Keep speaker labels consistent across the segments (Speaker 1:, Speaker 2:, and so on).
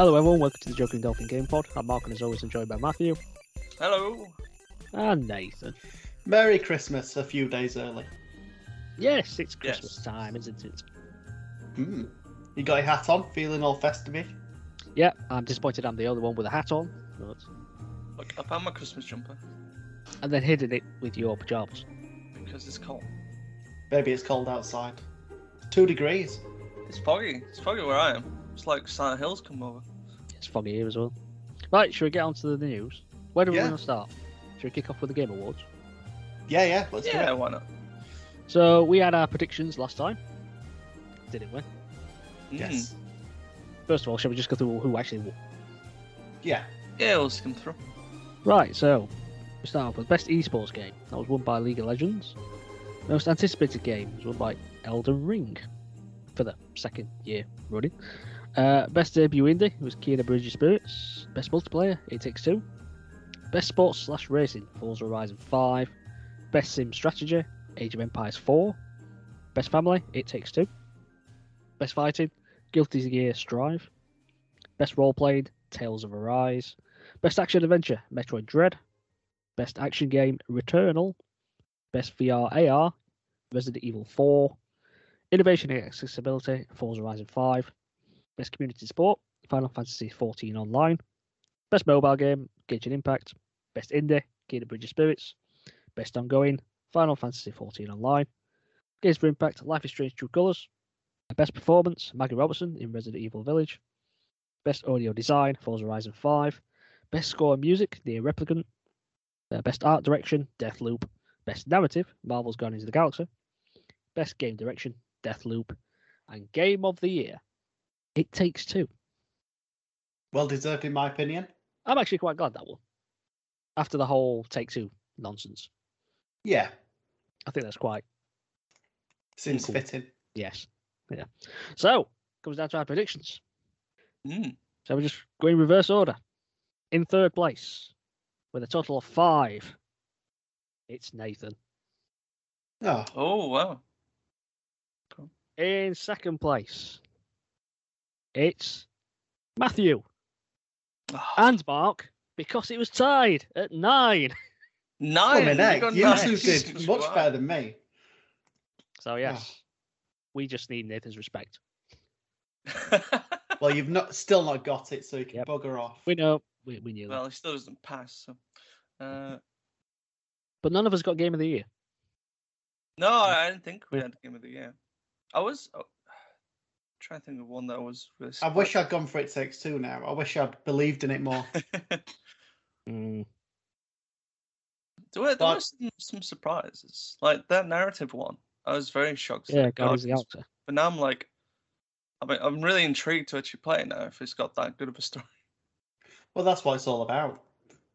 Speaker 1: Hello everyone, welcome to the Joking Dolphin Game Pod. I'm Mark and as always enjoyed by Matthew
Speaker 2: Hello.
Speaker 1: and Nathan.
Speaker 3: Merry Christmas a few days early.
Speaker 1: Yes, it's
Speaker 2: Yes.
Speaker 1: Christmas time, isn't it?
Speaker 3: Hmm. You got your hat on, feeling all festive
Speaker 1: Yeah, I'm disappointed I'm the only one with a hat on, but...
Speaker 2: Look, I found my Christmas jumper
Speaker 1: and then hidden it with your pajamas.
Speaker 2: because it's cold.
Speaker 3: Maybe it's cold outside. Two degrees.
Speaker 2: It's foggy. It's foggy where I am. It's like Silent Hills come over.
Speaker 1: It's foggy here as well. Right, should we get on to the news? Where do we
Speaker 3: Yeah.
Speaker 1: want to start? Should we kick off with the Game Awards?
Speaker 3: Yeah, yeah, let's
Speaker 2: yeah,
Speaker 3: do it.
Speaker 2: why not?
Speaker 1: So we had our predictions last time. Didn't we?
Speaker 3: Yes.
Speaker 1: First of all, shall we just go through who actually won?
Speaker 3: Yeah.
Speaker 2: Mm. Yeah, we'll skim through.
Speaker 1: Right, so we start off with best esports game. That was won by League of Legends. Most anticipated game was won by Elden Ring for the second year running. Uh, best debut indie was Kena Bridge of Spirits. Best multiplayer, It Takes Two. Best sports slash racing, Forza Horizon 5. Best sim strategy, Age of Empires 4. Best family, It Takes Two. Best fighting, Guilty Gear Strive. Best role playing, Tales of Arise. Best action adventure, Metroid Dread. Best action game, Returnal. Best VR AR, Resident Evil 4. Innovation and accessibility, Forza Horizon 5. Best community support, Final Fantasy 14 Online. Best mobile game, Genshin Impact. Best indie, Kingdom Bridge of Spirits. Best ongoing, Final Fantasy 14 Online. Games for Impact, Life is Strange True Colors. Best performance, Maggie Robertson in Resident Evil Village. Best audio design, Forza Horizon 5. Best score and music, The Replicant. Uh, best art direction, Deathloop. Best narrative, Marvel's Guardians of the Galaxy. Best game direction, Deathloop. And game of the year, It Takes Two.
Speaker 3: Well deserved, in my opinion.
Speaker 1: I'm actually quite glad that one. After the whole Take Two nonsense,
Speaker 3: Yeah.
Speaker 1: I think that's quite
Speaker 3: Seems
Speaker 1: Cool.
Speaker 3: fitting.
Speaker 1: yes, yeah. So comes down to our predictions.
Speaker 2: Mm.
Speaker 1: So we're just going reverse order. In third place, with a total of five, it's Nathan.
Speaker 3: Oh,
Speaker 2: Oh, wow.
Speaker 1: In second place, it's Matthew
Speaker 2: Oh,
Speaker 1: and Mark because it was tied at nine.
Speaker 2: nine.
Speaker 3: Blimey heck, you two did much
Speaker 2: Christ.
Speaker 3: better than me.
Speaker 1: So yes, we just need Nathan's respect.
Speaker 3: Well, you've not still not got it, so you can
Speaker 1: Yep.
Speaker 3: bugger off.
Speaker 1: We know we, we knew that,
Speaker 2: well, he still doesn't pass. So. Uh,
Speaker 1: but none of us got game of the year.
Speaker 2: no, I didn't think we had Game of the Year. I was oh, trying to think of one that was really.
Speaker 3: I wish I'd gone for It Takes Two now. I wish I'd believed in it more.
Speaker 1: Mm,
Speaker 2: there were, there
Speaker 3: But-
Speaker 2: were some, some surprises, like that narrative one. I was very shocked.
Speaker 1: yeah,
Speaker 2: that
Speaker 1: Guardians the
Speaker 2: Guardians-
Speaker 1: Galaxy.
Speaker 2: But now I'm like, I mean, I'm really intrigued to actually play it now if it's got that good of a story.
Speaker 3: Well, that's what it's all about.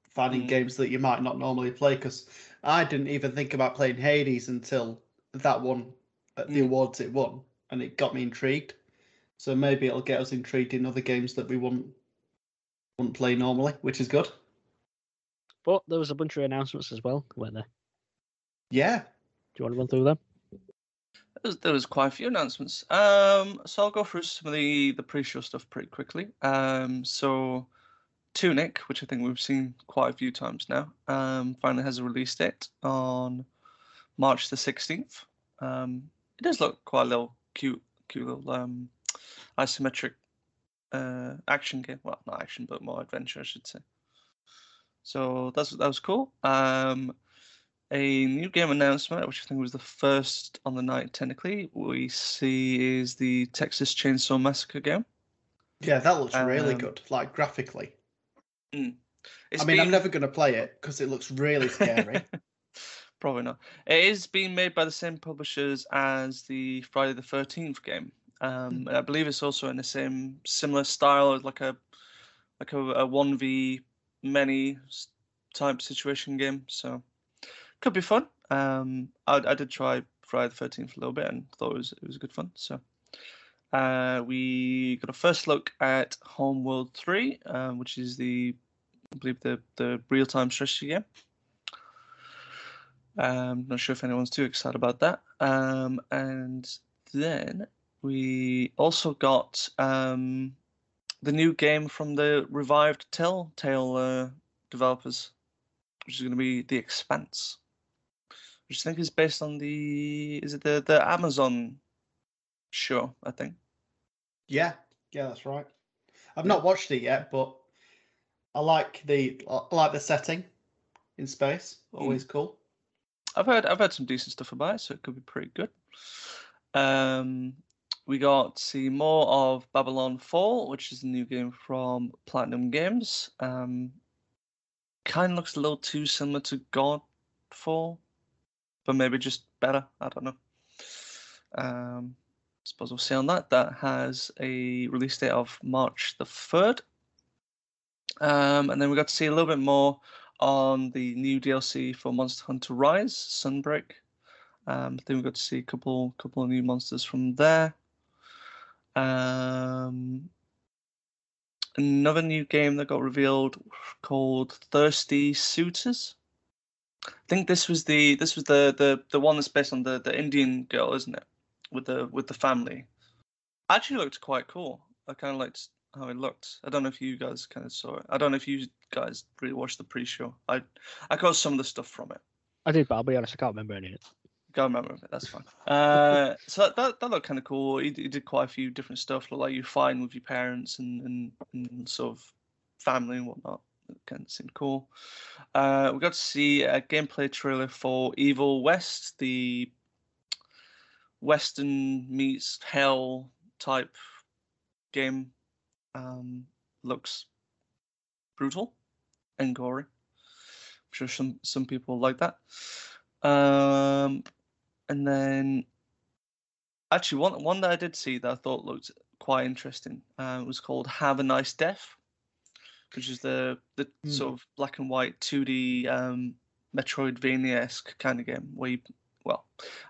Speaker 3: Finding
Speaker 2: Mm.
Speaker 3: games that you might not normally play. Because I didn't even think about playing Hades until that one at the
Speaker 2: Mm.
Speaker 3: awards it won, and it got me intrigued. So maybe it'll get us intrigued in other games that we wouldn't wouldn't play normally, which is good.
Speaker 1: But there was a bunch of announcements as well, weren't there?
Speaker 3: Yeah.
Speaker 1: Do you want to run through them?
Speaker 2: There was, there was quite a few announcements. Um, so I'll go through some of the the pre-show stuff pretty quickly. Um, so Tunic, which I think we've seen quite a few times now, um, finally has a release date on March the sixteenth. Um, it does look quite a little cute, cute little um, isometric uh, action game. Well, not action, but more adventure, I should say. So that's that was cool. Um, a new game announcement, which I think was the first on the night technically, we see is the Texas Chainsaw Massacre game.
Speaker 3: Yeah, that looks really
Speaker 2: Um,
Speaker 3: good, like graphically.
Speaker 2: It's
Speaker 3: I mean, I'm never going to play it because it looks really scary.
Speaker 2: Probably not. It is being made by the same publishers as the Friday the Thirteenth game, um, and I believe it's also in the same similar style as like a like a one v many type situation game. So could be fun. Um, I, I did try Friday the Thirteenth a little bit and thought it was it was good fun. So. Uh, we got a first look at Homeworld 3, um, which is the, I believe, the, the real time strategy game. Um, not sure if anyone's too excited about that. Um, and then we also got um, the new game from the revived Telltale uh, developers, which is going to be The Expanse, which I think is based on the is it the the Amazon show? I think.
Speaker 3: Yeah, yeah, that's right. I've not watched it yet, but I like the I like the setting in space. Always cool.
Speaker 2: I've heard I've heard some decent stuff about it, so it could be pretty good. Um, we got to see more of Babylon Fall, which is a new game from Platinum Games. Um, kind of looks a little too similar to Godfall, but maybe just better. I don't know. Um, suppose we'll see on that. That has a release date of March the third. Um, and then we got to see a little bit more on the new DLC for Monster Hunter Rise, Sunbreak. Um, then we got to see a couple couple of new monsters from there. Um, another new game that got revealed called Thirsty Suitors. I think this was the this was the the the one that's based on the the Indian girl, isn't it? With the with the family. Actually looked quite cool. I kind of liked how it looked. I don't know if you guys kind of saw it. I don't know if you guys really watched the pre-show. I I got some of the stuff from it.
Speaker 1: I did, but I'll be honest, I can't remember any of it.
Speaker 2: Can't remember it. That's fine. Uh, so that that looked kind of cool. He, he did quite a few different stuff. Looked like you're fine with your parents and, and and sort of family and whatnot. It kind of seemed cool. Uh, we got to see a gameplay trailer for Evil West, the Western meets Hell type game. Um, looks brutal and gory. I'm sure some some people like that. Um, and then actually one one that I did see that I thought looked quite interesting uh, was called Have a Nice Death, which is the the
Speaker 1: Mm.
Speaker 2: sort of black and white 2D um, Metroidvania esque kind of game where you well,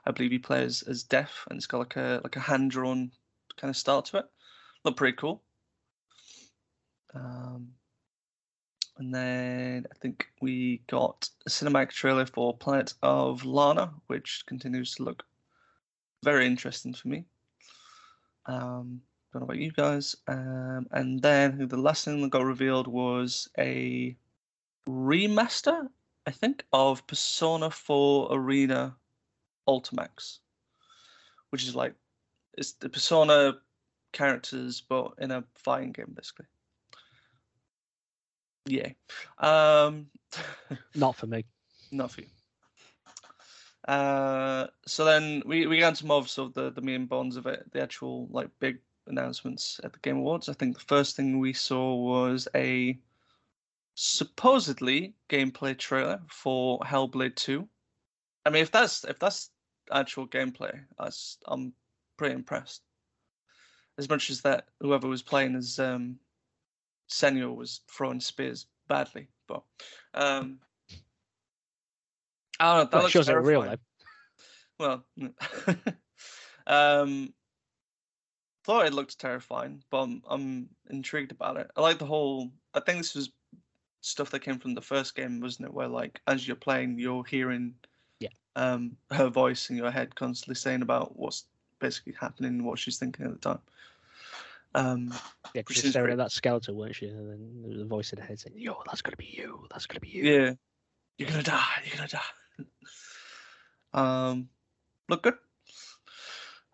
Speaker 2: I believe you play as, as Death and it's got like a like a hand drawn kind of style to it. Look pretty cool. Um, and then I think we got a cinematic trailer for Planet of Lana, which continues to look very interesting for me. Um, don't know about you guys. Um, and then the last thing that got revealed was a remaster, I think, of Persona 4 Arena Ultimax, which is like it's the Persona characters, but in a fighting game, basically. Yeah. Um,
Speaker 1: Not for me.
Speaker 2: not for you. Uh, so then we we got into more of sort of the the main bonds of it, the actual like big announcements at the Game Awards. I think the first thing we saw was a supposedly gameplay trailer for Hellblade 2. I mean, if that's if that's actual gameplay, that's I'm pretty impressed. As much as that whoever was playing as um, Senua was throwing spears badly, but um, I don't know. That
Speaker 1: Well,
Speaker 2: looks
Speaker 1: shows it real
Speaker 2: terrifying. Well, um, thought it looked terrifying, but I'm, I'm intrigued about it. I like the whole. I think this was stuff that came from the first game, wasn't it? Where like as you're playing, you're hearing,
Speaker 1: Yeah.
Speaker 2: um, her voice in your head constantly saying about what's basically happening, what she's thinking at the time. Um,
Speaker 1: Yeah, because she's staring at that skeleton, weren't she? And then there was a voice in her head saying, "Yo, that's gonna be you. That's gonna be you."
Speaker 2: yeah, you're gonna die. You're gonna die. um, look good.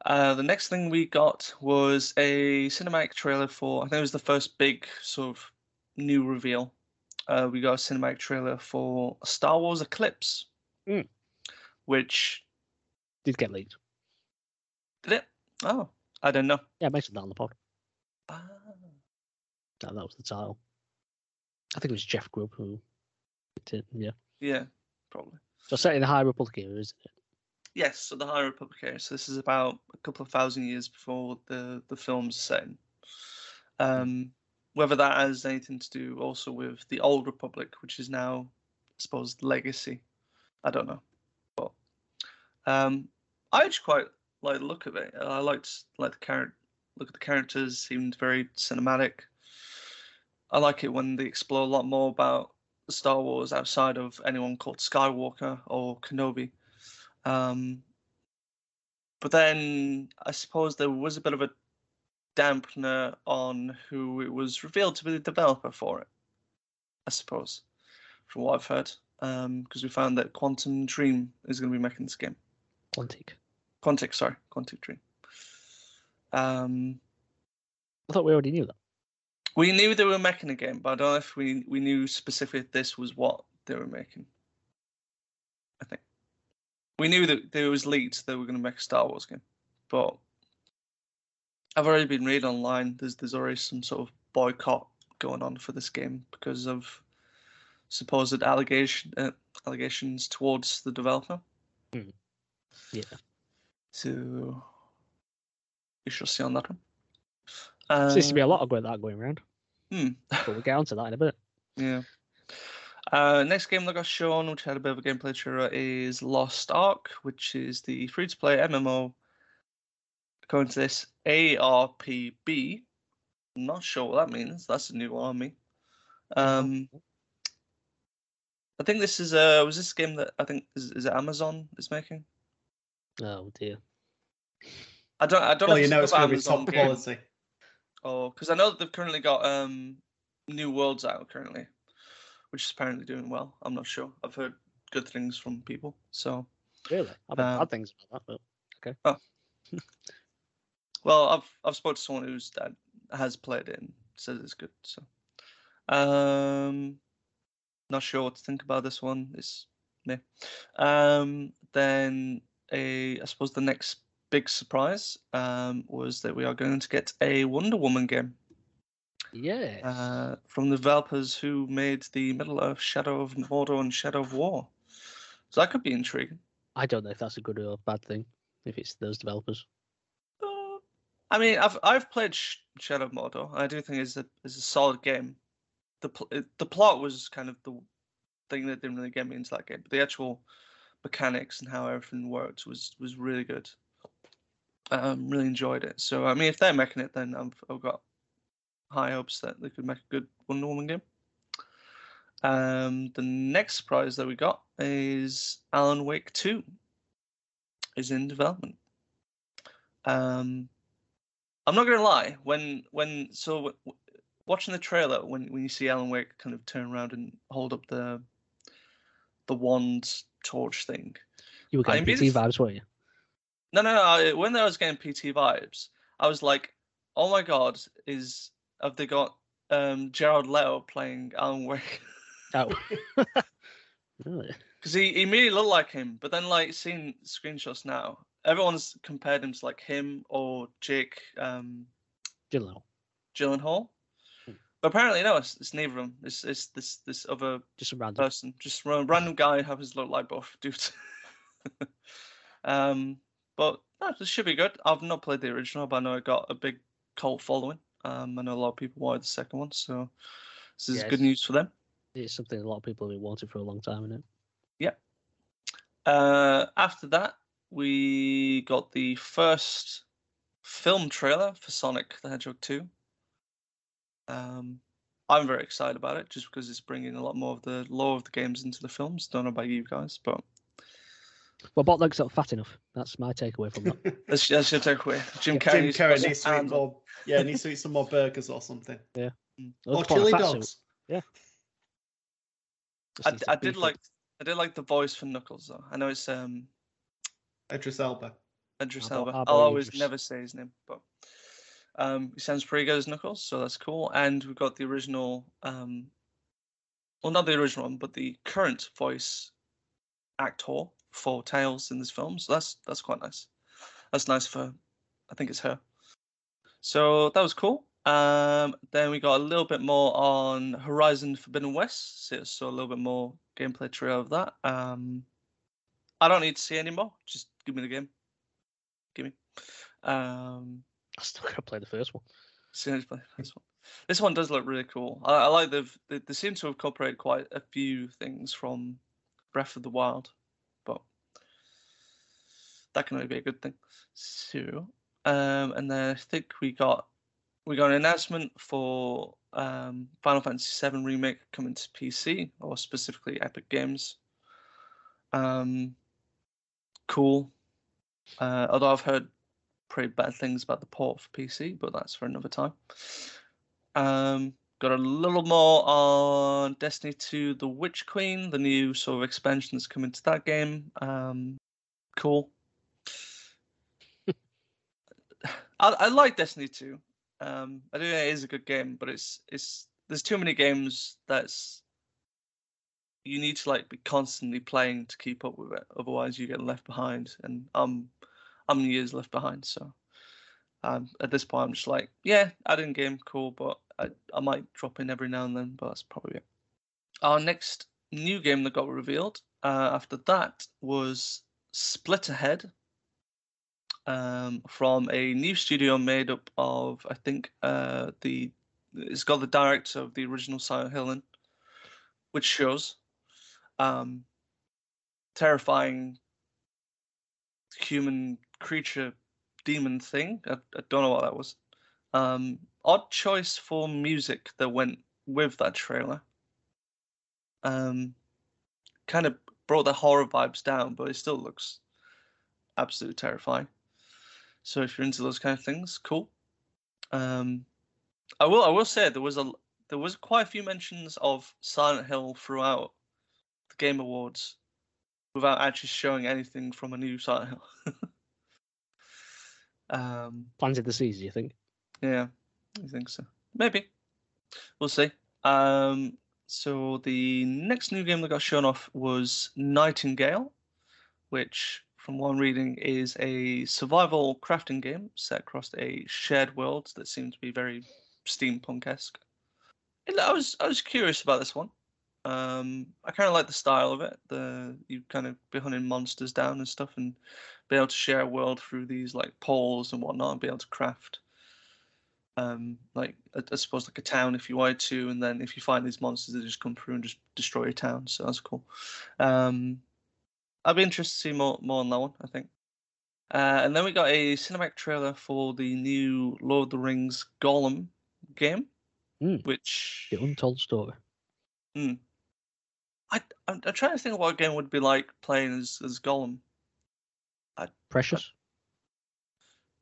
Speaker 2: Uh, the next thing we got was a cinematic trailer for. I think it was the first big sort of new reveal. Uh, we got a cinematic trailer for Star Wars Eclipse,
Speaker 1: Mm.
Speaker 2: which
Speaker 1: Did get leaked.
Speaker 2: did it? Oh, I don't know.
Speaker 1: Yeah, I mentioned that on the pod.
Speaker 2: Ah,
Speaker 1: That, that was the title. I think it was Jeff Grubb who did it. Yeah.
Speaker 2: yeah, probably.
Speaker 1: So set in the High Republic era, isn't it?
Speaker 2: Yes, so the High Republic era. So this is about a couple of thousand years before the the film's set. in. Um, whether that has anything to do also with the Old Republic, which is now, I suppose, legacy. I don't know, but um, I actually quite like the look of it. I liked like the character. Look at the characters; seemed very cinematic. I like it when they explore a lot more about Star Wars outside of anyone called Skywalker or Kenobi. Um, but then I suppose there was a bit of a dampener on who it was revealed to be the developer for it. I suppose, from what I've heard, because we found that Quantum Dream is going to be making this game.
Speaker 1: Quantic.
Speaker 2: Quantic, sorry, Quantic Dream. Um,
Speaker 1: I thought we already knew that.
Speaker 2: we knew they were making a game, but I don't know if we we knew specifically this was what they were making. I think we knew that there was leaks they were going to make a Star Wars game, but I've already been reading online. There's there's already some sort of boycott going on for this game because of supposed allegation uh, allegations towards the developer.
Speaker 1: Yeah.
Speaker 2: So we shall see on that one.
Speaker 1: Seems to be a
Speaker 2: Uh,
Speaker 1: lot of that going around.
Speaker 2: Hmm.
Speaker 1: But we'll get onto that in a bit.
Speaker 2: Yeah. Uh, next game that got shown, which had a bit of a gameplay trailer, is Lost Ark, which is the free to play MMO. According to this, ARPG. I'm Not sure what that means. That's a new army. Um, I think this is uh was this game that I think is, is it Amazon is making.
Speaker 1: Oh dear.
Speaker 2: I don't I don't
Speaker 3: Well,
Speaker 2: know.
Speaker 3: you know it's going to be
Speaker 2: Amazon
Speaker 3: top
Speaker 2: game.
Speaker 3: quality.
Speaker 2: Oh, because I know that they've currently got um new worlds out currently, which is apparently doing well. I'm not sure. I've heard good things from people. So,
Speaker 1: Really? I've heard
Speaker 2: Um,
Speaker 1: bad things about that, but Okay.
Speaker 2: well, I've I've spoken to someone who's that has played it and says it's good. So, um, not sure what to think about this one. It's me. Um, then a I suppose the next big surprise um was that we are going to get a Wonder Woman game.
Speaker 1: yeah.
Speaker 2: uh, from the developers who made the Middle Earth Shadow of Mordor and Shadow of War. So that could be intriguing.
Speaker 1: I don't know if that's a good or bad thing. If it's those developers.
Speaker 2: Uh, I mean, I've I've played Sh- Shadow of Mordor. I do think it's a it's a solid game. The pl- the plot was kind of the thing that didn't really get me into that game, but the actual mechanics and how everything worked was was really good. Um, really enjoyed it. So I mean, if they're making it, then I've I've got high hopes that they could make a good Wonder Woman game. Um, the next prize that we got is Alan Wake Two is in development. Um, I'm not gonna lie. When when so w- w- watching the trailer, when when you see Alan Wake kind of turn around and hold up the the wand torch thing.
Speaker 1: You were getting
Speaker 2: immediately-
Speaker 1: vibes, weren't you?
Speaker 2: No, no, no. I- When I was getting PT vibes, I was like, "Oh my god, is have they got um Jared Leto playing Alan Wake?"
Speaker 1: Oh. really?
Speaker 2: Because he, he immediately looked like him, but then like seeing screenshots now, everyone's compared him to like him or Jake um
Speaker 1: Gyllenhaal.
Speaker 2: Gyllenhaal.
Speaker 1: Hmm.
Speaker 2: But apparently, no, it's, it's neither of them. It's, it's this this other
Speaker 1: Just a random.
Speaker 2: person, just a random guy who happens to look like both dudes. um, but no, this should be good. I've not played the original, but I know it got a big cult following. Um, I know a lot of people wanted the second one, so this is
Speaker 1: Yes.
Speaker 2: good news for them.
Speaker 1: It's something a lot of people have been wanting for a long time, isn't it?
Speaker 2: Uh, after that, we got the first film trailer for Sonic the Hedgehog 2. Um, I'm very excited about it just because it's bringing a lot more of the lore of the games into the films. Don't know about you guys, but
Speaker 1: Well, Botleg's not fat enough. That's my takeaway from that.
Speaker 2: that's, that's your takeaway. Jim Carrey,
Speaker 3: Jim
Speaker 2: needs
Speaker 3: Carrey
Speaker 2: put
Speaker 3: needs to eat more. Yeah, needs to eat some more burgers or something.
Speaker 1: Let's
Speaker 3: Or
Speaker 1: put on a
Speaker 3: chili
Speaker 1: fat suit.
Speaker 3: dogs.
Speaker 1: Just
Speaker 2: I, I did
Speaker 1: beef up.
Speaker 2: like I did like the voice for Knuckles though. I know it's um
Speaker 3: Idris Elba.
Speaker 2: Idris
Speaker 1: Our bo-
Speaker 2: Elba. I'll always
Speaker 1: Idris.
Speaker 2: never say his name, but um, he sounds pretty good as Knuckles, so that's cool. And we've got the original, um, well, not the original one, but the current voice actor for Tails in this film. So that's that's quite nice. That's nice for, I think it's her. So that was cool. Um, then we got a little bit more on Horizon Forbidden West. So, so a little bit more gameplay trailer of that. Um, I don't need to see any more. Just give me the game. Give me. Um,
Speaker 1: I still gotta play the first one.
Speaker 2: seriously, this one. This one does look really cool. I, I like they've they, they seem to have incorporated quite a few things from Breath of the Wild, that can only be a good thing. So, um, and then I think we got we got an announcement for um, Final Fantasy VII remake coming to PC or specifically Epic Games. Um, cool. Uh, although I've heard pretty bad things about the port for PC, but that's for another time. Um, got a little more on Destiny 2 The Witch Queen, the new sort of expansion that's coming to that game. Um, cool. I, I like Destiny 2. Um, I do think it is a good game, but it's it's there's too many games that's you need to like be constantly playing to keep up with it. Otherwise, you get left behind, and I'm I'm years left behind. So um, at this point, I'm just like, yeah, add-in game, cool, but I I might drop in every now and then, but that's probably it. Our next new game that got revealed uh, after that was Slitterhead um, from a new studio made up of, I think, uh, the it's got the director of the original Silent Hill which shows um, terrifying human creature demon thing. I, I don't know what that was. Um, odd choice for music that went with that trailer. Um, kind of brought the horror vibes down, but it still looks absolutely terrifying. So if you're into those kind of things, cool. Um, I will I will say there was a there was quite a few mentions of Silent Hill throughout the Game Awards without actually showing anything from a new Silent Hill. um,
Speaker 1: Planted the seeds, you think?
Speaker 2: yeah, I think so. Maybe. We'll see. Um, so the next new game that got shown off was Nightingale, which, from I'm reading, is a survival crafting game set across a shared world that seems to be very steampunk-esque. I was I was curious about this one. Um, I kind of like the style of it. The you kind of be hunting monsters down and stuff, and be able to share a world through these like poles and whatnot, and be able to craft. Um, like I, I suppose like a town if you wanted to, and then if you find these monsters, they just come through and just destroy your town. So that's cool. Um, I'd be interested to see more more on that one. I think. Uh, and then we got a cinematic trailer for the new Lord of the Rings Gollum game,
Speaker 1: Mm.
Speaker 2: which
Speaker 1: The untold story.
Speaker 2: I, I'm, I'm trying to think what a game would be like playing as as Gollum.
Speaker 1: Precious.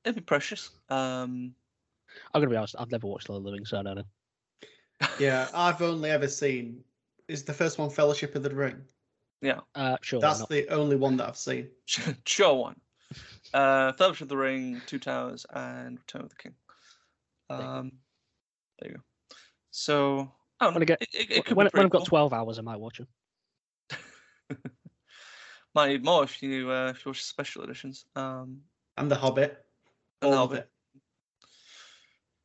Speaker 2: It'd be precious. Um,
Speaker 1: I'm gonna be honest. I've never watched Lord of the Rings, so I don't know.
Speaker 3: Yeah, I've only ever seen. Is the first one Fellowship of the Ring?
Speaker 1: Uh, sure.
Speaker 3: That's the only one that I've seen.
Speaker 2: sure one. Uh, Fellowship of the Ring, Two Towers, and Return of the King. Um, there you go. So, I don't
Speaker 1: When I
Speaker 2: know.
Speaker 1: get-
Speaker 2: it, it, it could
Speaker 1: when,
Speaker 2: be
Speaker 1: when I've got
Speaker 2: pretty
Speaker 1: 12 hours, I might watch them.
Speaker 2: Might need more if you uh, if you watch special editions. Um,
Speaker 3: And The Hobbit.
Speaker 2: and
Speaker 3: all
Speaker 2: The Hobbit.
Speaker 3: it.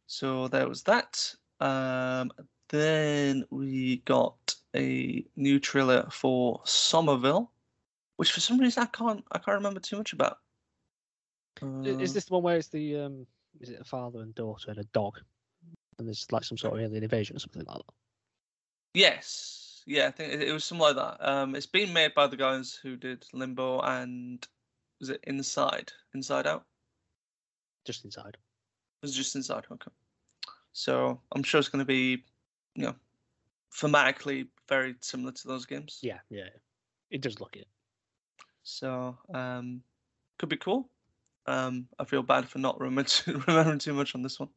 Speaker 2: So there was that. Um, then we got a new trailer for Somerville, which for some reason I can't I can't remember too much about. Uh,
Speaker 1: Is this the one where it's the um, is it a father and daughter and a dog, and there's like some sort of alien invasion or something like that?
Speaker 2: Yes, yeah, I think it, it was something like that. Um, it's been made by the guys who did Limbo and was it Inside? Inside Out?
Speaker 1: Just inside.
Speaker 2: It was just Inside. Okay. So I'm sure it's going to be, you know, thematically very similar to those games.
Speaker 1: Yeah, yeah. It does look it.
Speaker 2: So um, could be cool. Um, I feel bad for not remembering too, remembering too much on this one.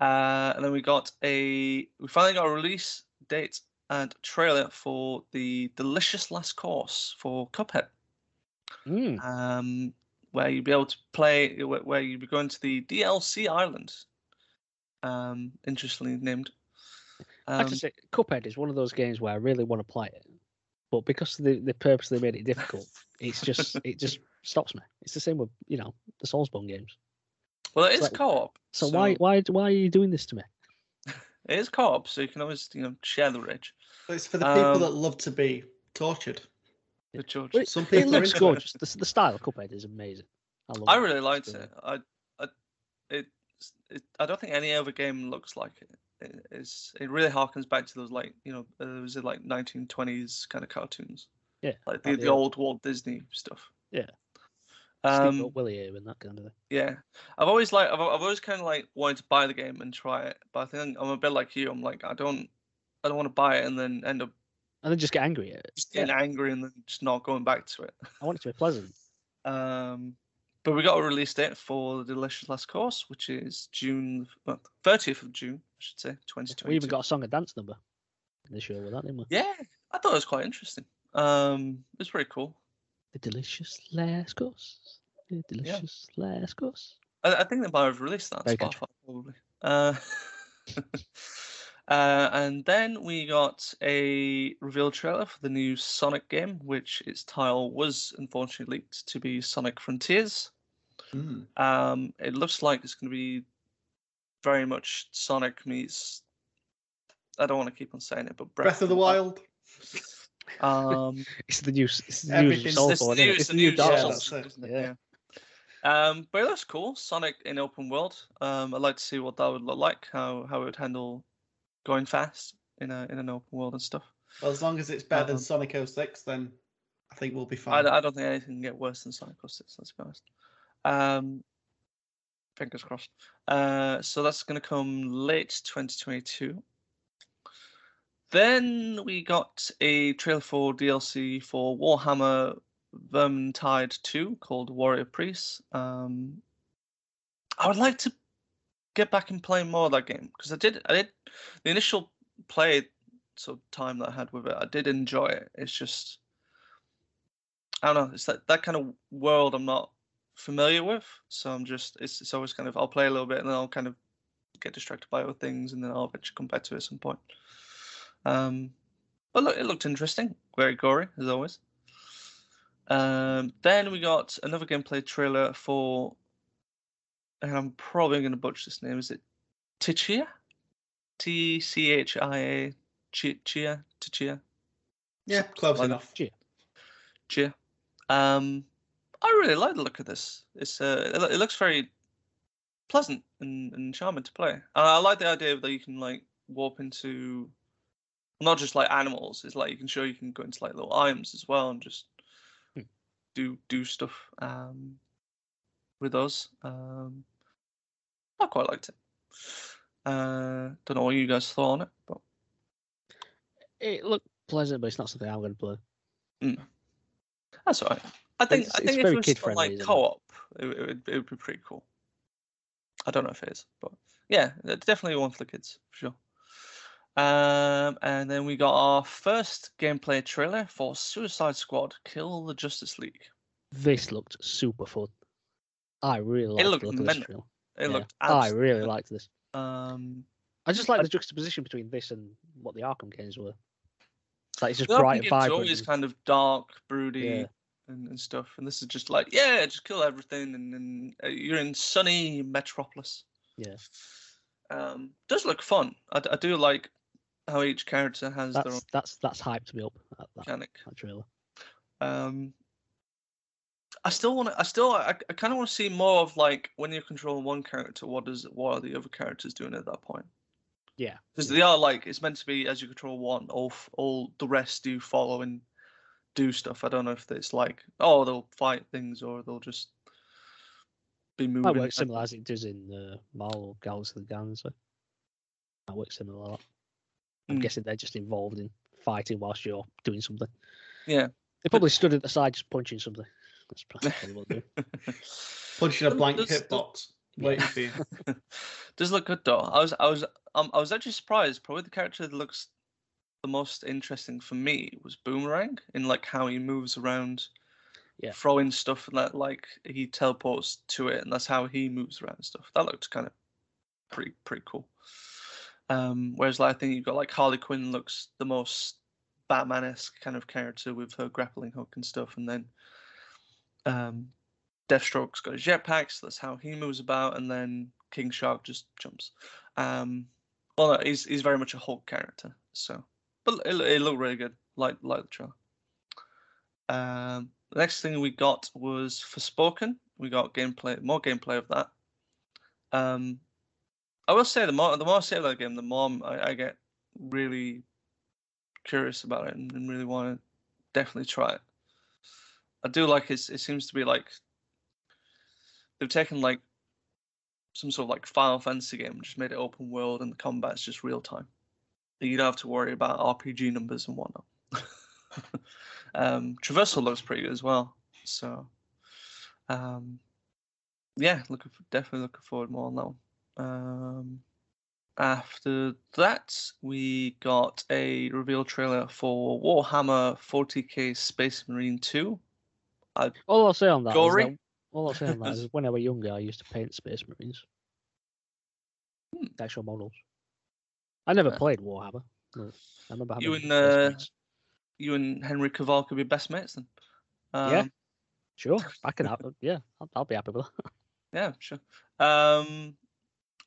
Speaker 2: Uh, and then we got a we finally got a release date and trailer for the Delicious Last Course for Cuphead,
Speaker 1: Mm.
Speaker 2: um, where you'll be able to play where where you'll be going to the DLC island. Um, interestingly named.
Speaker 1: I have
Speaker 2: Um,
Speaker 1: to say, Cuphead is one of those games where I really want to play it, but because they they purposely made it difficult, it's just it just stops me. It's the same with you know the Soulsborne games.
Speaker 2: well, it
Speaker 1: it's
Speaker 2: is
Speaker 1: like-
Speaker 2: co-op.
Speaker 1: So, why why why are you doing this to me?
Speaker 2: It is co-op, so you can always you know share the rich.
Speaker 3: But It's for the people
Speaker 2: Um,
Speaker 3: that love to be tortured.
Speaker 2: The George.
Speaker 1: But
Speaker 3: Some
Speaker 1: It
Speaker 3: people are
Speaker 1: looks gorgeous. The, the style of Cuphead is amazing. I love
Speaker 2: I
Speaker 1: it.
Speaker 2: really liked
Speaker 1: brilliant.
Speaker 2: it. I, I, it, it, I don't think any other game looks like it. It it's, it really harkens back to those like, you know, uh, was it like 1920s kind of cartoons?
Speaker 1: Yeah,
Speaker 2: Like the, the
Speaker 1: the
Speaker 2: old Walt Disney stuff.
Speaker 1: Yeah.
Speaker 2: Um,
Speaker 1: Steamboat Willie here and that kind of thing.
Speaker 2: yeah. I've always like, I've, I've always kind of like wanted to buy the game and try it, but I think I'm a bit like you. I'm like, I don't, I don't want to buy it and then end up
Speaker 1: And then just get angry at it.
Speaker 2: just getting angry and then just not going back to it.
Speaker 1: I want it to be pleasant.
Speaker 2: Um, but we got a release date for the Delicious Last Course, which is June well, 30th of June, I should say, twenty twenty.
Speaker 1: We even got a song and dance number in the show with that, didn't we?
Speaker 2: Yeah, I thought it was quite interesting. Um, it was pretty cool.
Speaker 1: The delicious last course. The delicious last course.
Speaker 2: I, I think they might have released that on. Spotify, probably. Uh, uh, and then we got a reveal trailer for the new Sonic game, which its title was unfortunately leaked to be Sonic Frontiers.
Speaker 3: Mm.
Speaker 2: Um, it looks like it's going to be very much Sonic meets. I don't want to keep on saying it, but
Speaker 3: Breath of the Wild.
Speaker 2: Um,
Speaker 1: It's the new. It's the new
Speaker 3: Everything's-
Speaker 1: Soul
Speaker 2: it's the new,
Speaker 1: isn't it?
Speaker 2: it's
Speaker 1: It's
Speaker 2: the
Speaker 1: the new
Speaker 2: new
Speaker 1: Dark
Speaker 3: yeah,
Speaker 1: Souls.
Speaker 3: that's it.
Speaker 2: isn't it?
Speaker 1: Yeah.
Speaker 2: Yeah. Um, but it looks cool. Sonic in open world. Um, I'd like to see what that would look like. How how it would handle going fast in a in an open world and stuff.
Speaker 3: Well, as long as it's better than
Speaker 2: Um,
Speaker 3: Sonic 06, then I think we'll be
Speaker 2: I,
Speaker 3: fine.
Speaker 2: d- I don't think anything can get worse than Sonic 06. Let's be honest. Um, fingers crossed. Uh, so that's going to come late 2022. Then we got a trailer for DLC for Warhammer Vermintide 2 called Warrior Priest. Um, I would like to get back and play more of that game because I did. I did the initial play sort of time that I had with it. I did enjoy it. It's just I don't know. It's that that kind of world I'm not familiar with, so I'm just it's it's always kind of I'll play a little bit and then I'll kind of get distracted by other things and then I'll eventually come back to it at some point. Um, but look, it looked interesting. Very gory as always. Um, then we got another gameplay trailer for, and I'm probably going to butcher this name. Is it Tichia? T C H I A Chi- Chia Tichia
Speaker 3: yeah, close
Speaker 2: like-
Speaker 3: enough.
Speaker 2: Chia. Um, I really like the look of this. It's uh, it, it looks very pleasant and, and charming to play. And I like the idea that you can like warp into not just like animals. It's like you can show you can go into like little items as well and just
Speaker 1: Hmm.
Speaker 2: do do stuff um with those. Um, I quite liked it. Uh, don't know what you guys thought on it, but
Speaker 1: It looked pleasant, but it's not something I'm going to play.
Speaker 2: That's all right. I think
Speaker 1: It's-
Speaker 2: I
Speaker 1: it's
Speaker 2: think if it was like co-op, it, it would it would be pretty cool. I don't know if it is, but yeah, it's definitely one for the kids for sure. Um, and then we got our first gameplay trailer for Suicide Squad: Kill the Justice League.
Speaker 1: This looked super fun. I really liked
Speaker 2: looked
Speaker 1: the look of this trailer.
Speaker 2: It
Speaker 1: Yeah,
Speaker 2: looked
Speaker 1: I really liked this.
Speaker 2: um.
Speaker 1: I just like
Speaker 2: I-
Speaker 1: the juxtaposition between this and what the Arkham games were. It's like it's just bright and vibrant.
Speaker 2: always kind of dark, broody,
Speaker 1: Yeah.
Speaker 2: And, and stuff, and this is just like yeah, just kill everything, and, and uh, you're in sunny Metropolis.
Speaker 1: Yeah.
Speaker 2: Um, does look fun. I, I do like how each character has their own
Speaker 1: That's that's that's hyped me up. That, that,
Speaker 2: mechanic.
Speaker 1: that trailer.
Speaker 2: Um, I still want to. I still. I, I kind of want to see more of like when you're controlling one character. What does what are the other characters doing at that point?
Speaker 1: Yeah.
Speaker 2: Because
Speaker 1: yeah.
Speaker 2: they are like it's meant to be as you control one, all all the rest do follow and do stuff. I don't know if it's like oh they'll fight things or they'll just be moving.
Speaker 1: Might work
Speaker 2: and-
Speaker 1: similar as it does in uh, Marvel Galaxy of the Galaxy. That works similar. a lot. I'm
Speaker 2: Mm.
Speaker 1: guessing they're just involved in fighting whilst you're doing something.
Speaker 2: Yeah.
Speaker 1: They probably stood at the side just punching something. That's probably what they do.
Speaker 3: Punching a blank
Speaker 2: does- does-
Speaker 3: hitbox, waiting for you.
Speaker 2: Does look good though. I was I was um, I was actually surprised. Probably the character that looks the most interesting for me was Boomerang in like how he moves around,
Speaker 1: Yeah.
Speaker 2: throwing stuff and that like he teleports to it and that's how he moves around and stuff. That looked kind of pretty pretty cool. Um, whereas like, I think you've got like Harley Quinn looks the most Batman-esque kind of character with her grappling hook and stuff, and then um, Deathstroke's got a jetpack, so that's how he moves about, and then King Shark just jumps. Um, well, no, he's he's very much a Hulk character, so but it, it looked really good, like like the trailer. Um, the next thing we got was Forspoken. We got gameplay, more gameplay of that. Um, I will say the more the more I game, the more I, I get really curious about it and, and really want to definitely try it. I do like it. It seems to be like they've taken like some sort of like Final Fantasy game just made it open world and the combat's just real time. You don't have to worry about RPG numbers and whatnot. um, traversal looks pretty good as well. So um, yeah, looking for, definitely looking forward more on that one. Um, after that, we got a reveal trailer for Warhammer 40k Space Marine 2.
Speaker 1: All I'll say on that, is
Speaker 2: Gory?
Speaker 1: that all I'll say on that is when I was younger, I used to paint Space Marines,
Speaker 2: Hmm.
Speaker 1: actual models. I never
Speaker 2: Uh,
Speaker 1: played Warhammer. I remember
Speaker 2: You and uh, you and Henry Cavill could be best mates then. Um,
Speaker 1: Yeah. Sure, I can have. Yeah, I'll, I'll be happy with that.
Speaker 2: Yeah, sure. Um,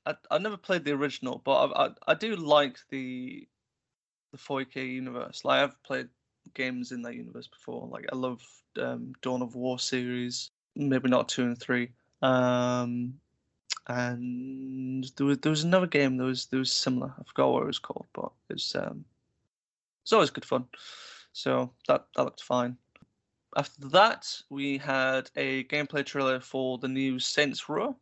Speaker 2: I I never played the original, but I I, I do like the the 4K universe. Like I've played games in that universe before. Like I love um, Dawn of War series. Maybe not two and three. Um, and there was there was another game that was that was similar. I forgot what it was called, but it's um it's always good fun. So that that looked fine. After that, we had a gameplay trailer for the new Saints Row.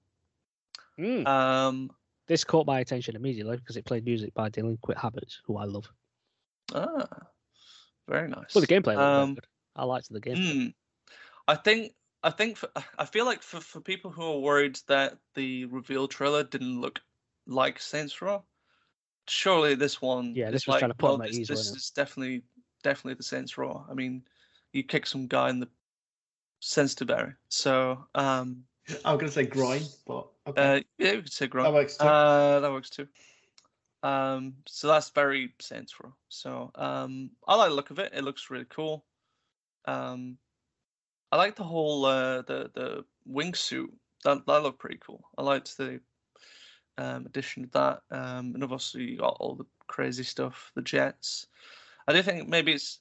Speaker 1: Mm.
Speaker 2: Um,
Speaker 1: This caught my attention immediately because it played music by Delinquent Habits, who I love.
Speaker 2: ah, very nice.
Speaker 1: Well, the gameplay looked
Speaker 2: Um,
Speaker 1: good. I liked the game.
Speaker 2: Mm. I think I think for, I feel like for, for people who are worried that the reveal trailer didn't look like Saints Row, surely this one
Speaker 1: Yeah,
Speaker 2: is
Speaker 1: this was
Speaker 2: like,
Speaker 1: trying to put
Speaker 2: no,
Speaker 1: 'em at
Speaker 2: this,
Speaker 1: ease,
Speaker 2: this
Speaker 1: wasn't
Speaker 2: definitely definitely the Saints Row. I mean, you kick some guy in the sensitive area, so um,
Speaker 3: I was going to say groin, but okay.
Speaker 2: uh, yeah, we could say
Speaker 3: that works too.
Speaker 2: Uh, that works too. Um, so that's very Saints Row. So um, I like the look of it. It looks really cool. Um, I like the whole uh, the the wingsuit. That that looked pretty cool. I liked the um, addition of that. Um, and obviously you got all the crazy stuff, the jets. I do think maybe it's.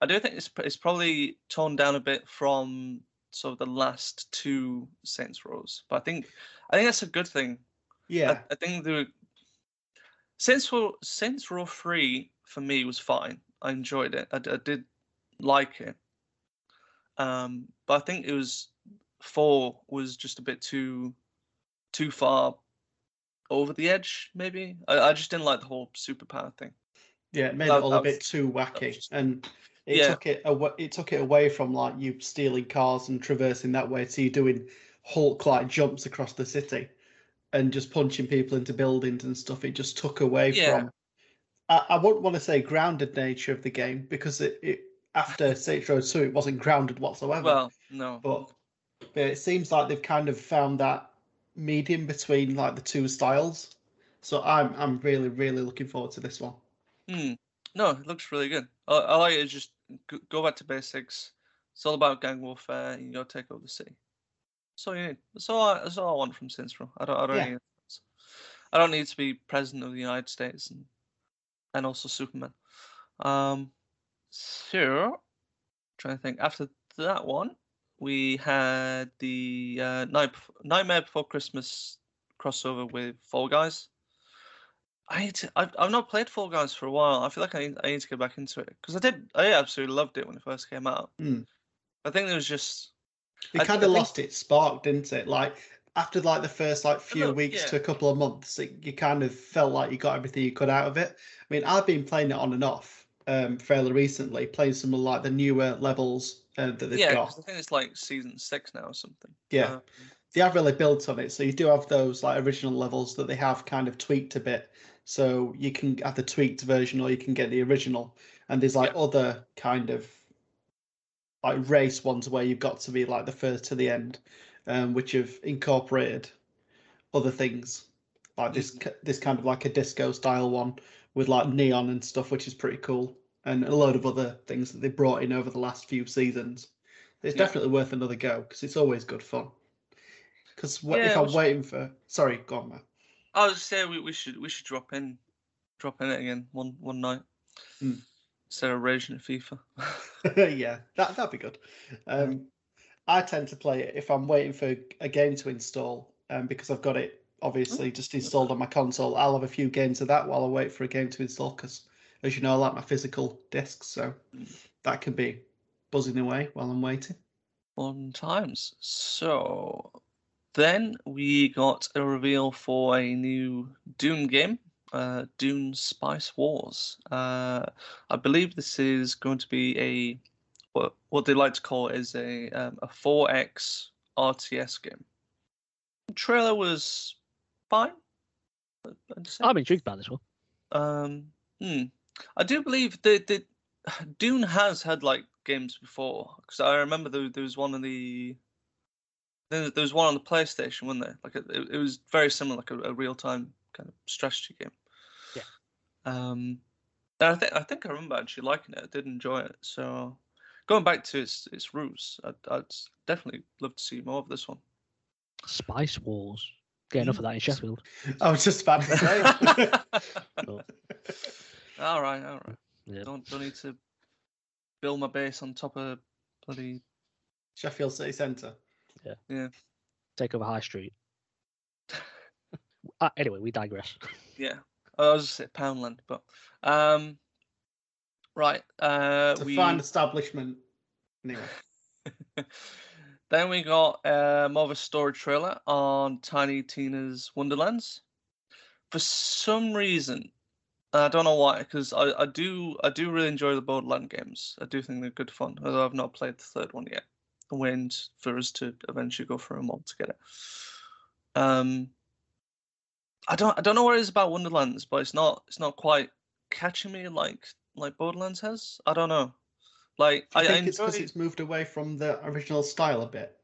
Speaker 2: I do think it's it's probably toned down a bit from sort of the last two Saints Rows, but I think I think that's a good thing.
Speaker 3: yeah,
Speaker 2: I, I think the Saints Row Saints Row Three for me was fine. I enjoyed it. I did like it. Um, but I think it was four was just a bit too too far over the edge. Maybe I, I just didn't like the whole superpower thing.
Speaker 3: yeah, it made
Speaker 2: that-
Speaker 3: it all a bit
Speaker 2: was-
Speaker 3: too wacky,
Speaker 2: just-
Speaker 3: and it
Speaker 2: Yeah.
Speaker 3: took it away. It took it away from like you stealing cars and traversing that way to you doing Hulk-like jumps across the city and just punching people into buildings and stuff. It just took away
Speaker 2: Yeah.
Speaker 3: from. I, I wouldn't want to say grounded nature of the game because it, it after Saints Row Two it wasn't grounded whatsoever.
Speaker 2: Well, no,
Speaker 3: but, but it seems like they've kind of found that medium between like the two styles. So I'm I'm really really looking forward to this one.
Speaker 2: Hmm. No, it looks really good. I, I like it. Just go back to basics. It's all about gang warfare. You go take over the city. That's all you need. That's all. I, that's all I want from Saints Row. I don't. I don't
Speaker 3: Yeah.
Speaker 2: need. I don't need to be president of the United States and and also Superman. Um. So, trying to think. After that one, we had the uh, Night Nightmare Before Christmas crossover with Fall Guys. I to, I've I've not played Fall Guys for a while. I feel like I need, I need to get back into it because I did. I absolutely loved it when it first came out.
Speaker 3: Hmm.
Speaker 2: I think there was just
Speaker 3: It
Speaker 2: I-
Speaker 3: kind
Speaker 2: I
Speaker 3: of
Speaker 2: think-
Speaker 3: lost its spark, didn't it? Like after like the first like few
Speaker 2: little-
Speaker 3: weeks
Speaker 2: yeah.
Speaker 3: to a couple of months, it, you kind of felt like you got everything you could out of it. I mean, I've been playing it on and off um, fairly recently, playing some of like the newer levels uh, that they've got
Speaker 2: yeah.
Speaker 3: got.
Speaker 2: I think it's like season six now or something.
Speaker 3: Yeah.
Speaker 2: Um,
Speaker 3: they have really built on it. So you do have those like original levels that they have kind of tweaked a bit. So you can have the tweaked version or you can get the original. And there's like other kind of like race ones where you've got to be like the first to the end, um, which have incorporated other things like this ki- this kind of like a disco style one with like neon and stuff, which is pretty cool, and a load of other things that they brought in over the last few seasons. It's
Speaker 2: Yeah.
Speaker 3: definitely worth another go because it's always good fun. Because
Speaker 2: Yeah,
Speaker 3: if I'm waiting for, sorry, go on, Matt.
Speaker 2: I was say we, we should we should drop in, drop in it again one one night.
Speaker 3: Hmm.
Speaker 2: Instead of raging at FIFA.
Speaker 3: yeah, that that'd be good. Um, I tend to play it if I'm waiting for a game to install, um, because I've got it obviously just installed on my console. I'll have a few games of that while I wait for a game to install, because as you know, I like my physical discs, so that can be buzzing away while I'm waiting.
Speaker 2: Fun times. So then we got a reveal for a new Dune game, uh, Dune Spice Wars. Uh, I believe this is going to be a what what they like to call is a um, a 4x RTS game. trailer was fine. I'd- I'd say.
Speaker 1: I'm intrigued by this one.
Speaker 2: Um, hmm. I do believe that the Dune has had like games before because I remember there, there was one on the there, there was one on the PlayStation, wasn't there? Like it, it it was very similar, like a, a real time kind of strategy game.
Speaker 1: Yeah.
Speaker 2: Um, and I think I think I remember actually liking it. I did enjoy it. So going back to its its roots, I'd, I'd definitely love to see more of this one.
Speaker 1: Spice Wars. Get enough of that in Sheffield.
Speaker 3: I was just about to say.
Speaker 1: But,
Speaker 2: all right, all right.
Speaker 1: yeah.
Speaker 2: Don't don't need to build my base on top of bloody
Speaker 3: Sheffield City Centre. Yeah. Yeah.
Speaker 1: Take over High Street. uh, anyway, we digress.
Speaker 2: yeah. I was just say Poundland, but um, right. Uh,
Speaker 3: It's a
Speaker 2: we
Speaker 3: fine establishment. Anyway.
Speaker 2: Then we got uh, more of a story trailer on Tiny Tina's Wonderlands. For some reason, I don't know why, because I, I do I do really enjoy the Borderland games. I do think they're good fun, although I've not played the third one yet. I'm waiting for us to eventually go for them all together. Um, I don't I don't know what it is about Wonderlands, but it's not it's not quite catching me like like Borderlands has. I don't know. Like I, I
Speaker 3: think it's because it's moved away from the original style a bit?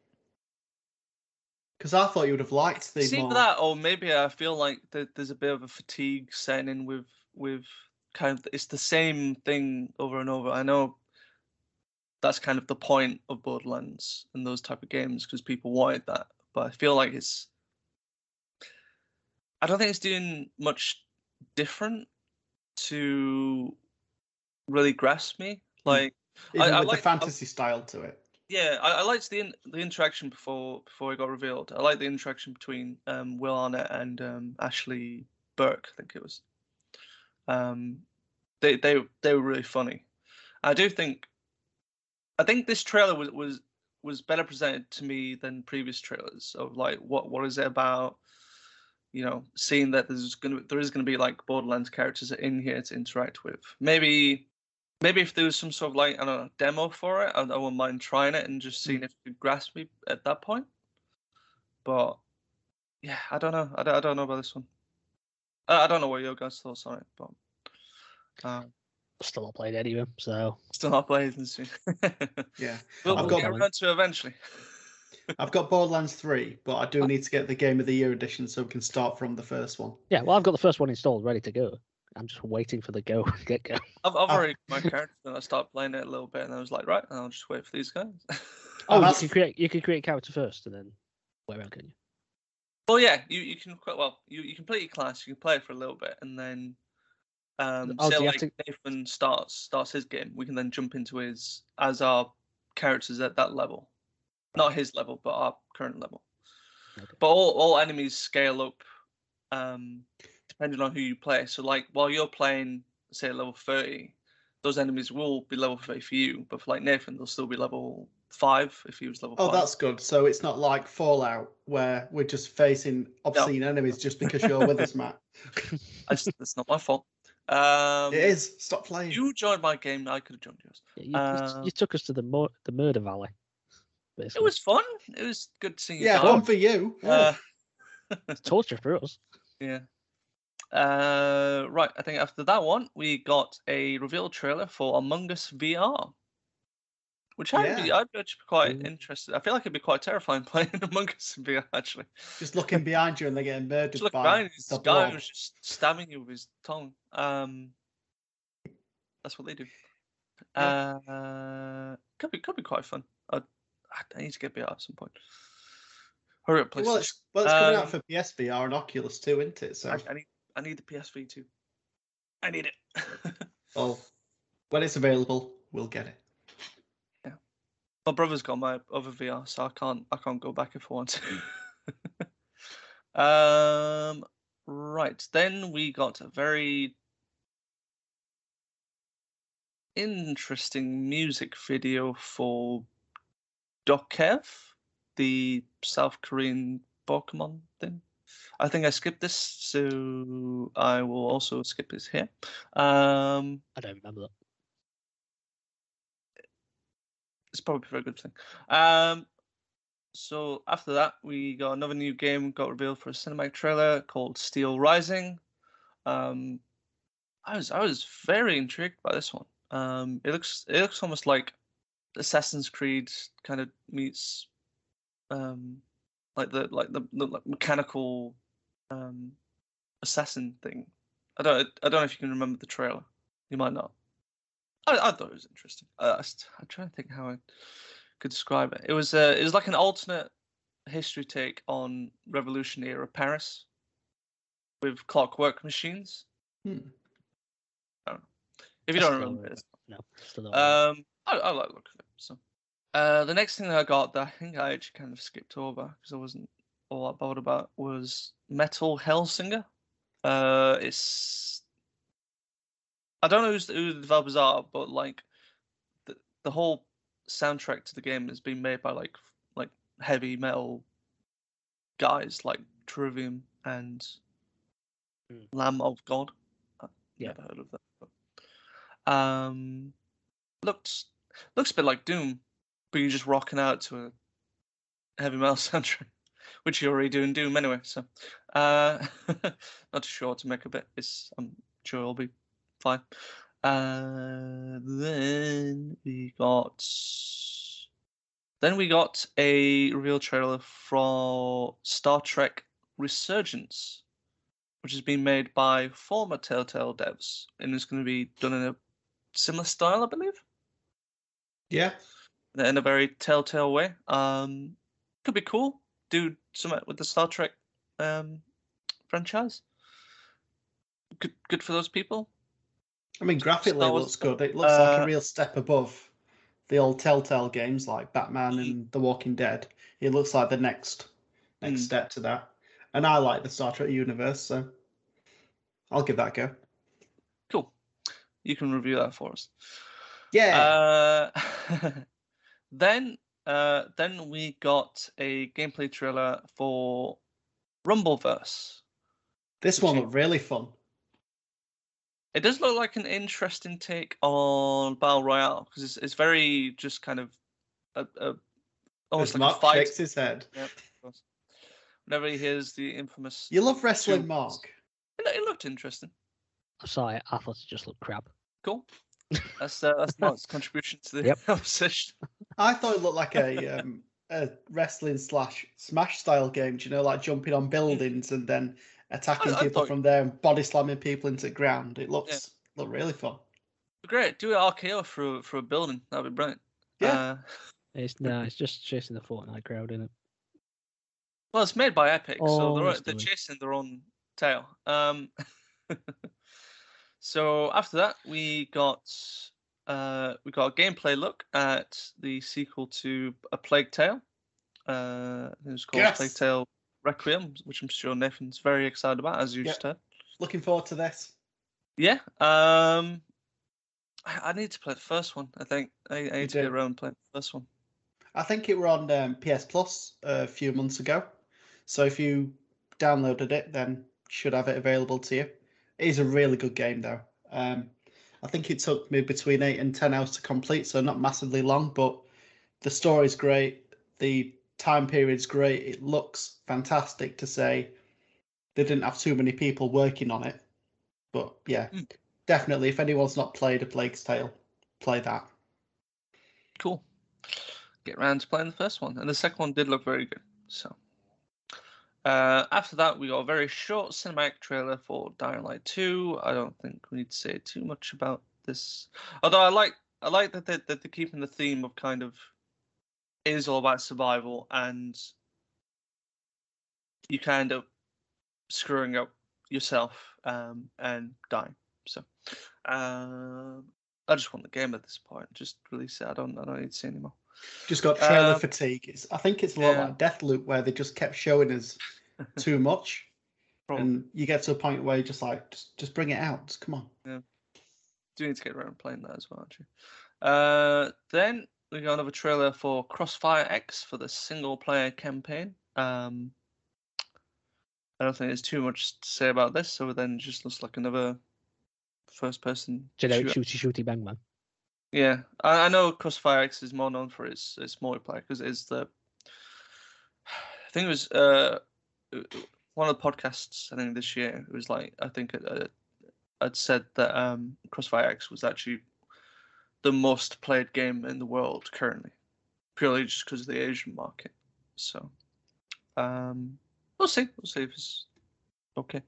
Speaker 3: Because I thought you would have liked the
Speaker 2: See
Speaker 3: more.
Speaker 2: that, or maybe I feel like that there's a bit of a fatigue setting in with with kind of it's the same thing over and over. I know that's kind of the point of Borderlands and those type of games because people wanted that, but I feel like it's I don't think it's doing much different to really grasp me. Hmm. Like
Speaker 3: even
Speaker 2: I- I
Speaker 3: with
Speaker 2: like-
Speaker 3: the fantasy style to it.
Speaker 2: yeah, I, I liked the in, the interaction before before it got revealed. I liked the interaction between um, Will Arnett and um, Ashly Burch. I think it was. Um, they they they were really funny. I do think. I think this trailer was was was better presented to me than previous trailers of like what what is it about. You know, seeing that there's gonna there is gonna be like Borderlands characters in here to interact with. Maybe maybe if there was some sort of like I don't know demo for it, I, I wouldn't mind trying it and just seeing if it could grasp me at that point. But yeah, I don't know. I don't, I don't know about this one. I, I don't know what your guys' thoughts on it, but uh,
Speaker 1: Still not played any of them, so
Speaker 2: still not played and soon.
Speaker 3: Yeah.
Speaker 2: we'll,
Speaker 3: I've
Speaker 2: we'll
Speaker 3: got-
Speaker 2: get around to it eventually.
Speaker 3: I've got Borderlands 3, but I do need to get the Game of the Year edition so we can start from the first one.
Speaker 1: yeah. Well, I've got the first one installed, ready to go. I'm just waiting for the go get go.
Speaker 2: I've, I've
Speaker 3: Ah.
Speaker 2: already got my character and I start playing it a little bit and I was like, right, I'll just wait for these guys.
Speaker 1: Oh, you can create you can create character first and then wait around, can you?
Speaker 2: Well, yeah, you, you can quite well. You you complete your class, you can play it for a little bit, and then um,
Speaker 1: Oh,
Speaker 2: say
Speaker 1: do
Speaker 2: like
Speaker 1: to-
Speaker 2: Nathan starts starts his game, we can then jump into his as our characters at that level, not his level, but our current level.
Speaker 1: Okay.
Speaker 2: But all all enemies scale up, um, depending on who you play. So like while you're playing, say level thirty, those enemies will be level thirty for you, but for like Nathan, they'll still be level five if he was level
Speaker 3: Oh,
Speaker 2: five.
Speaker 3: that's good. So it's not like Fallout where we're just facing obscene enemies just because you're with us, Matt.
Speaker 2: I just, that's not my fault. Um,
Speaker 3: it is. Stop playing.
Speaker 2: You joined my game. I could have joined yours.
Speaker 1: Yeah, you, you s-
Speaker 2: Uh,
Speaker 1: you took us to the mur- the murder valley.
Speaker 2: It was fun. It was good seeing you.
Speaker 3: yeah,
Speaker 2: die.
Speaker 3: one for you.
Speaker 2: Uh,
Speaker 1: torture for us.
Speaker 2: yeah. Uh, right. I think after that one, we got a reveal trailer for Among Us VR, which I'd be, I'd be quite
Speaker 1: Ooh.
Speaker 2: interested. I feel like it'd be quite terrifying playing Among Us in VR. Actually,
Speaker 3: Just looking behind you and they're getting murdered
Speaker 2: just look
Speaker 3: by
Speaker 2: behind this
Speaker 3: the
Speaker 2: guy was just stabbing you with his tongue. Um, that's what they do. Uh, could be could be quite fun. I I need to get VR at some point. Hurry up, please.
Speaker 3: Well, it's, well, it's coming out
Speaker 2: Um,
Speaker 3: for PSVR and Oculus too, isn't it? So,
Speaker 2: I, I need I need the PSV too. I need it.
Speaker 3: well, when it's available, we'll get it. Yeah.
Speaker 2: My brother's got my other VR, so I can't I can't go back if I want to. um right. Then we got a very interesting music video for Dokev, the South Korean Pokemon thing. I think I skipped this, so I will also skip this here. Um,
Speaker 1: I don't remember that.
Speaker 2: it's probably a very good thing. Um, so after that, we got another new game got revealed for a cinematic trailer called Steel Rising. Um, I was I was very intrigued by this one. Um, it looks it looks almost like Assassin's Creed kind of meets um, like the like the, the like mechanical um, assassin thing. I don't I don't know if you can remember the trailer. You might not. I, I thought it was interesting. Uh, I, I'm trying to think how I could describe it. It was uh, it was like an alternate history take on Revolution era Paris with clockwork machines.
Speaker 3: Hmm.
Speaker 2: If you
Speaker 1: I
Speaker 2: don't remember it,
Speaker 1: No, still don't.
Speaker 2: um, I, I like the look of it. So, uh, the next thing that I got that I think I actually kind of skipped over because I wasn't all that bothered about was Metal Hellsinger. Uh, it's I don't know who's, who the developers are, but like the the whole soundtrack to the game has been made by like like heavy metal guys like Trivium and
Speaker 1: Hmm.
Speaker 2: Lamb of God. I've
Speaker 1: Yeah.
Speaker 2: never heard of that. But, um, looks looks a bit like Doom, but you're just rocking out to a heavy metal soundtrack, which you're already doing Doom anyway. So, uh, not sure to make a bit. It's I'm sure it'll be fine. Uh, then we got then we got a real trailer for Star Trek Resurgence, which has been made by former Telltale devs, and is going to be done in a similar style, I believe,
Speaker 3: Yeah.
Speaker 2: In a very Telltale way. Um, could be cool. Do something with the Star Trek um, franchise. Good, good for those people.
Speaker 3: I mean, graphically,
Speaker 2: Star
Speaker 3: looks good. It looks like
Speaker 2: Uh,
Speaker 3: a real step above the old Telltale games like Batman and The Walking Dead. It looks like the next next
Speaker 2: Mm.
Speaker 3: step to that. And I like the Star Trek universe, so I'll give that a go.
Speaker 2: Cool. You can review that for us.
Speaker 3: Yeah.
Speaker 2: Uh, then, uh, then we got a gameplay trailer for Rumbleverse.
Speaker 3: this one looked really fun.
Speaker 2: It does look like an interesting take on Battle Royale because it's, it's very just kind of a, a almost
Speaker 3: As
Speaker 2: like
Speaker 3: Mark
Speaker 2: a fight.
Speaker 3: shakes his head.
Speaker 2: Yep. Whenever he hears the infamous,
Speaker 3: You love wrestling,
Speaker 2: Two-
Speaker 3: Mark.
Speaker 2: it, it looked interesting.
Speaker 1: I saw it. I thought it just looked crap.
Speaker 2: Cool. That's uh, that's Mark's contribution to the
Speaker 1: Yep.
Speaker 2: conversation.
Speaker 3: I thought it looked like a um, a wrestling slash smash style game. Do you know, like jumping on buildings and then attacking
Speaker 2: I
Speaker 3: people
Speaker 2: thought-
Speaker 3: from there and body slamming people into the ground. It looks looked really fun.
Speaker 2: Great, do it RKO for a- for a building. That'd be brilliant.
Speaker 3: Yeah.
Speaker 2: Uh,
Speaker 1: It's no, it's just chasing the Fortnite crowd, isn't it?
Speaker 2: Well, it's made by Epic, so
Speaker 1: Oh,
Speaker 2: they're, they're
Speaker 1: the way.
Speaker 2: chasing their own tail. Um, so after that, we got uh, we got a gameplay look at the sequel to A Plague Tale. Uh, it was called
Speaker 3: Yes.
Speaker 2: Plague Tale Requiem, which I'm sure Nathan's very excited about, as you
Speaker 3: Yep.
Speaker 2: just heard.
Speaker 3: Looking forward to this.
Speaker 2: Yeah. Um, I, I need to play the first one. I think I, I need to
Speaker 3: do.
Speaker 2: get around and play the first one.
Speaker 3: I think it were on um, PS Plus a few months ago. So if you downloaded it, then should have it available to you. It is a really good game, though. Um, I think it took me between eight and ten hours to complete, so not massively long. But the story's great. The time period's great. It looks fantastic. To say they didn't have too many people working on it, but yeah,
Speaker 2: Mm.
Speaker 3: definitely. If anyone's not played A Plague's Tale, play that.
Speaker 2: Cool. Get around to playing the first one, and the second one did look very good. So, uh, after that, we got a very short cinematic trailer for Dying Light Two. I don't think we need to say too much about this, although I like I like that they, that they're keeping the theme of kind of it is all about survival and you kind of screwing up yourself um, and dying. So, um, I just want the game at this point. Just release it. I don't. I don't need to see anymore.
Speaker 3: Just got trailer
Speaker 2: Um,
Speaker 3: fatigue. It's, I think it's a lot
Speaker 2: yeah.
Speaker 3: like Deathloop, where they just kept showing us too much,
Speaker 2: Probably.
Speaker 3: and you get to a point where you're just like, just, just bring it out. Just come on.
Speaker 2: do need to get around playing that as well, actually. Uh, then we got another trailer for Crossfire X for the single player campaign. Um, I don't think there's too much to say about this, so then it just looks like another first person.
Speaker 1: Generic
Speaker 2: shooter.
Speaker 1: shooty shooty bang bang.
Speaker 2: Yeah, I, I know Crossfire X is more known for its its multiplayer because it is the I think it was uh, one of the podcasts. I think this year it was like I think uh, I'd said that um, Crossfire X was actually the most played game in the world currently, purely just because of the Asian market. So, um, we'll see. We'll see if it's okay.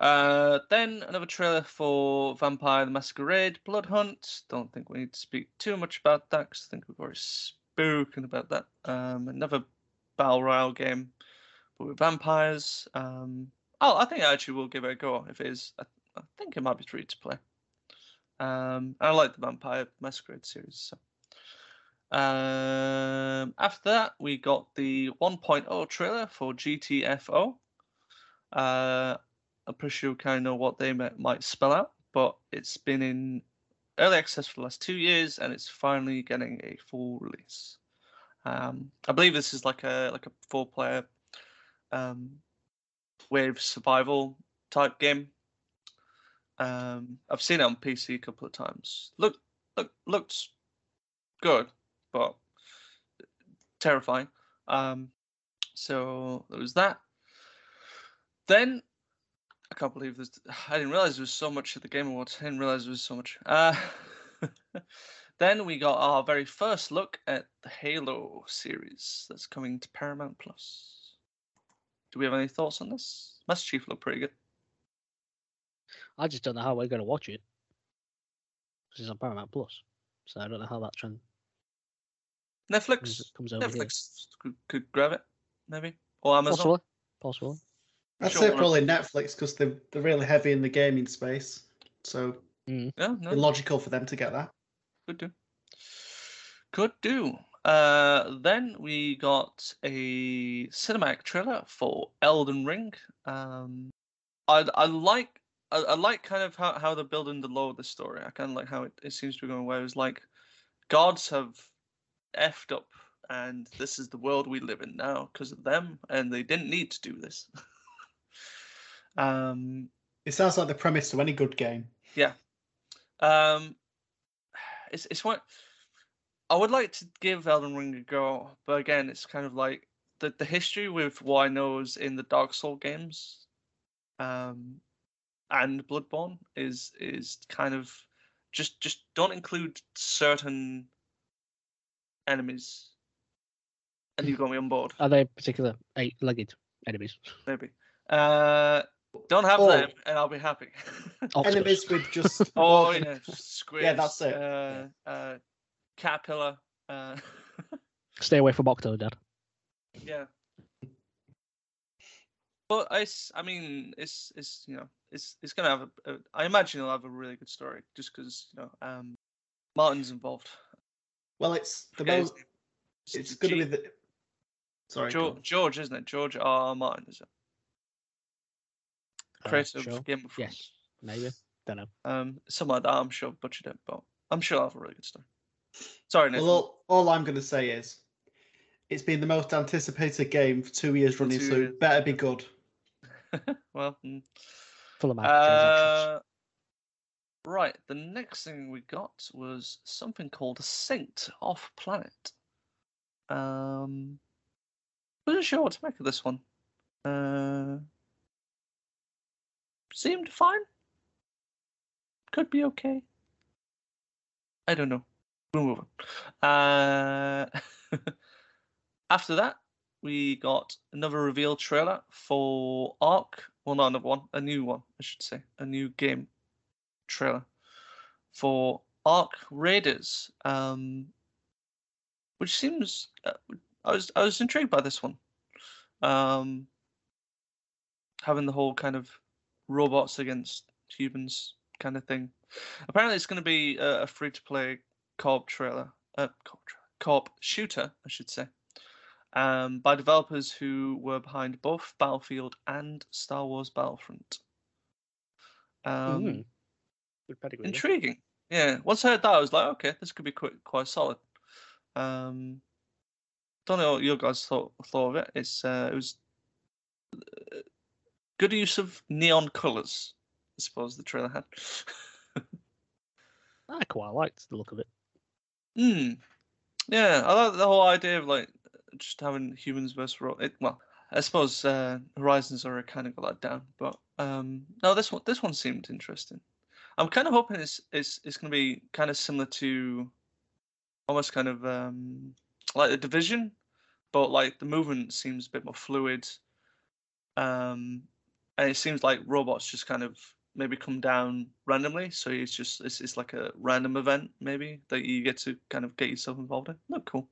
Speaker 2: Uh, then another trailer for Vampire the Masquerade Blood Hunt. Don't think we need to speak too much about that because I think we've already spoken about that. Um, another battle royale game, but with vampires. Um, oh, I think I actually will give it a go if it is. I, I think it might be free to play. Um, I like the Vampire Masquerade series. So. Um, after that, we got the 1.0 trailer for GTFO. Uh, I'm pretty sure we kind of know what they might, might spell out, but it's been in early access for the last two years, and it's finally getting a full release. Um, I believe this is like a like a four-player um, wave survival type game. Um, I've seen it on PC a couple of times. Look, look, looks good, but terrifying. Um, so there was that. Then I can't believe this. I didn't realize there was so much at the Game Awards. I didn't realize there was so much. Uh, then we got our very first look at the Halo series that's coming to Paramount Plus. Do we have any thoughts on this? Master Chief looked pretty good.
Speaker 1: I just don't know how we're going to watch it. This is on Paramount Plus, so I don't know how that trend
Speaker 2: Netflix.
Speaker 1: comes, comes over here.
Speaker 2: Netflix could, could grab it, maybe, or Amazon.
Speaker 1: Possibly, possibly.
Speaker 3: I'd say probably Netflix because they're they're really heavy in the gaming space, so
Speaker 1: Mm.
Speaker 2: Yeah, no,
Speaker 3: it's logical for them to get that.
Speaker 2: could do. Could do. Uh, then we got a cinematic trailer for Elden Ring. Um, I I like I, I like kind of how, how they're building the lore of the story. I kind of like how it, it seems to be going where it's like gods have effed up, and this is the world we live in now because of them, and they didn't need to do this. um,
Speaker 3: It sounds like the premise to any good game. Yeah.
Speaker 2: Um, it's it's what I would like to give Elden Ring a go, but again, it's kind of like the the history with what I know is in the Dark Soul games, um, and Bloodborne is is kind of just just don't include certain enemies, and you've got me on board.
Speaker 1: Are they particular eight-legged enemies?
Speaker 2: Maybe. Uh, don't have
Speaker 3: Oh.
Speaker 2: them, and I'll be happy.
Speaker 1: Octopus.
Speaker 3: Enemies with just
Speaker 2: Oh
Speaker 3: walking-
Speaker 2: yeah, squid.
Speaker 3: Yeah, that's it,
Speaker 2: Uh,
Speaker 3: yeah.
Speaker 2: uh, caterpillar. Uh,
Speaker 1: Stay away from Octodad.
Speaker 2: yeah. But i mean, it's it's you know, it's it's gonna have a, a I imagine it'll have a really good story just because you know, um, Martin's involved.
Speaker 3: Well, it's the
Speaker 2: Okay,
Speaker 3: most. It's going to be the. Sorry.
Speaker 2: George. George, isn't it? George R. R. Martin, is it?
Speaker 1: Uh,
Speaker 2: Creator of
Speaker 1: sure.
Speaker 2: Game of Thrones.
Speaker 1: Yes, maybe. Don't know.
Speaker 2: Um, something like that. I'm sure I've butchered it, but I'm sure I'll have a really good story. Sorry, Nathan.
Speaker 3: Well, all, all I'm going to say is, it's been the most anticipated game for two years running,
Speaker 2: two
Speaker 3: so
Speaker 2: years.
Speaker 3: better be good.
Speaker 2: well, mm.
Speaker 1: Full of microtransactions.
Speaker 2: Uh, right. The next thing we got was something called a Saint Off Planet. Um, wasn't sure what to make of this one. Uh, seemed fine. Could be okay. I don't know. We'll move on. Uh, after that, we got another reveal trailer for ARC. Well, not another one, a new one, I should say, a new game trailer for ARC Raiders, um, which seems uh, I was I was intrigued by this one, um, having the whole kind of robots against humans kind of thing. Apparently, it's going to be a, a free to play co-op trailer, uh, co-op, co-op shooter, I should say um, by developers who were behind both Battlefield and Star Wars Battlefront. Um,
Speaker 1: Mm. Pedigree.
Speaker 2: Intriguing. Yeah. Once I heard that, I was like, okay, this could be quite quite solid. Um, don't know what your guys thought thought of it. It's uh, it was good use of neon colours. I suppose the trailer had.
Speaker 1: I quite liked the look of it.
Speaker 2: Hmm. Yeah, I like the whole idea of like just having humans versus ro- it, well, I suppose uh, Horizons are kind of got that down, but um, no, this one this one seemed interesting. I'm kind of hoping it's it's it's going to be kind of similar to almost kind of um, like the division, but like the movement seems a bit more fluid. Um, and it seems like robots just kind of maybe come down randomly. So it's just it's, it's like a random event maybe that you get to kind of get yourself involved in. Look cool.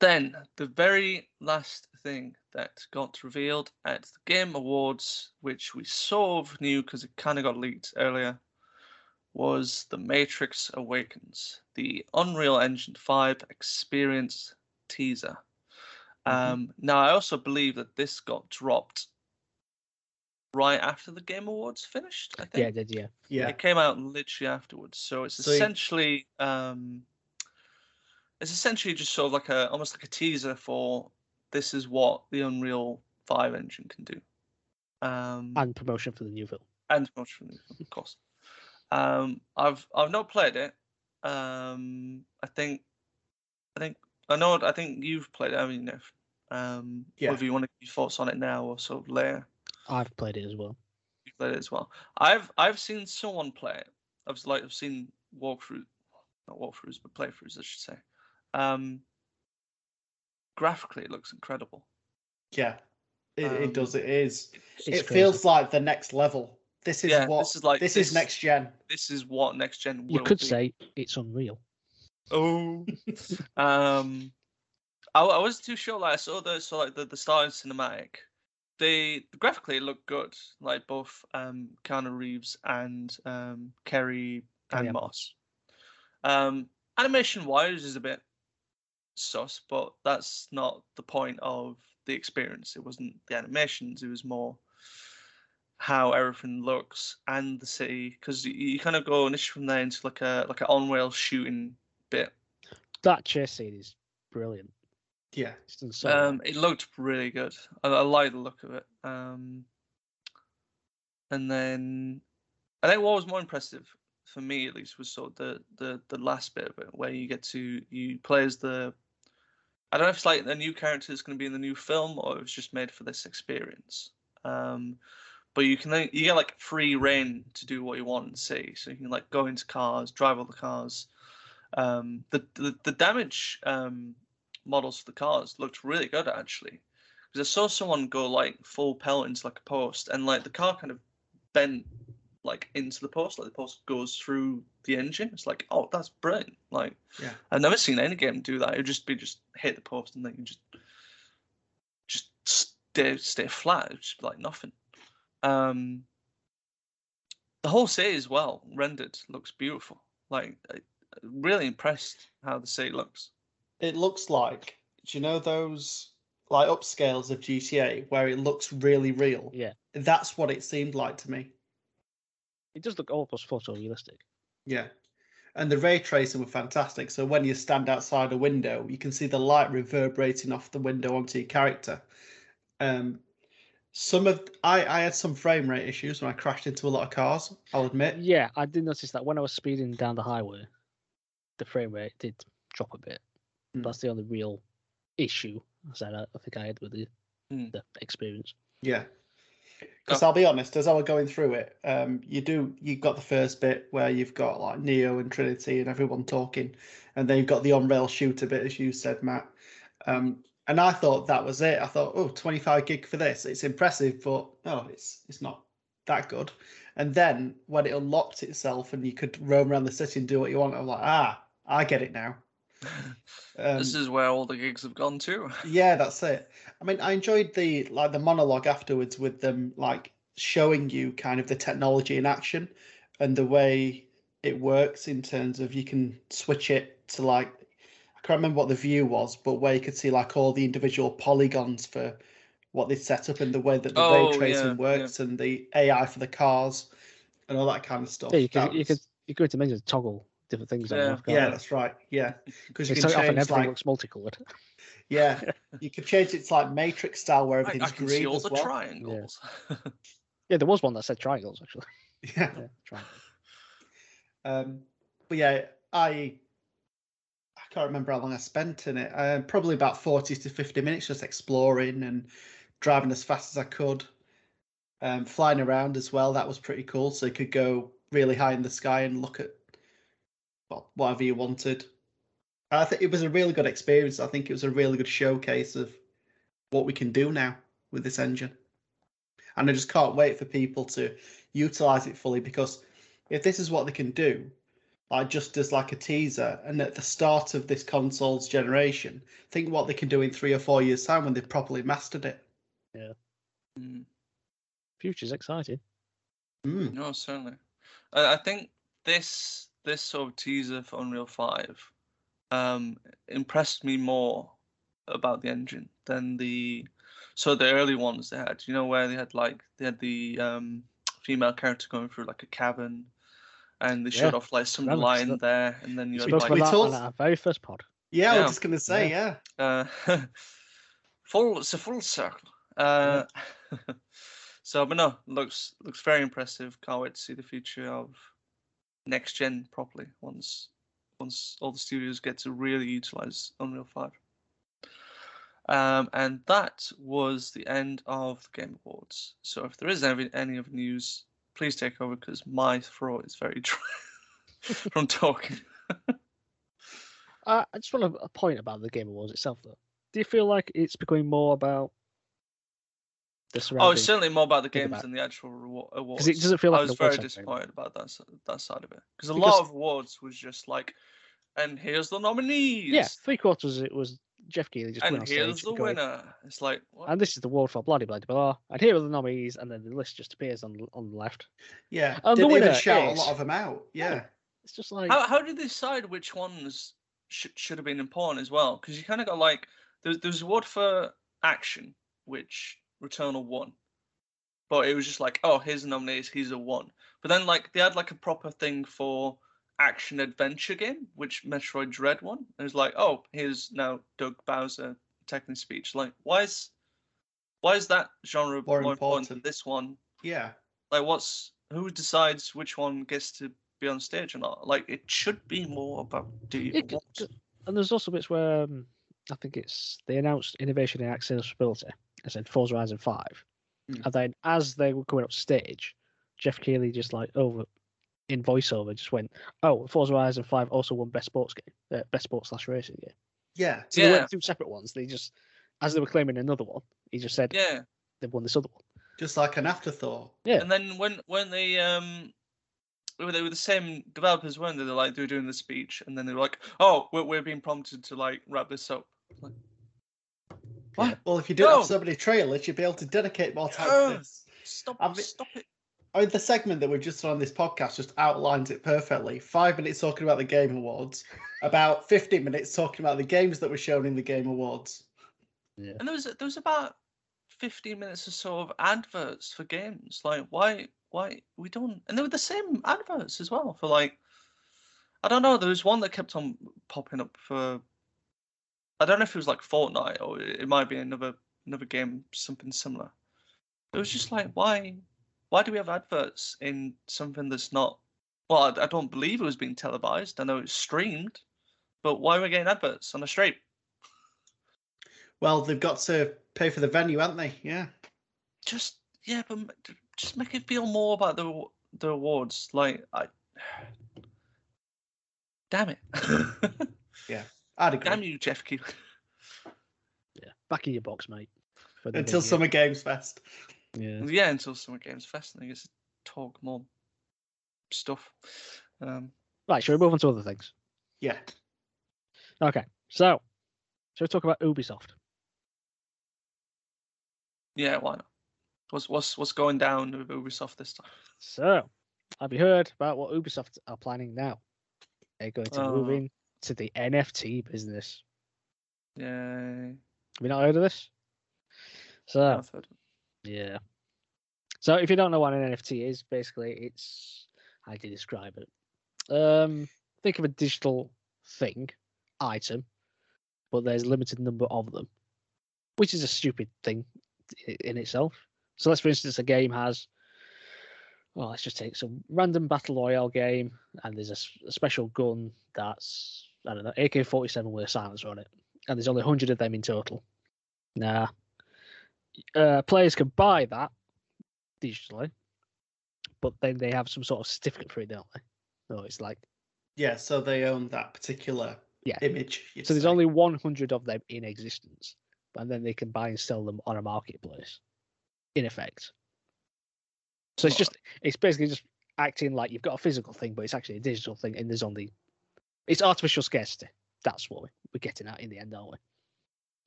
Speaker 2: Then the very last thing that got revealed at the Game Awards, which we sort of knew because it kind of got leaked earlier, was The Matrix Awakens, the Unreal Engine 5 experience teaser.
Speaker 3: Mhm.
Speaker 2: Um, now, I also believe that this got dropped right after the Game Awards finished. I think
Speaker 1: Yeah, it did yeah.
Speaker 3: Yeah.
Speaker 2: it came out literally afterwards. So it's
Speaker 3: So
Speaker 2: essentially um, it's essentially just sort of like a almost like a teaser for this is what the Unreal Five engine can do. Um,
Speaker 1: And promotion for the new film.
Speaker 2: and much from the- of course. Um, I've I've not played it. Um, I think I think I know I think you've played it. I mean, if um,
Speaker 3: Yeah.
Speaker 2: whether you want to give your thoughts on it now or sort of later,
Speaker 1: I've played it as well.
Speaker 2: you've played it as well. I've I've seen someone play it. I've like I've seen walkthrough, not walkthroughs, but playthroughs, I should say. Um, graphically, it looks incredible.
Speaker 3: Yeah. It,
Speaker 2: Um,
Speaker 3: it does. It is.
Speaker 1: It's
Speaker 3: it
Speaker 1: crazy.
Speaker 3: feels like the next level. This is
Speaker 2: Yeah,
Speaker 3: what
Speaker 2: this is like
Speaker 3: this,
Speaker 2: this-
Speaker 3: is next gen.
Speaker 2: This is what next gen will
Speaker 1: You could
Speaker 2: be.
Speaker 1: say it's unreal.
Speaker 2: Oh. um, I, I wasn't too sure. Like I saw the so like the the starting cinematic. They graphically looked good. Like both um Keanu Reeves and um Kerry and
Speaker 1: Carrie-Anne
Speaker 2: Moss. Um, animation wise is a bit sus, but that's not the point of the experience. It wasn't the animations. It was more how everything looks and the city because you, you kind of go initially from there into like a like an on rail shooting bit.
Speaker 1: That chase scene is brilliant.
Speaker 3: Yeah.
Speaker 2: Um, it looked really good. I, I like the look of it. Um, and then I think what was more impressive for me, at least, was sort of the the the last bit of it, where you get to you play as the. I don't know if it's like a new character is going to be in the new film or it was just made for this experience. Um, but you can you get like free reign to do what you want and see. So you can like go into cars, drive all the cars. Um, the, the the damage um, models for the cars looked really good actually, because I saw someone go like full pelt into like a post, and like the car kind of bent like into the post, like the post goes through the engine. It's like, oh, that's brilliant! Like,
Speaker 3: Yeah.
Speaker 2: I've never seen any game do that. It would just be just hit the post and then you just just stay stay flat. It's just like nothing. Um, the whole city as well rendered looks beautiful. Like, I- really impressed how the city looks.
Speaker 3: It looks like do you know those like upscales of GTA where it looks really real?
Speaker 1: Yeah.
Speaker 3: That's what it seemed like to me.
Speaker 1: It does look almost photorealistic.
Speaker 3: Yeah. And the ray tracing were fantastic. So when you stand outside a window, you can see the light reverberating off the window onto your character. Um, some of I, I had some frame rate issues when I crashed into a lot of cars. I'll admit.
Speaker 1: Yeah, I did notice that when I was speeding down the highway, the frame rate did drop a bit.
Speaker 3: Hmm.
Speaker 1: That's the only real issue I said I, I think I had with the,
Speaker 2: Hmm.
Speaker 1: the experience.
Speaker 3: Yeah. Because. I'll be honest, as I was going through it, um, you do you've got the first bit where you've got like Neo and Trinity and everyone talking, and then you've got the on rail shooter bit, as you said, Matt. Um, and I thought that was it. I thought, oh, 25 gig for this. It's impressive, but oh, it's it's not that good. And then when it unlocked itself and you could roam around the city and do what you want, I'm like, ah, I get it now. Um,
Speaker 2: this is where all the gigs have gone to.
Speaker 3: yeah, that's it. I mean, I enjoyed the like the monologue afterwards with them like showing you kind of the technology in action and the way it works in terms of you can switch it to like I can't remember what the view was, but where you could see like all the individual polygons for what they set up and the way that the
Speaker 2: Oh,
Speaker 3: ray tracing
Speaker 2: yeah, yeah.
Speaker 3: works and the AI for the cars and all that kind of stuff.
Speaker 1: Yeah, you could
Speaker 3: That
Speaker 1: you could
Speaker 3: was-
Speaker 1: you could menus to toggle different things on
Speaker 2: Yeah.
Speaker 1: and
Speaker 3: yeah, that's right. Yeah, because you
Speaker 1: It's
Speaker 3: can
Speaker 1: so often everything
Speaker 3: like
Speaker 1: looks multicolored.
Speaker 3: yeah, you could change it to like Matrix style where
Speaker 2: I,
Speaker 3: everything's
Speaker 2: I can
Speaker 3: green
Speaker 2: see all
Speaker 3: as
Speaker 2: the
Speaker 3: well.
Speaker 2: triangles.
Speaker 1: Yeah, there was one that said triangles actually.
Speaker 3: Yeah.
Speaker 1: Yeah, triangles.
Speaker 3: Um, but yeah, I I can't remember how long I spent in it. Uh, probably about 40 to 50 minutes just exploring and driving as fast as I could. Um, flying around as well, that was pretty cool. So you could go really high in the sky and look at well, whatever you wanted. I think it was a really good experience. I think it was a really good showcase of what we can do now with this engine. And I just can't wait for people to utilize it fully because if this is what they can do, like just as like a teaser, and at the start of this console's generation, think what they can do in three or four years' time when they've properly mastered it. Yeah.
Speaker 2: Mm,
Speaker 1: Future's exciting.
Speaker 3: Mm.
Speaker 2: no, certainly. I, I think this this sort of teaser for Unreal Five um, impressed me more about the engine than the so the early ones they had. You know where they had like they had the um, female character going through like a cabin, and they showed off like some
Speaker 1: that
Speaker 2: line
Speaker 1: that-
Speaker 2: there, and then you
Speaker 1: We
Speaker 2: had
Speaker 1: talked
Speaker 2: like
Speaker 1: about that
Speaker 3: told-
Speaker 1: on our very first pod.
Speaker 3: Yeah, I was just gonna say, yeah.
Speaker 2: uh, full it's a full circle. Uh, so, but no, looks looks very impressive. Can't wait to see the future of next gen properly once once all the studios get to really utilize Unreal Five. Um, and that was the end of the Game Awards. So, if there is any any other news, please take over because my throat is very dry from talking.
Speaker 1: Uh, I just want a point about the Game Awards itself, though. Do you feel like it's becoming more about the
Speaker 2: Oh, it's certainly more about the games
Speaker 1: about-
Speaker 2: than the actual reward, awards.
Speaker 1: Because it doesn't feel like
Speaker 2: I was very disappointed about that that side of it because a
Speaker 1: Because-
Speaker 2: lot of awards was just like, and here's the nominees.
Speaker 1: Yeah, three quarters it was Jeff Keighley just went
Speaker 2: and
Speaker 1: on
Speaker 2: here's
Speaker 1: stage
Speaker 2: the
Speaker 1: going,
Speaker 2: winner. It's like, what?
Speaker 1: and this is the award for bloody bloody blah, and here are the nominees, and then the list just appears on on the left.
Speaker 3: Yeah.
Speaker 1: And the
Speaker 3: Didn't even
Speaker 1: winner
Speaker 3: shout
Speaker 1: is-
Speaker 3: a lot of them out. Yeah.
Speaker 1: It's just like
Speaker 2: how how did they decide which ones should should have been important as well? Because you kind of got like there's there's award for action, which Returnal won. but it was just like, oh, here's the nominees, here's a one. But then like they had like a proper thing for action adventure game, which Metroid Dread won. It was like, oh, here's now Doug Bowser taking speech. Like, why is why is that genre
Speaker 3: More
Speaker 2: more, important than this one?
Speaker 3: Yeah.
Speaker 2: Like, what's who decides which one gets to be on stage or not? Like, it should be more about the
Speaker 1: It-
Speaker 2: awards.
Speaker 1: and there's also bits where um, I think it's they announced innovation in accessibility. I said Forza Horizon Five,
Speaker 3: Hmm.
Speaker 1: and then as they were coming up stage, Jeff Keighley just like over in voiceover just went, "Oh, Forza Horizon Five also won best sports game, uh, best sports slash racing game."
Speaker 3: Yeah.
Speaker 1: So they
Speaker 2: Yeah.
Speaker 1: weren't two separate ones. They just, as they were claiming another one, he just said
Speaker 2: Yeah,
Speaker 1: they've won this other one.
Speaker 3: Just like an afterthought.
Speaker 1: Yeah.
Speaker 2: and then when when they um. They were the same developers, weren't they? They're like they were doing the speech, and then they were like, "Oh, we're, we're being prompted to like wrap this up." Like, what?
Speaker 3: Well, if you don't
Speaker 2: No.
Speaker 3: have so many trailers, you'd be able to dedicate more time
Speaker 2: Yeah.
Speaker 3: to this.
Speaker 2: Stop!
Speaker 3: I've-
Speaker 2: Stop it!
Speaker 3: I mean, the segment that we've just done on this podcast just outlines it perfectly. Five minutes talking about the Game Awards, about 15 minutes talking about the games that were shown in the Game Awards. Yeah.
Speaker 2: And there was there was about fifteen minutes or so of adverts for games. Like why why we don't and they were the same adverts as well for like I don't know, there was one that kept on popping up for I don't know if it was like Fortnite or it might be another another game, something similar. It was just like why why do we have adverts in something that's not well, I, I don't believe it was being televised. I know it's streamed, but why are we getting adverts on a stream?
Speaker 3: Well, they've got to pay for the venue, haven't they? Yeah.
Speaker 2: just yeah, but just make it feel more about the the awards. Like I, damn it,
Speaker 3: I'd agree.
Speaker 2: damn you, Jeff Keighley.
Speaker 1: Yeah, back in your box, mate. for the
Speaker 3: Until
Speaker 1: big year.
Speaker 3: Summer Games Fest.
Speaker 1: Yeah.
Speaker 2: Yeah, until Summer Games Fest, and I guess talk more stuff. Um,
Speaker 1: Right, shall we move on to other things?
Speaker 3: Yeah.
Speaker 1: Okay, so shall we talk about Ubisoft?
Speaker 2: yeah, why not? What's what's what's going down with Ubisoft this time?
Speaker 1: So, have you heard about what Ubisoft are planning now? They're going to move
Speaker 2: Oh.
Speaker 1: in to the NFT business.
Speaker 2: Yeah,
Speaker 1: Have you not heard of this? So, yeah. So, if you don't know what an NFT is, basically, it's how do you describe it? Um, think of a digital thing, item, but there's a limited number of them, which is a stupid thing in itself. So, let's for instance, a game has, well, let's just take some random battle royale game, and there's a special gun that's I don't know, AK 47 with a silencer on it, and there's only 100 of them in total. Nah. Uh, players can buy that digitally, but then they have some sort of certificate for it, don't they? So it's like,
Speaker 3: Yeah, so they own that particular
Speaker 1: Yeah.
Speaker 3: image.
Speaker 1: so there's only 100 of them in existence, and then they can buy and sell them on a marketplace, in effect. So it's just, it's basically just acting like you've got a physical thing, but it's actually a digital thing, and there's only, it's artificial scarcity. That's what we- we're getting at in the end, aren't we?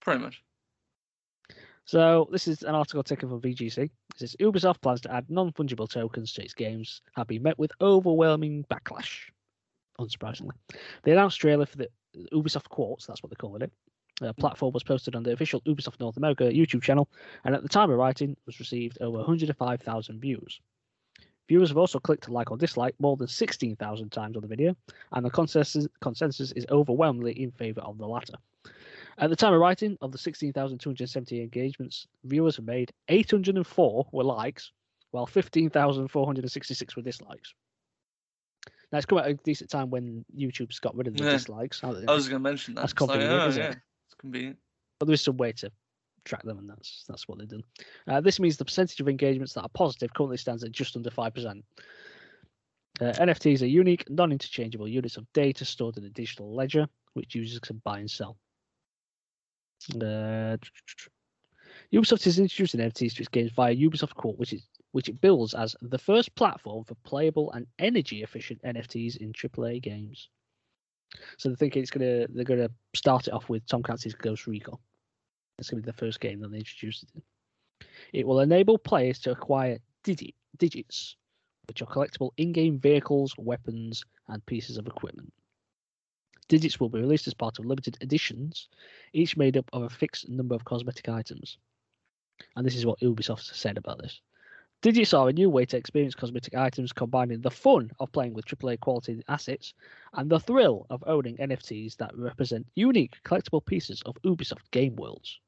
Speaker 2: Pretty much.
Speaker 1: So this is an article taken from VGC. It says Ubisoft plans to add non-fungible tokens to its games have been met with overwhelming backlash. Unsurprisingly, the announced trailer for the Ubisoft Quartz, that's what they're calling it, uh, platform was posted on the official Ubisoft North America YouTube channel, and at the time of writing, was received over 105,000 views. Viewers have also clicked like or dislike more than 16,000 times on the video, and the consensus, consensus is overwhelmingly in favour of the latter. At the time of writing, of the 16,270 engagements viewers have made, 804 were likes, while 15,466 were dislikes. Now, it's come at a decent time when YouTube's got rid of the
Speaker 2: Yeah.
Speaker 1: dislikes.
Speaker 2: I was going to mention that.
Speaker 1: That's
Speaker 2: like,
Speaker 1: convenient,
Speaker 2: oh,
Speaker 1: isn't it?
Speaker 2: It's convenient.
Speaker 1: but there is some way to track them, and that's that's what they've done. Uh, this means the percentage of engagements that are positive currently stands at just under five percent. Uh, NFTs are unique, non-interchangeable units of data stored in a digital ledger, which users can buy and sell. Uh, Ubisoft is introducing NFTs to its games via Ubisoft Quartz, which is which it builds as the first platform for playable and energy-efficient NFTs in AAA games. So they're thinking it's gonna they're gonna start it off with Tom Clancy's Ghost Recon. It's gonna be the first game that they introduced it in. It will enable players to acquire digit, digits, which are collectible in-game vehicles, weapons, and pieces of equipment. Digits will be released as part of limited editions, each made up of a fixed number of cosmetic items. And this is what Ubisoft said about this. Digits are a new way to experience cosmetic items, combining the fun of playing with AAA quality assets and the thrill of owning NFTs that represent unique collectible pieces of Ubisoft game worlds.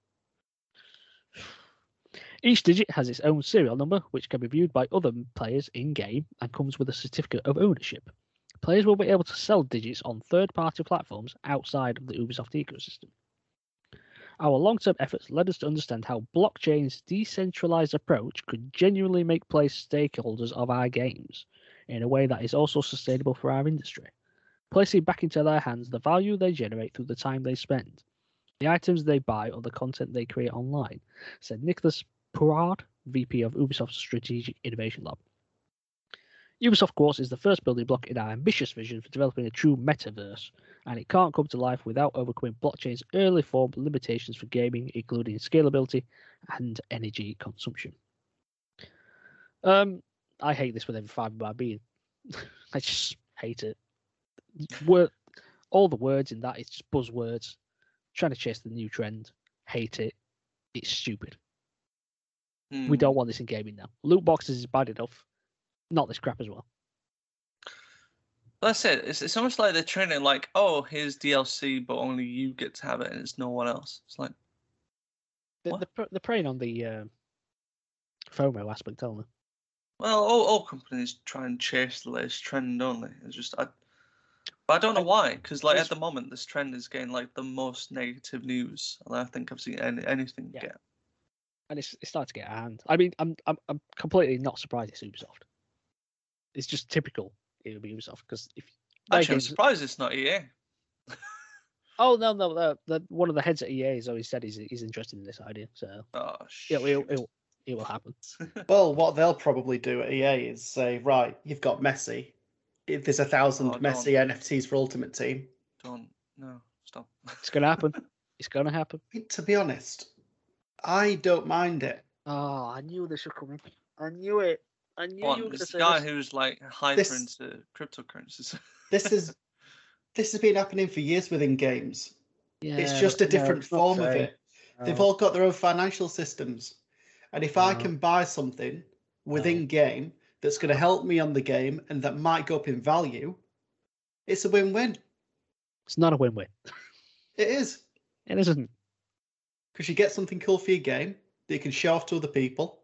Speaker 1: Each digit has its own serial number, which can be viewed by other players in game and comes with a certificate of ownership. Players will be able to sell digits on third party platforms outside of the Ubisoft ecosystem. Our long term efforts led us to understand how blockchain's decentralized approach could genuinely make place stakeholders of our games in a way that is also sustainable for our industry, placing back into their hands the value they generate through the time they spend, the items they buy, or the content they create online, said Nicholas Pouard, VP of Ubisoft's Strategic Innovation Lab. Ubisoft Quartz, is the first building block in our ambitious vision for developing a true metaverse, and it can't come to life without overcoming blockchain's early form limitations for gaming, including scalability and energy consumption. Um, I hate this with every fibre of my being. I just hate it. Word, all the words in that is just buzzwords. Trying to chase the new trend. Hate it. It's stupid. We
Speaker 2: Hmm.
Speaker 1: don't want this in gaming now. Loot boxes is bad enough. Not this crap as well.
Speaker 2: That's it. It's, it's almost like they're treating like, oh, here's DLC, but only you get to have it and it's no one else. It's like,
Speaker 1: They're,
Speaker 2: What?
Speaker 1: they're, they're preying on the uh, FOMO aspect, aren't they?
Speaker 2: well, all, all companies try and chase the latest trend, don't they? It's just, I, but I don't know why, because like at the moment, this trend is getting like the most negative news, and I think I've seen any, anything
Speaker 1: Yeah.
Speaker 2: get.
Speaker 1: And it's, it's starting to get out of hand. I mean, I'm, I'm I'm completely not surprised it's Ubisoft. It's just typical it would be Ubisoft because if their
Speaker 2: Actually, I'm
Speaker 1: games-
Speaker 2: surprised it's not EA.
Speaker 1: oh no no the, the one of the heads at EA has always said he's he's interested in this idea, so
Speaker 2: Oh,
Speaker 1: yeah, it,
Speaker 2: shoot.
Speaker 1: it, it, it will happen.
Speaker 3: Well, what they'll probably do at EA is say, right, you've got Messi. If there's a thousand
Speaker 2: Oh,
Speaker 3: Messi NFTs for Ultimate Team.
Speaker 2: Don't, no, stop.
Speaker 1: It's gonna happen. it's gonna happen.
Speaker 3: To be honest, I don't mind it.
Speaker 1: Oh, I knew this was coming. I knew it. I knew you were gonna
Speaker 2: this
Speaker 1: say
Speaker 2: guy
Speaker 1: this.
Speaker 2: who's like hyper
Speaker 3: This-
Speaker 2: into cryptocurrencies.
Speaker 3: This is this has been happening for years within games.
Speaker 1: Yeah, it's
Speaker 3: just a different
Speaker 1: it's not
Speaker 3: form of
Speaker 1: fair.
Speaker 3: it. Oh. They've
Speaker 1: No.
Speaker 3: all got their own financial systems. And if I
Speaker 1: uh-huh.
Speaker 3: can buy something within uh-huh. game that's going to help me on the game and that might go up in value, it's a win-win.
Speaker 1: It's not a win-win.
Speaker 3: It is.
Speaker 1: It isn't.
Speaker 3: Because you get something cool for your game that you can show off to other people.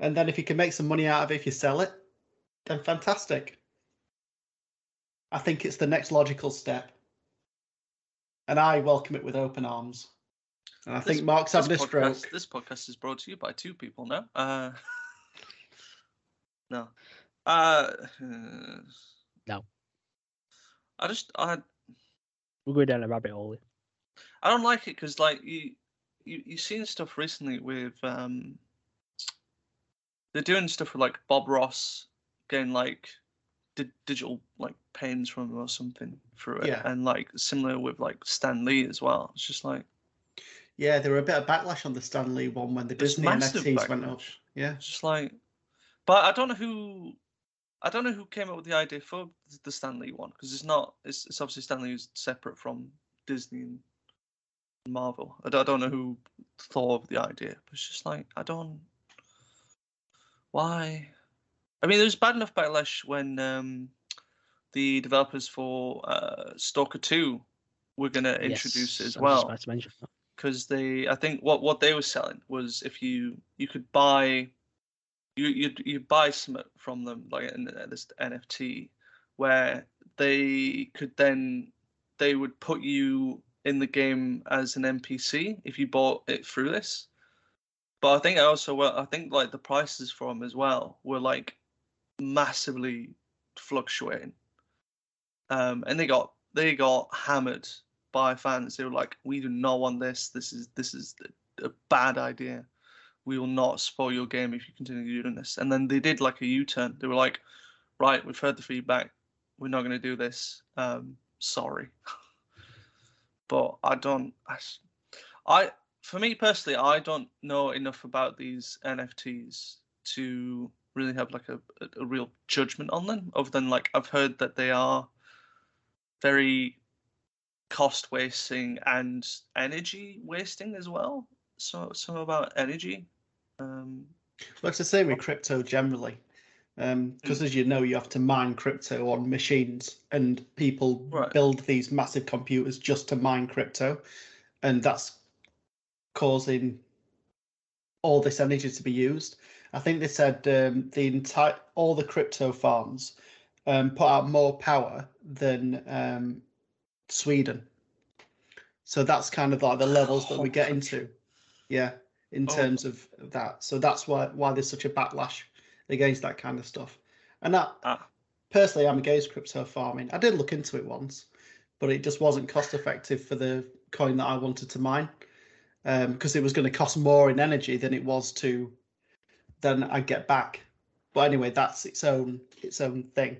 Speaker 3: And then if you can make some money out of it if you sell it, then fantastic. I think it's the next logical step. And I welcome it with open arms. And I
Speaker 2: This-
Speaker 3: think Mark's having a
Speaker 2: this
Speaker 3: stroke.
Speaker 2: podcast, this podcast is brought to you by two people now. Uh, no. Uh,
Speaker 1: No.
Speaker 2: I just I
Speaker 1: We're going down a rabbit hole.
Speaker 2: I don't like it because like you you you've seen stuff recently with um they're doing stuff with like Bob Ross getting like di- digital like pens from him or something through it,
Speaker 3: Yeah.
Speaker 2: and like similar with like Stan Lee as well. It's just like
Speaker 3: Yeah, there were a bit of backlash on the Stan Lee one when the Disney NFTs went up. Yeah.
Speaker 2: It's just like, but I don't know who, I don't know who came up with the idea for the Stan Lee one because it's not. It's, it's obviously Stan Lee is separate from Disney and Marvel. I don't, I don't know who thought of the idea, but it's just like I don't. Why? I mean, there was bad enough backlash when um, the developers for uh, Stalker Two were going to introduce it
Speaker 1: Yes,
Speaker 2: as
Speaker 1: I was just
Speaker 2: well
Speaker 1: to mention that.
Speaker 2: because they I think what what they were selling was if you you could buy you you you buy some from them like in this NFT where they could then they would put you in the game as an NPC if you bought it through this. But I think also well I think like the prices for them as well were like massively fluctuating. Um, and they got they got hammered by fans. They were like, "We do not want this. This is this is a, bad idea. We will not spoil your game if you continue doing this." And then they did like a U-turn. They were like, "Right, we've heard the feedback. We're not going to do this. Um, sorry." but I don't. I for me personally, I don't know enough about these NFTs to really have like a, a, real judgment on them. Other than like I've heard that they are very cost wasting and energy wasting as well. So some about energy. Um,
Speaker 3: Like the same with crypto generally, because as you know, you have to mine crypto on machines, and people
Speaker 2: Right.
Speaker 3: build these massive computers just to mine crypto, and that's causing all this energy to be used. I think they said um, the entire all the crypto farms um, put out more power than um, Sweden. So that's kind of like the levels that we get into. Yeah, in
Speaker 2: Oh.
Speaker 3: terms of of that. So that's why why there's such a backlash against that kind of stuff. And that
Speaker 2: ah,
Speaker 3: personally, I'm against crypto farming. I did look into it once, but it just wasn't cost effective for the coin that I wanted to mine, because it was going to cost more in energy than it was to than I get back. But anyway, that's its own its own thing.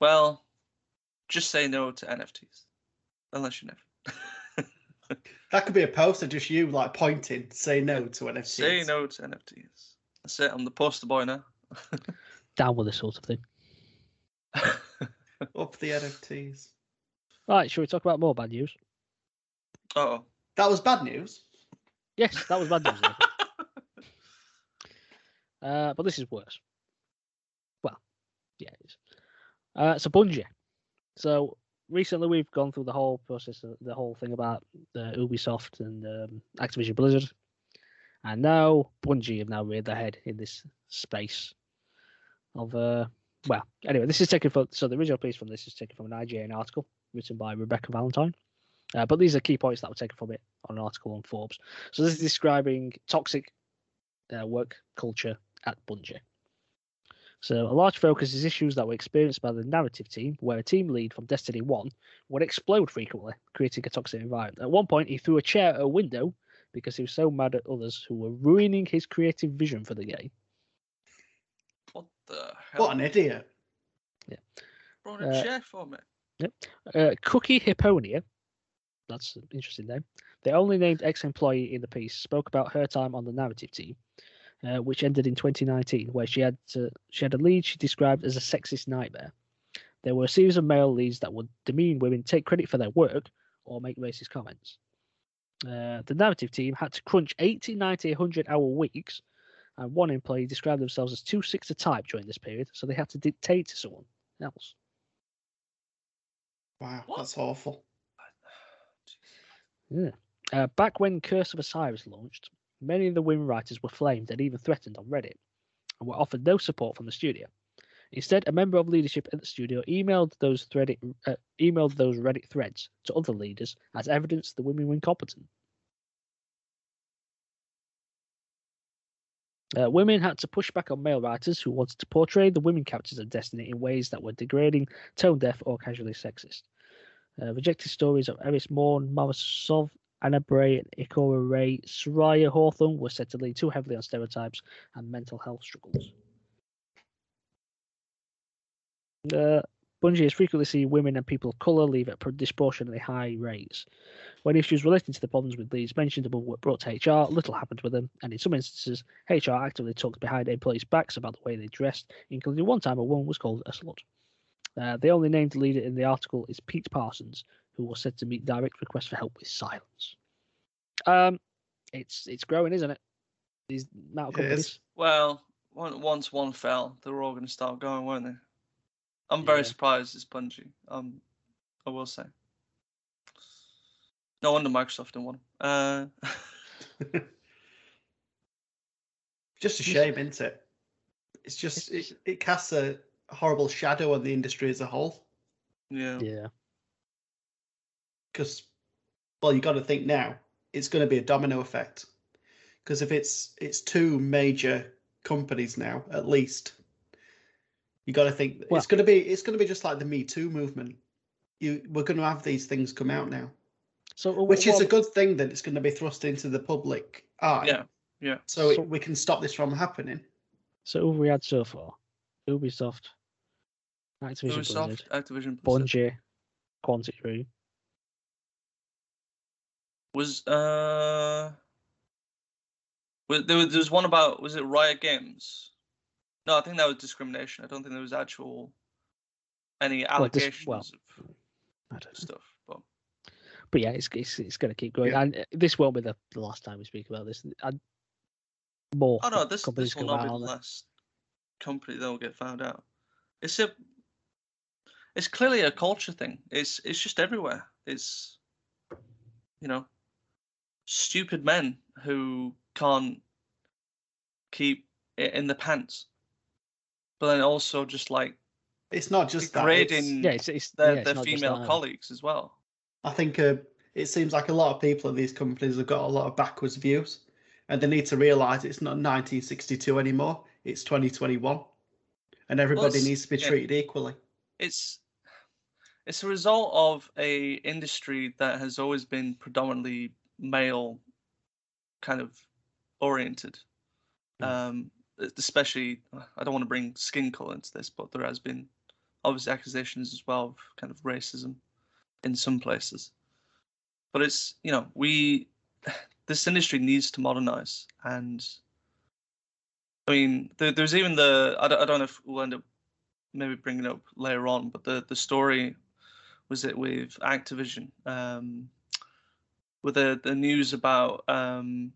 Speaker 2: well, just say no to NFTs, unless you know.
Speaker 3: That could be a poster, just you like pointing, say no to NFTs.
Speaker 2: say no to NFTs. That's it. I'm the poster boy now.
Speaker 1: Down with this sort of thing.
Speaker 3: Up the NFTs.
Speaker 1: Right, shall we talk about more bad news?
Speaker 2: oh,
Speaker 3: That was bad news.
Speaker 1: Yes, that was bad news. Uh, but this is worse. Well, yeah, it is. Uh, so Bungie. So recently we've gone through the whole process, of the whole thing about uh, Ubisoft and um, Activision Blizzard, and now Bungie have now reared their head in this space of uh, well, anyway, this is taken from so the original piece from this is taken from an IGN article written by Rebecca Valentine. Uh, but these are key points that were taken from it on an article on Forbes. So this is describing toxic uh, work culture at Bungie. So a large focus is issues that were experienced by the narrative team, where a team lead from Destiny 1 would explode frequently, creating a toxic environment. At one point, he threw a chair at a window because he was so mad at others who were ruining his creative vision for the game.
Speaker 2: what the hell?
Speaker 3: What an idiot. Yeah.
Speaker 2: Brought a
Speaker 1: Uh,
Speaker 2: chair for me.
Speaker 1: Uh, Cookie Hiponia, that's an interesting name, the only named ex employee in the piece, spoke about her time on the narrative team, uh, which ended in 2019, where she had to, she had a lead she described as a sexist nightmare. There were a series of male leads that would demean women, take credit for their work, or make racist comments. Uh, the narrative team had to crunch 80, 90, 100 hour weeks, and one employee described themselves as too sick to type during this period, so they had to dictate to someone else.
Speaker 3: Wow,
Speaker 2: What?
Speaker 3: that's awful.
Speaker 1: Yeah. Uh, back when Curse of Osiris launched, many of the women writers were flamed and even threatened on Reddit, and were offered no support from the studio. Instead, a member of leadership at the studio emailed those Reddit uh, emailed those Reddit threads to other leaders as evidence the women were incompetent. Uh, women had to push back on male writers who wanted to portray the women characters of Destiny in ways that were degrading, tone deaf, or casually sexist. Uh, rejected stories of Eris Morn, Marasov, Ana Bray, and Ikora Rey, Suraya Hawthorne were said to lean too heavily on stereotypes and mental health struggles. Uh, Bungie has frequently seen women and people of colour leave at disproportionately high rates. When issues relating to the problems with leads mentioned above were brought to HR, little happened with them, and in some instances, HR actively talked behind employees' backs about the way they dressed, including one time a woman was called a slut. Uh, the only named leader in the article is Pete Parsons, who was said to meet direct requests for help with silence. Um, it's it's growing, isn't it? These amount of companies.
Speaker 2: Well, once one fell, they were all going to start going, weren't they? I'm very
Speaker 1: Yeah.
Speaker 2: surprised it's Bungie. Um, I will say. No wonder Microsoft didn't want 'em. Uh,
Speaker 3: Just a shame, isn't it? It's just it, it casts a horrible shadow on the industry as a whole.
Speaker 2: yeah.
Speaker 1: Yeah.
Speaker 3: Because, well, you got to think now it's going to be a domino effect. Because if it's it's two major companies now, at least, you got to think
Speaker 1: Well-
Speaker 3: it's going to be it's going to be just like the Me Too movement. You we're going to have these things come out now,
Speaker 1: So, uh,
Speaker 3: which is a good thing that it's going to be thrust into the public eye.
Speaker 2: Yeah. Yeah.
Speaker 3: So,
Speaker 1: So-
Speaker 3: it, we can stop this from happening.
Speaker 1: So who have we had so far? Ubisoft, Activision
Speaker 2: Ubisoft,
Speaker 1: Blizzard,
Speaker 2: Activision, Blizzard.
Speaker 1: Bungie, Quantic Dream.
Speaker 2: was uh, was, there was there was one about was it Riot Games? No, I think that was discrimination. I don't think there was actual any
Speaker 1: Well, dis-
Speaker 2: allegations
Speaker 1: well,
Speaker 2: of
Speaker 1: I don't
Speaker 2: stuff. But
Speaker 1: But yeah, it's it's, it's going to keep going,
Speaker 3: Yeah.
Speaker 1: and uh, this won't be the, the last time we speak about this. And more
Speaker 2: oh no, this
Speaker 1: companies
Speaker 2: this will not be the
Speaker 1: on it.
Speaker 2: last company that will get found out. It's a it's clearly a culture thing. It's it's just everywhere. It's you know stupid men who can't keep it in the pants, but then also just like
Speaker 3: It's not just that. it's-
Speaker 1: Yeah, it's, it's
Speaker 2: their,
Speaker 1: yeah, it's
Speaker 2: their female colleagues as well.
Speaker 3: I think uh, it seems like a lot of people in these companies have got a lot of backwards views, and they need to realise it's not 1962 anymore. It's 2021, and everybody
Speaker 2: it's-
Speaker 3: needs to be
Speaker 2: yeah.
Speaker 3: treated equally.
Speaker 2: it's it's a result of a industry that has always been predominantly male kind of oriented um especially i don't want to bring skin color into this but there has been obviously accusations as well of kind of racism in some places. But it's you know we this industry needs to modernize. And i mean there, there's even the I don't, I don't know if we'll end up maybe bringing up later on but the the story was it with activision um with the the news about um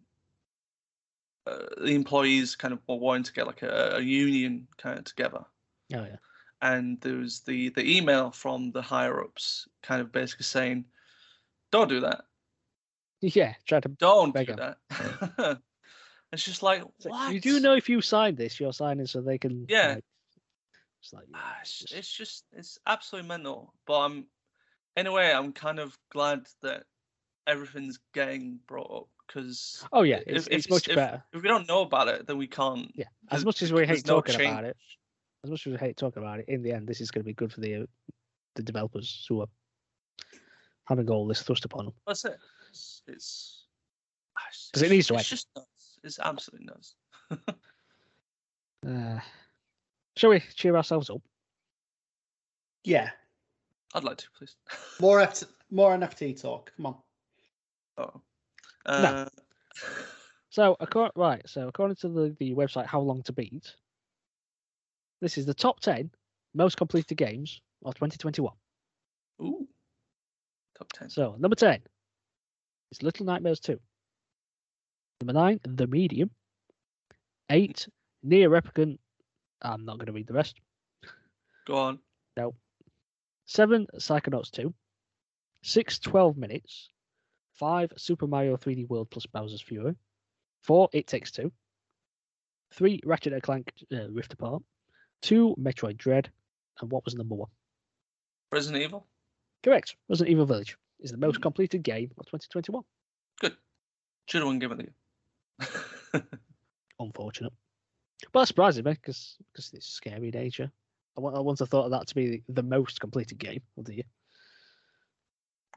Speaker 2: uh, the employees kind of were wanting to get like a, a union kind of together
Speaker 1: Oh yeah,
Speaker 2: and there was the the email from the higher ups kind of basically saying don't do that
Speaker 1: yeah. Try to.
Speaker 2: don't
Speaker 1: Beg
Speaker 2: do
Speaker 1: 'em.
Speaker 2: that it's just like
Speaker 1: it's
Speaker 2: what
Speaker 1: You do know if you signed this, you're signing so they can.
Speaker 2: Yeah.
Speaker 1: like, it's like
Speaker 2: Ah, it's,
Speaker 1: just-
Speaker 2: it's just it's absolutely mental but i'm anyway, i'm kind of glad that everything's getting brought up because
Speaker 1: oh yeah, it's,
Speaker 2: if
Speaker 1: it's
Speaker 2: it's-
Speaker 1: much
Speaker 2: if-
Speaker 1: better.
Speaker 2: if we don't know about it then we can't
Speaker 1: Yeah, as much as we
Speaker 2: there's
Speaker 1: hate
Speaker 2: no
Speaker 1: talking about it, as much as we hate talking about it, in the end, this is going to be good for the uh, the developers who are having all this thrust upon them.
Speaker 2: That's it. It's it's ah, it's-
Speaker 1: 'Cause it needs to
Speaker 2: It's
Speaker 1: end.
Speaker 2: just nuts. It's absolutely nuts.
Speaker 1: Uh, shall we cheer ourselves up?
Speaker 3: Yeah,
Speaker 2: I'd like to, please.
Speaker 3: more F- more NFT talk. Come on.
Speaker 2: oh. Uh,
Speaker 1: So, according, right, so according to the, the website How Long to Beat, this is the top 10 most completed games of 2021.
Speaker 2: Ooh. Top ten.
Speaker 1: So, number 10 is Little Nightmares 2. Number 9, The Medium. 8, NieR Replicant. I'm not going to read the rest.
Speaker 2: Go on. No.
Speaker 1: 7, Psychonauts 2. 6, 12 Minutes. 5, Super Mario 3D World plus Bowser's Fury. 4, It Takes Two. 3, Ratchet and Clank uh, Rift Apart. two Metroid Dread, and what was number one?
Speaker 2: Resident Evil.
Speaker 1: Correct. Resident Evil Village is the most completed game of 2021.
Speaker 2: Good. Should have won Game of the Year.
Speaker 1: Unfortunate, but that surprises me because because it's scary nature. I, I once have thought of that to be the, the most completed game of the year.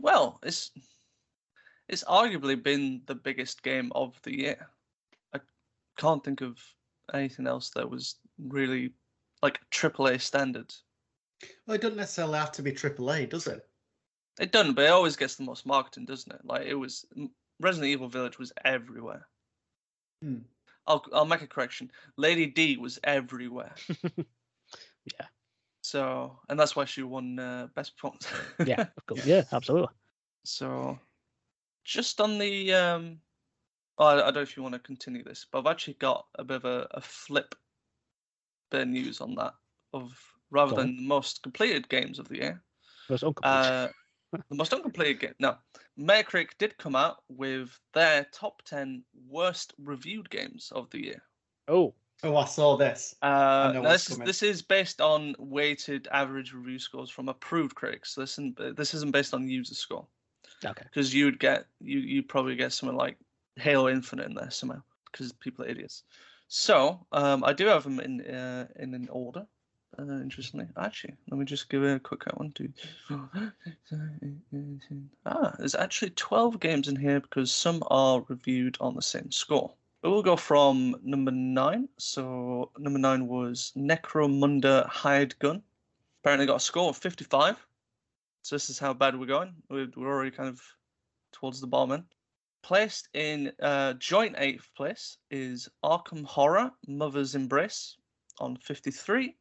Speaker 2: well, it's it's arguably been the biggest game of the year. I can't think of anything else that was really like AAA standards.
Speaker 3: Well, it doesn't necessarily have to be AAA, does it?
Speaker 2: It doesn't, but it always gets the most marketing, doesn't it? Like it was Resident Evil Village was everywhere.
Speaker 3: Hmm.
Speaker 2: I'll I'll make a correction. Lady D was everywhere.
Speaker 1: Yeah.
Speaker 2: So, and that's why she won uh, best performance.
Speaker 1: Yeah, of course. Yeah, absolutely.
Speaker 2: So, just on the, um, oh, I, I don't know if you want to continue this, but I've actually got a bit of a, a flip bit of news on that of rather
Speaker 1: Go
Speaker 2: than the most completed games of the year.
Speaker 1: Most uncompleted.
Speaker 2: Uh, the most uncompleted game. No, Metacritic did come out with their top ten worst reviewed games of the year.
Speaker 1: oh,
Speaker 3: Oh, I saw this.
Speaker 2: Uh,
Speaker 3: know what's
Speaker 2: this is
Speaker 3: coming.
Speaker 2: this is based on weighted average review scores from approved critics. So this isn't this isn't based on user score
Speaker 1: okay.
Speaker 2: because you'd get you you probably get something like Halo Infinite in there somehow because people are idiots. So um, I do have them in uh, in an order. Uh, interestingly, actually, let me just give it a quick. One, two. Ah, there's actually twelve games in here because some are reviewed on the same score. But we'll go from number nine. So number nine was Necromunda Hired Gun. Apparently got a score of 55. So this is how bad we're going. We're, we're already kind of towards the bottom end. Placed in uh, joint eighth place is Arkham Horror Mother's Embrace on 53.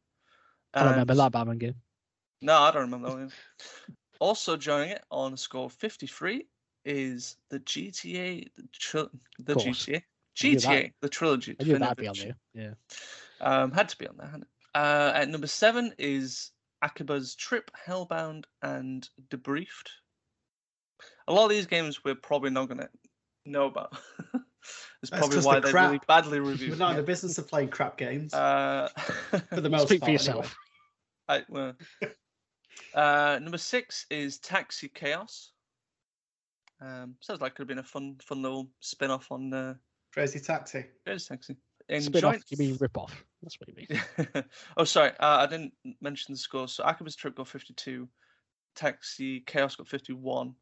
Speaker 1: I don't remember that Batman game.
Speaker 2: no, I don't remember that one. Also joining it on a score of 53 is the GTA, the, tri- the. GTA. GTA, the trilogy.
Speaker 1: I knew that'd be on there. Yeah.
Speaker 2: Um, had to be on there. Hadn't it? Uh, at number seven is Akiba's Trip, Hellbound, and Debriefed. A lot of these games we're probably not going to know about. That's
Speaker 3: That's
Speaker 2: probably
Speaker 3: 'cause
Speaker 2: why
Speaker 3: they're
Speaker 2: they're really
Speaker 3: crap.
Speaker 2: badly
Speaker 3: We're not in the business of playing crap games.
Speaker 2: Uh,
Speaker 3: for the most
Speaker 1: Speak for yourself.
Speaker 3: anyway.
Speaker 2: I, well, uh, number six is Taxi Chaos. Um, sounds like it could have been a fun, fun little spin-off on uh,
Speaker 3: Crazy Taxi.
Speaker 2: Crazy Taxi. In
Speaker 1: Spin off,
Speaker 2: joint
Speaker 1: you mean rip off. That's what you mean.
Speaker 2: oh, sorry, uh, I didn't mention the scores. So Akiba's Trip got 52, Taxi Chaos got 51.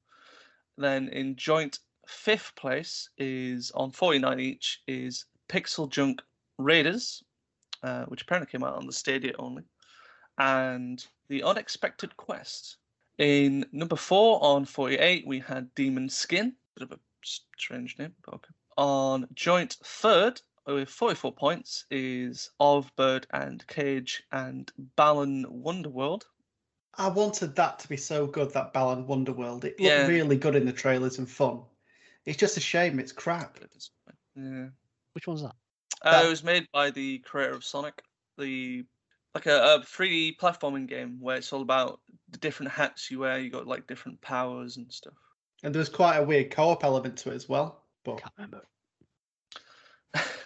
Speaker 2: Then in joint fifth place is on 49 each is PixelJunk Raiders, uh, which apparently came out on the Stadia only, and The Unexpected Quest. In number four on 48, we had Demon Skin, bit of a strange name, but okay. On joint third, with 44 points is Of Bird and Cage and Balan Wonderworld.
Speaker 3: I wanted that to be so good, that Balan Wonderworld. It looked
Speaker 2: Yeah.
Speaker 3: really good in the trailers and fun. It's just a shame it's crap.
Speaker 2: Yeah.
Speaker 1: Which one's that?
Speaker 2: Uh,
Speaker 3: That-
Speaker 2: it was made by the creator of Sonic, the like a, a 3D platforming game where it's all about the different hats you wear. You got like different powers and stuff.
Speaker 3: And there was quite a weird co-op element to it as well. But
Speaker 1: Can't remember.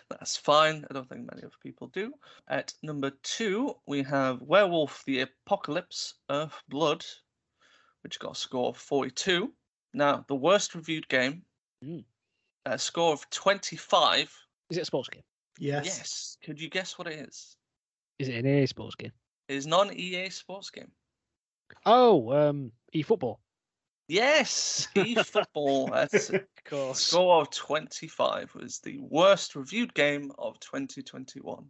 Speaker 2: That's fine. I don't think many other people do. At number two, we have Werewolf the Apocalypse Earthblood, which got a score of 42. Now, the worst reviewed game,
Speaker 1: Mm.
Speaker 2: a score of 25.
Speaker 1: Is it a sports game?
Speaker 3: yes,
Speaker 2: Yes. Could you guess what it is?
Speaker 1: Is it an EA sports game?
Speaker 2: It is non EA sports game.
Speaker 1: Oh, um, eFootball.
Speaker 2: Yes, eFootball. That's a
Speaker 1: Of course.
Speaker 2: score of 25 was the worst reviewed game of 2021.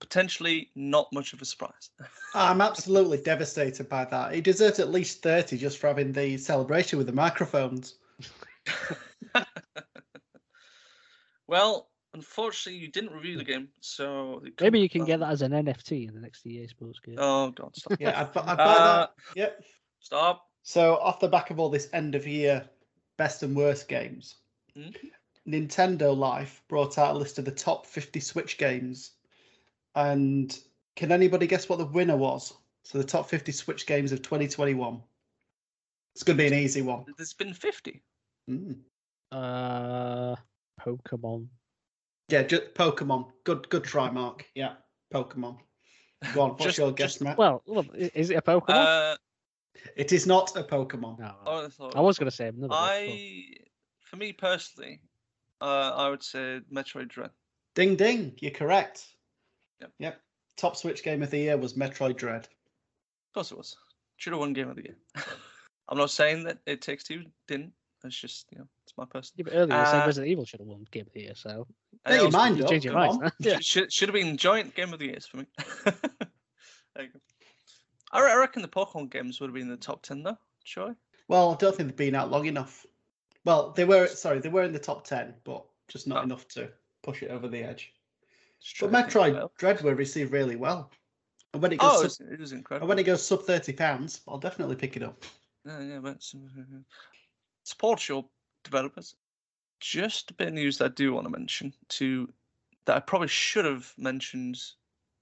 Speaker 2: Potentially not much of a surprise.
Speaker 3: I'm absolutely devastated by that. He deserves at least 30 just for having the celebration with the microphones.
Speaker 2: well, unfortunately, you didn't review the game, so
Speaker 1: Maybe you can get that as an NFT in the next EA sports game.
Speaker 2: Oh god, stop!
Speaker 3: Yeah, I'd, bu- I'd buy
Speaker 2: Uh,
Speaker 3: that. Yep.
Speaker 2: Stop!
Speaker 3: So off the back of all this end of year best and worst games,
Speaker 2: Mhm.
Speaker 3: Nintendo Life brought out a list of the top 50 Switch games. And can anybody guess what the winner was? So the top 50 Switch games of 2021. It's going to be an easy one.
Speaker 2: There's been 50.
Speaker 3: Mm.
Speaker 1: Uh, Pokemon.
Speaker 3: Yeah, just Pokemon. Good good try, Mark. Yeah, Pokemon. Go on, what's
Speaker 2: Just-
Speaker 3: your guess,
Speaker 2: just-
Speaker 3: Matt?
Speaker 1: Well, look, is it a Pokemon?
Speaker 2: Uh,
Speaker 3: it is not a Pokemon.
Speaker 1: no,
Speaker 2: I, thought
Speaker 1: I was going to say another. but-
Speaker 2: I, for me personally, uh, I would say Metroid Dread.
Speaker 3: Ding ding, you're correct.
Speaker 2: Yep.
Speaker 3: Yep. Top Switch game of the year was Metroid Dread.
Speaker 2: Of course it was. Should have won Game of the Year. I'm not saying that It Takes Two didn't. It's just you know, it's my personal.
Speaker 1: Yeah, but earlier you said
Speaker 2: Uh,
Speaker 1: Resident Evil should have won Game of the Year, so
Speaker 2: And
Speaker 3: Hey,
Speaker 2: it
Speaker 3: mind up,
Speaker 1: change your mind.
Speaker 3: on.
Speaker 1: yeah.
Speaker 2: should, should have been joint Game of the Years for me. there you go. I, re- I reckon the Pokemon games would have been in the top ten though. Surely.
Speaker 3: Well, I don't think they've been out long enough. Well, they were sorry, they were in the top ten, but just not
Speaker 2: Oh.
Speaker 3: enough to push it over the edge. But
Speaker 2: trying to think
Speaker 3: Metroid
Speaker 2: about-
Speaker 3: Dread were received really well. And when it goes
Speaker 2: Oh, it
Speaker 3: sub,
Speaker 2: it was
Speaker 3: and when it goes sub thirty pounds, I'll definitely pick it up.
Speaker 2: Yeah, yeah, but support uh, your developers. Just a bit of news that I do want to mention to that I probably should have mentioned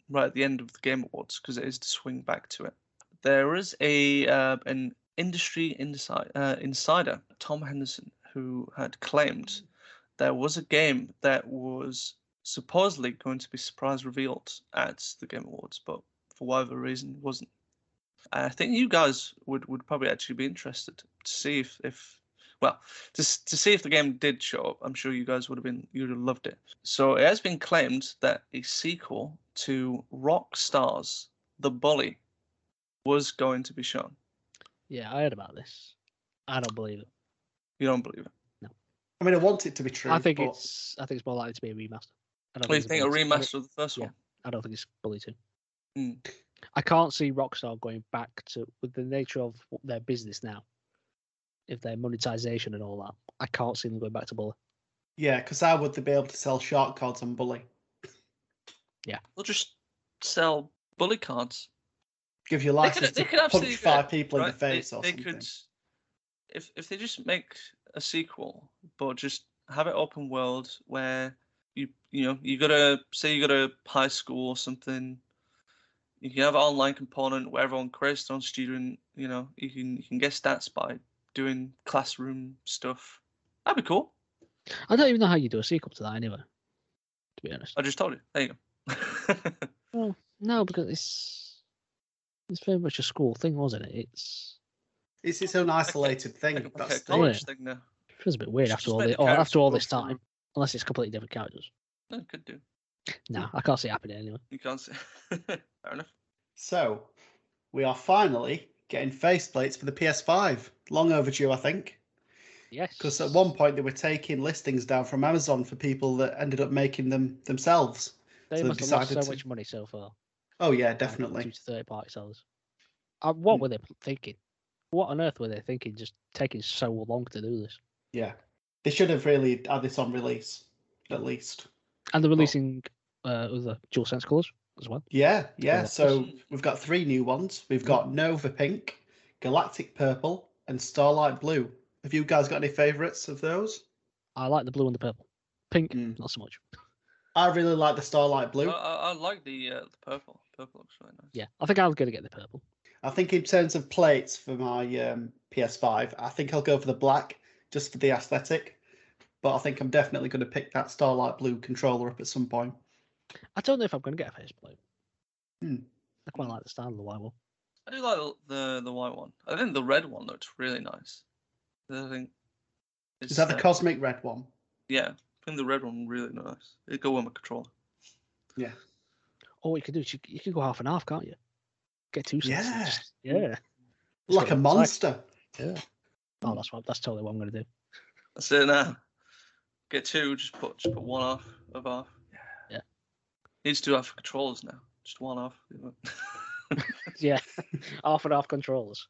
Speaker 2: right at the end of the Game Awards because it is to swing back to it. There is a uh, an industry inside, uh, insider, Tom Henderson, who had claimed there was a game that was supposedly going to be surprise revealed at the Game Awards, but for whatever reason wasn't. I think you guys would, would probably actually be interested to see if, if well to, to see if the game did show up. I'm sure you guys would have been you'd have loved it. So it has been claimed that a sequel to Rockstar's The Bully was going to be shown.
Speaker 1: yeah, I heard about this. I don't believe it.
Speaker 2: You don't believe it? No.
Speaker 3: I mean, I want it to be true.
Speaker 1: I think
Speaker 3: but
Speaker 1: it's I think it's more likely to be a remaster. I don't
Speaker 2: What do you
Speaker 1: it's
Speaker 2: think a
Speaker 1: Bully 2.
Speaker 2: Remaster of the first
Speaker 1: yeah.
Speaker 2: one?
Speaker 1: I don't think it's Bully Two.
Speaker 2: Mm.
Speaker 1: I can't see Rockstar going back to with the nature of their business now, if their monetization and all that. I can't see them going back to Bully.
Speaker 3: yeah, because how would they be able to sell shark cards on Bully?
Speaker 2: They'll just sell bully cards.
Speaker 3: Give you a
Speaker 2: They
Speaker 3: license
Speaker 2: could, they
Speaker 3: to
Speaker 2: could
Speaker 3: punch five people in the face
Speaker 2: they,
Speaker 3: or
Speaker 2: they
Speaker 3: something.
Speaker 2: could if if they just make a sequel but just have it open world where you you know you gotta say you got a high school or something you can have an online component where everyone creates their own student you know you can you can get stats by doing classroom stuff that'd be cool
Speaker 1: I don't even know how you do a sequel to that anyway. To be honest,
Speaker 2: i just told you there you go
Speaker 1: well, no, because it's it's very much a school thing, wasn't it? It's
Speaker 3: It's its own isolated thing.
Speaker 2: like, like
Speaker 3: That's
Speaker 2: a
Speaker 3: the,
Speaker 2: college thing now
Speaker 1: it feels a bit weird after all the,
Speaker 2: the
Speaker 1: oh, after all this
Speaker 2: through-
Speaker 1: time, unless it's completely different characters.
Speaker 2: no, could do
Speaker 1: No, I can't see it happening anyway.
Speaker 2: you can't see. fair enough
Speaker 3: So, we are finally getting faceplates for the PS5. Long overdue, I think.
Speaker 1: Yes,
Speaker 3: Because at one point they were taking listings down from Amazon for people that ended up making them themselves.
Speaker 1: They
Speaker 3: so
Speaker 1: must have lost so
Speaker 3: to-
Speaker 1: much money so far.
Speaker 3: Oh yeah, definitely.
Speaker 1: due to third party sellers. Uh, what
Speaker 3: Mm.
Speaker 1: were they thinking? What on earth were they thinking? Just taking so long to do this,
Speaker 3: Yeah, they should have really had this on release, at least.
Speaker 1: and they're releasing uh, other DualSense colors as well.
Speaker 3: Yeah, yeah.
Speaker 1: Yeah.
Speaker 3: So we've got three new ones. We've got Nova Pink, Galactic Purple, and Starlight Blue. Have you guys got any favourites of those?
Speaker 1: I like the blue and the purple. Pink,
Speaker 3: Mm.
Speaker 1: not so much.
Speaker 3: I really like the Starlight Blue.
Speaker 2: I, I, I like the uh, the purple purple looks really nice
Speaker 1: Yeah, I think I'm going to get the purple.
Speaker 3: I think in terms of plates for my um, PS5, I think I'll go for the black just for the aesthetic. But I think I'm definitely going to pick that Starlight Blue controller up at some point.
Speaker 1: I don't know if I'm going to get a faceplate.
Speaker 3: Hmm.
Speaker 1: I quite like the style of the white one.
Speaker 2: I do like the, the the white one. I think the red one looks really nice. I think
Speaker 3: Is that the
Speaker 2: uh,
Speaker 3: Cosmic Red one?
Speaker 2: Yeah, I think the red one really nice. It go with my controller.
Speaker 3: Yeah.
Speaker 1: Or what you could do is you, you could go half and half, can't you? Get two sets.
Speaker 3: Yeah.
Speaker 1: just- Yeah.
Speaker 3: Like a
Speaker 1: got it.
Speaker 3: monster.
Speaker 1: Yeah. Oh, that's what. That's totally what I'm going to do.
Speaker 2: That's it now. Get two, just put just put one off of half.
Speaker 1: Yeah.
Speaker 2: Needs to do that for controllers now. Just one off.
Speaker 1: Yeah. half and half controllers.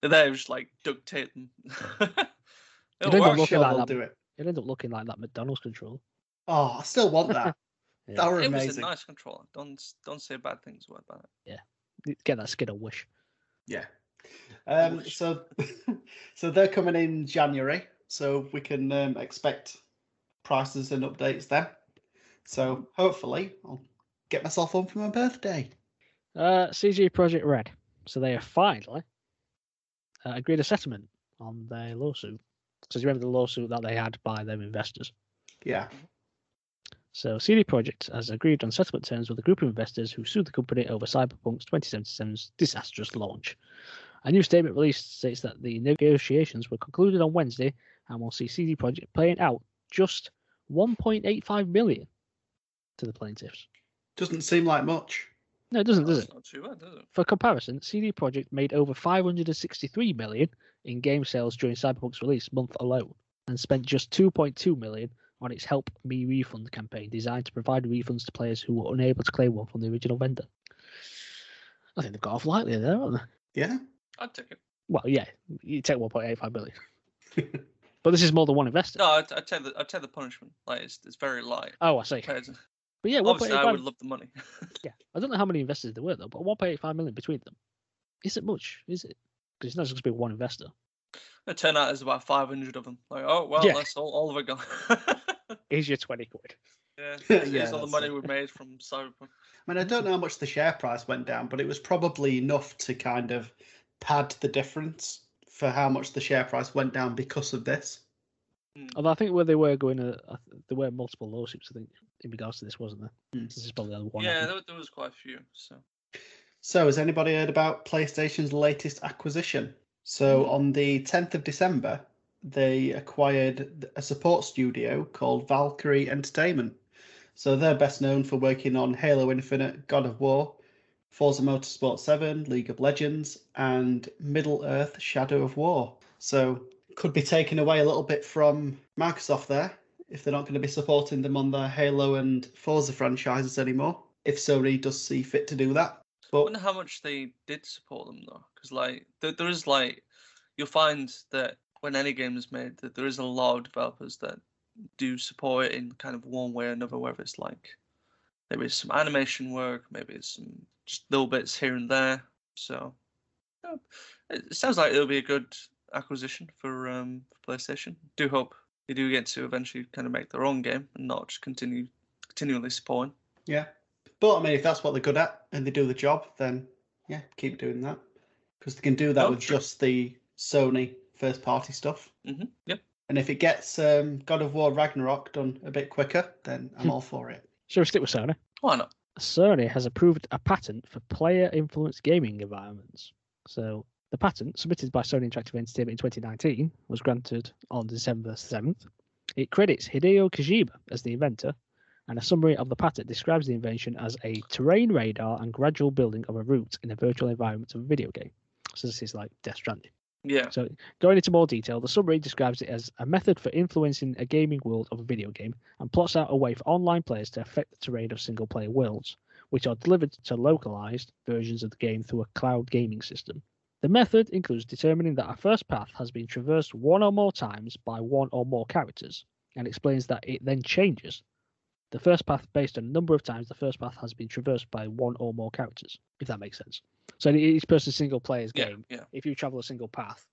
Speaker 2: They're just like duct tape them. It'll
Speaker 1: don't
Speaker 2: work.
Speaker 1: look
Speaker 3: Sure,
Speaker 1: like
Speaker 3: they'll
Speaker 1: that.
Speaker 3: do it.
Speaker 1: It end up looking like that McDonald's controller.
Speaker 3: Oh, I still want that.
Speaker 1: Yeah.
Speaker 3: That were
Speaker 2: It was a nice controller. Don't don't say bad things about it.
Speaker 1: Yeah, get that skin a wish.
Speaker 3: Yeah. Um,
Speaker 2: wish.
Speaker 3: so, so they're coming in January, so we can um, expect prices and updates then. So hopefully, I'll get myself one for my birthday.
Speaker 1: Uh, CD Projekt Red. So they have finally uh, agreed a settlement on their lawsuit. So you remember the lawsuit that they had by them investors?
Speaker 3: Yeah.
Speaker 1: So CD Projekt has agreed on settlement terms with a group of investors who sued the company over Cyberpunk's 2077's disastrous launch. A new statement released states that the negotiations were concluded on Wednesday and we'll see CD Projekt paying out just 1.85 million to the plaintiffs.
Speaker 3: Doesn't seem like much.
Speaker 1: No, it doesn't, does it?
Speaker 2: not too bad, does it?
Speaker 1: For comparison, CD Projekt made over 563 million in game sales during Cyberpunk's release month alone, and spent just 2.2 million on its Help Me Refund campaign designed to provide refunds to players who were unable to claim one from the original vendor. I think they've got off lightly there, haven't they?
Speaker 3: Yeah.
Speaker 2: I'd take it.
Speaker 1: Well, yeah, you take 1.85 million. but this is more than one investor.
Speaker 2: No, I'd, I'd take the I'd take the punishment. Like it's, it's very light.
Speaker 1: Oh, I see.
Speaker 2: compared to-
Speaker 1: But yeah,
Speaker 2: Obviously, I
Speaker 1: 1.85
Speaker 2: would love the money.
Speaker 1: Yeah, I don't know how many investors there were though, but 1.85 million between them isn't much, is it? Because it's not just going to be one investor.
Speaker 2: It turned out there's about 500 of them. Like, oh well,
Speaker 1: Yeah.
Speaker 2: that's all, all of it gone.
Speaker 1: Here's your 20 quid.
Speaker 2: yeah,
Speaker 3: Yeah,
Speaker 2: here's all the money
Speaker 3: it.
Speaker 2: we made from Cyberpunk.
Speaker 3: I mean, I don't know how much the share price went down, but it was probably enough to kind of pad the difference for how much the share price went down because of this.
Speaker 2: Hmm.
Speaker 1: Although I think where they were going, uh, there were multiple lawsuits. I think in regards to this, wasn't there?
Speaker 3: Hmm.
Speaker 1: This is probably the one.
Speaker 2: Yeah, there, there was quite a few. So
Speaker 3: So, has anybody heard about PlayStation's latest acquisition? So, on the 10th of December, they acquired a support studio called Valkyrie Entertainment. So, they're best known for working on Halo Infinite, God of War, Forza Motorsport 7, League of Legends, and Middle Earth Shadow of War. So, could be taken away a little bit from Microsoft there if they're not going to be supporting them on their Halo and Forza franchises anymore. If Sony does see fit to do that. but I
Speaker 2: wonder how much they did support them though, because like there, there is like you'll find that when any game is made, that there is a lot of developers that do support it in kind of one way or another, whether it's like maybe it's some animation work, maybe it's some just little bits here and there. So yeah, it it sounds like it'll be a good acquisition for um for PlayStation. Do hope they do get to eventually kind of make their own game and not just continue continually supporting.
Speaker 3: Yeah. But I mean, if that's what they're good at and they do the job, then yeah, keep doing that. Because they can do that
Speaker 2: Oh,
Speaker 3: with
Speaker 2: true.
Speaker 3: just the Sony first party stuff.
Speaker 2: hmm Yep.
Speaker 3: And if it gets um, God of War Ragnarok done a bit quicker, then I'm all for it.
Speaker 1: Shall we stick with Sony?
Speaker 2: Why not?
Speaker 1: Sony has approved a patent for player influenced gaming environments. So the patent, submitted by Sony Interactive Entertainment in 2019, was granted on December 7th. It credits Hideo Kojima as the inventor, and a summary of the patent describes the invention as a terrain radar and gradual building of a route in a virtual environment of a video game. So this is like Death Stranding.
Speaker 2: Yeah.
Speaker 1: So, going into more detail, the summary describes it as a method for influencing a gaming world of a video game and plots out a way for online players to affect the terrain of single player worlds, which are delivered to localized versions of the game through a cloud gaming system. The method includes determining that a first path has been traversed one or more times by one or more characters, and explains that it then changes the first path based on the number of times the first path has been traversed by one or more characters, if that makes sense. So in each person's single player's
Speaker 2: Yeah.
Speaker 1: game,
Speaker 2: Yeah.
Speaker 1: if you travel a single path,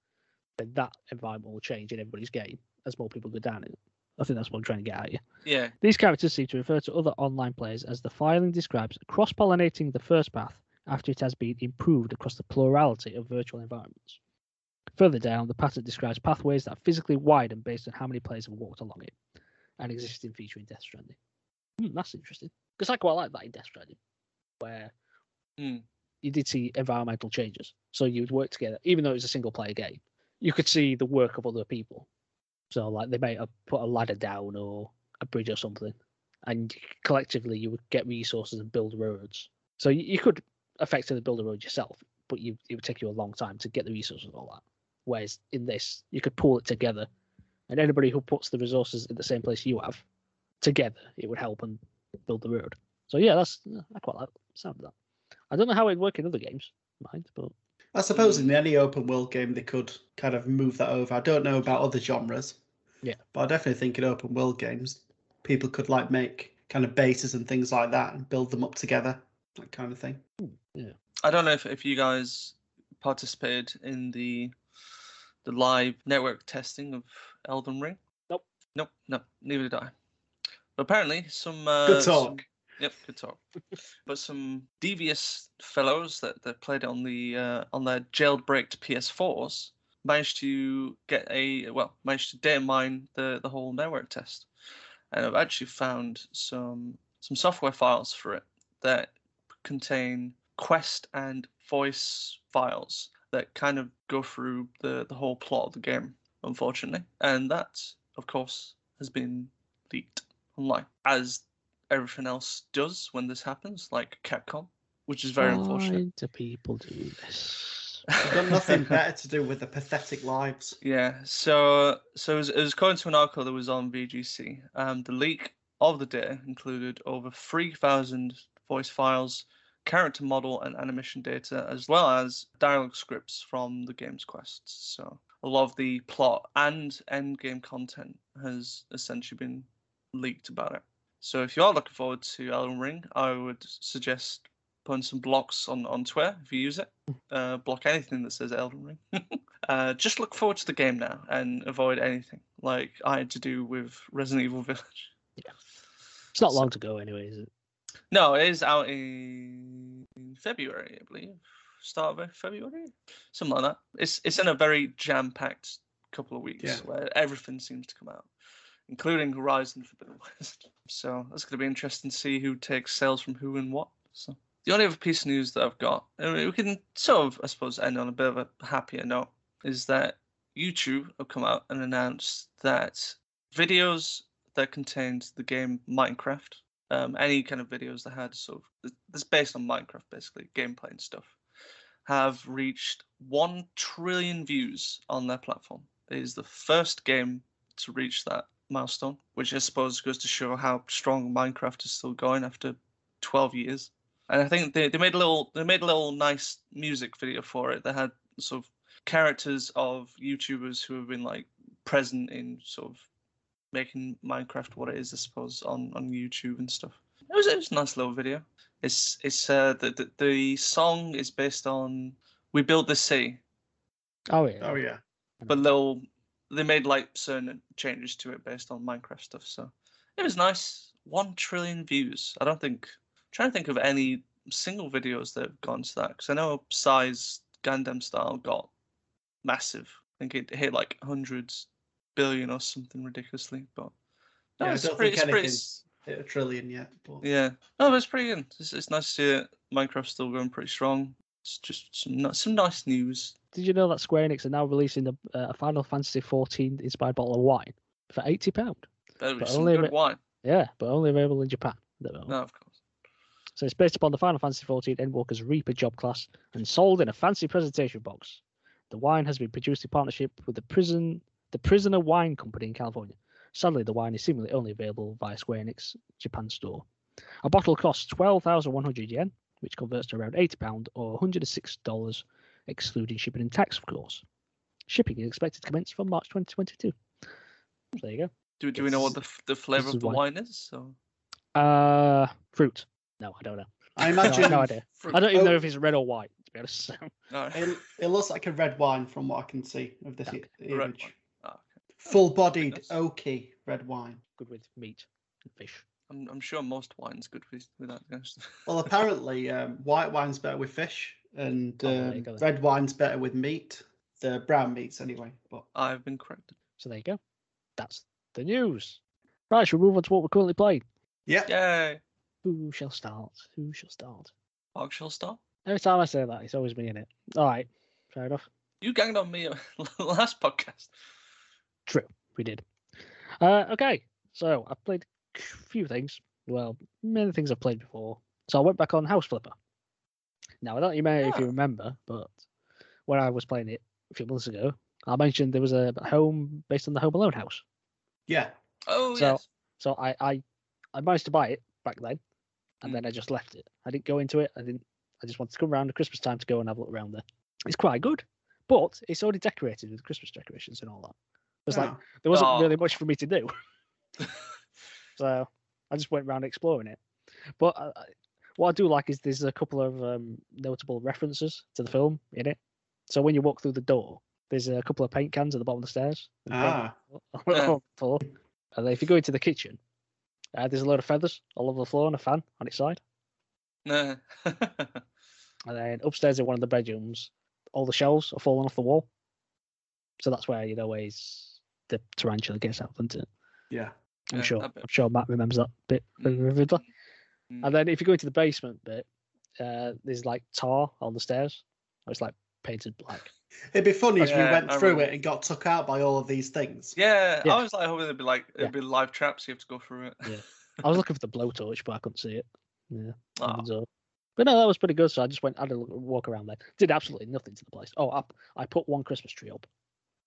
Speaker 1: then that environment will change in everybody's game as more people go down it. I think that's what I'm trying to get at you.
Speaker 2: Yeah.
Speaker 1: These characters seem to refer to other online players as the filing describes cross pollinating the first path after it has been improved across the plurality of virtual environments. Further down, the pattern describes pathways that physically widen based on how many players have walked along it, an existing feature in Death Stranding. Hmm, that's interesting. Because I quite like that in Death Stranding, where
Speaker 2: Hmm.
Speaker 1: you did see environmental changes. So you would work together, even though it was a single player game. You could see the work of other people. So like they might have put a ladder down or a bridge or something, and collectively you would get resources and build roads. So you, you could effectively build a road yourself, but you it would take you a long time to get the resources and all that. Whereas in this, you could pull it together, and anybody who puts the resources in the same place you have together, it would help and build the road. So yeah, that's I quite like the sound of that. I don't know how it'd work in other games, mind, but
Speaker 3: I suppose in any open world game they could kind of move that over. I don't know about other genres.
Speaker 1: Yeah.
Speaker 3: But I definitely think in open world games people could like make kind of bases and things like that and build them up together. That kind of thing. Hmm.
Speaker 2: I don't know if, if you guys participated in the the live network testing of Elden Ring.
Speaker 1: Nope.
Speaker 2: Nope. No. Neither did I. But apparently, some uh,
Speaker 3: Good
Speaker 2: some-
Speaker 3: talk.
Speaker 2: Yep, good talk. but some devious fellows that, that played on the uh, on their jailbreaked PS4s managed to get a well managed to data mine the the whole network test, and I've actually found some some software files for it that contain quest and voice files that kind of go through the the whole plot of the game, unfortunately, and that, of course, has been leaked online, as everything else does when this happens, like Capcom, which is very unfortunate.
Speaker 1: Why do people do this?
Speaker 3: They've got nothing better to do with the pathetic lives.
Speaker 2: Yeah, so so it was, it was according to an article that was on VGC. Um, the leak of the data included over three thousand voice files, character model and animation data, as well as dialogue scripts from the game's quests. So a lot of the plot and end game content has essentially been leaked about it. So if you are looking forward to Elden Ring, I would suggest putting some blocks on, on Twitter if you use it. Uh, block anything that says Elden Ring. uh, just look forward to the game now and avoid anything like I had to do with Resident Evil Village. Yeah.
Speaker 1: It's not long to go anyway, is it?
Speaker 2: No, it is out in February, I believe. Start of February, something like that. It's it's in a very jam packed couple of weeks
Speaker 3: Yeah.
Speaker 2: where everything seems to come out, including Horizon Forbidden West. So that's going to be interesting to see who takes sales from who and what. So the only other piece of news that I've got, and we can sort of, I suppose, end on a bit of a happier note, is that YouTube have come out and announced that videos that contained the game Minecraft um, any kind of videos that had sort of that's based on Minecraft, basically gameplay and stuff, have reached one trillion views on their platform. It is the first game to reach that milestone, which I suppose goes to show how strong Minecraft is still going after 12 years. And I think they, they made a little they made a little nice music video for it that had sort of characters of YouTubers who have been like present in sort of making Minecraft what it is, I suppose, on, on YouTube and stuff. It was, it was a nice little video. It's it's uh the, the the song is based on We Build the Sea,
Speaker 1: Oh yeah.
Speaker 3: Oh yeah.
Speaker 2: but little they made like certain changes to it based on Minecraft stuff. So it was nice. One trillion views. I don't think. trying to think of any single videos that have gone to that because I know Psy's Gangnam Style got massive. I think it hit like hundreds billion or something ridiculously. But no,
Speaker 3: yeah I
Speaker 2: it's
Speaker 3: don't
Speaker 2: pretty,
Speaker 3: think
Speaker 2: it's pretty,
Speaker 3: anything's hit a trillion yet. But
Speaker 2: yeah. No, but it's pretty good. It's, it's nice to see it. Minecraft's still going pretty strong. It's just some some nice news.
Speaker 1: Did you know that Square Enix are now releasing a, a uh, Final Fantasy 14 inspired bottle of wine for eighty pound? But only
Speaker 2: good
Speaker 1: if
Speaker 2: wine.
Speaker 1: Yeah, but only available in Japan. at the.
Speaker 2: No, of course.
Speaker 1: So it's based upon the Final Fantasy 14 Endwalker's Reaper job class and sold in a fancy presentation box. The wine has been produced in partnership with the prison, the Prisoner Wine Company in California. Sadly, the wine is seemingly only available via Square Enix Japan store. A bottle costs 12,100 yen, which converts to around 80 pound or 106 dollars, excluding shipping and tax, of course. Shipping is expected to commence from March 2022. So there you go.
Speaker 2: Do, do we know what the the flavor of the
Speaker 1: wine.
Speaker 2: wine is? So
Speaker 1: Uh, fruit. No, I don't know.
Speaker 3: I
Speaker 1: No,
Speaker 3: imagine.
Speaker 1: no idea.
Speaker 3: fr-
Speaker 1: I don't even
Speaker 3: oh,
Speaker 1: know if it's red or white. To be honest.
Speaker 2: Alright.
Speaker 3: It, it looks like a red wine from what I can see of this
Speaker 1: Okay.
Speaker 3: i-
Speaker 2: Red
Speaker 3: image.
Speaker 2: Wine. Okay.
Speaker 3: Full-bodied, oaky red wine.
Speaker 1: Good with meat and fish.
Speaker 2: I'm I'm sure most wine's good with with that kind of stuff.
Speaker 3: Well, apparently, um, white wine's better with fish, and
Speaker 1: Oh, there you
Speaker 3: um,
Speaker 1: go then.
Speaker 3: red wine's better with meat. The brown meats, anyway. But
Speaker 2: I've been corrected.
Speaker 1: So there you go. That's the news. Right, shall we move on to what we're currently playing?
Speaker 3: yeah,
Speaker 2: Yay!
Speaker 1: Who shall start? Who shall start?
Speaker 2: Mark shall start.
Speaker 1: Every time I say that, it's always me in it. All right, fair enough.
Speaker 2: You ganged on me last podcast.
Speaker 1: True, we did. Uh, okay, so I've played a few things. Well, many things I've played before. So I went back on House Flipper. Now I don't know you may if you
Speaker 2: Ah.
Speaker 1: remember, but when I was playing it a few months ago, I mentioned there was a home based on the Home Alone house.
Speaker 3: yeah.
Speaker 2: Oh
Speaker 1: So-
Speaker 2: yes.
Speaker 1: So I I, I managed to buy it back then, and
Speaker 2: Mm.
Speaker 1: then I just left it. I didn't go into it. I didn't. I just wanted to come around at Christmas time to go and have a look around there. It's quite good, but it's already decorated with Christmas decorations and all that. It was like there wasn't
Speaker 2: Oh.
Speaker 1: really much for me to do, so I just went around exploring it. But uh, I- what I do like is there's a couple of um, notable references to the film in it. So when you walk through the door, there's a couple of paint cans at the bottom of the stairs. and
Speaker 3: ah,
Speaker 2: Yeah.
Speaker 1: the floor. And if you go into the kitchen, uh, there's a load of feathers all over the floor and a fan on its side.
Speaker 2: Nah.
Speaker 1: And then upstairs in one of the bedrooms, all the shelves are falling off the wall. So that's where you know where he's, the tarantula gets out, isn't it?
Speaker 3: yeah.
Speaker 1: I'm
Speaker 2: Yeah,
Speaker 1: sure. I'm sure Matt remembers that bit vividly.
Speaker 2: Mm.
Speaker 1: And then if you go into the basement bit, uh, there's like tar on the stairs. It's like painted black.
Speaker 3: It'd be funny if
Speaker 2: Yeah,
Speaker 3: you went
Speaker 2: I
Speaker 3: through
Speaker 2: remember.
Speaker 3: it and got took out by all of these things.
Speaker 2: Yeah,
Speaker 1: Yeah.
Speaker 2: I was like hoping it'd be like it'd
Speaker 1: Yeah.
Speaker 2: be live traps. You have to go through it.
Speaker 1: Yeah. I was looking for the blowtorch, but I couldn't see it. Yeah. on
Speaker 2: Ah,
Speaker 1: the door. But no, that was pretty good. So I just went, had a look, walk around there. Did absolutely nothing to the place. Oh, I, I put one Christmas tree up.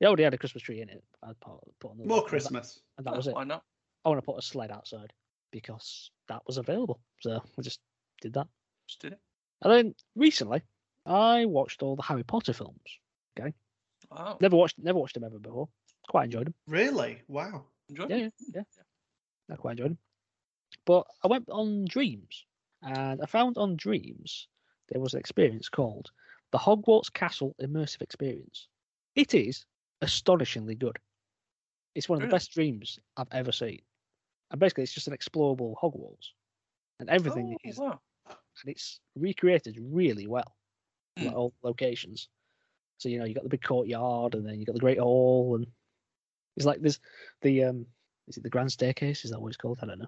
Speaker 1: They already had a Christmas tree in it. I put, put on the
Speaker 3: More
Speaker 1: and that-
Speaker 3: Christmas.
Speaker 1: and that
Speaker 2: yeah,
Speaker 1: was it.
Speaker 2: Why not?
Speaker 1: I want to put a sled outside because that was available. So I just did that.
Speaker 2: Just did it.
Speaker 1: And then recently, I watched all the Harry Potter films. Okay.
Speaker 2: Wow.
Speaker 1: Never watched, never watched them ever before. Quite enjoyed them.
Speaker 3: Really? Wow.
Speaker 2: Enjoy.
Speaker 1: Yeah, yeah, yeah. I quite enjoyed them. But I went on Dreams, and I found on Dreams there was an experience called the Hogwarts Castle Immersive Experience. It is astonishingly good. It's one of the best dreams I've ever seen. And basically, it's just an explorable Hogwarts, and everything
Speaker 2: Oh,
Speaker 1: is
Speaker 2: wow.
Speaker 1: and it's recreated really well.
Speaker 2: Hmm.
Speaker 1: Like all locations. So you know you got the big courtyard, and then you got the Great Hall, and it's like there's the um, is it the Grand Staircase? Is that what it's called? I don't know.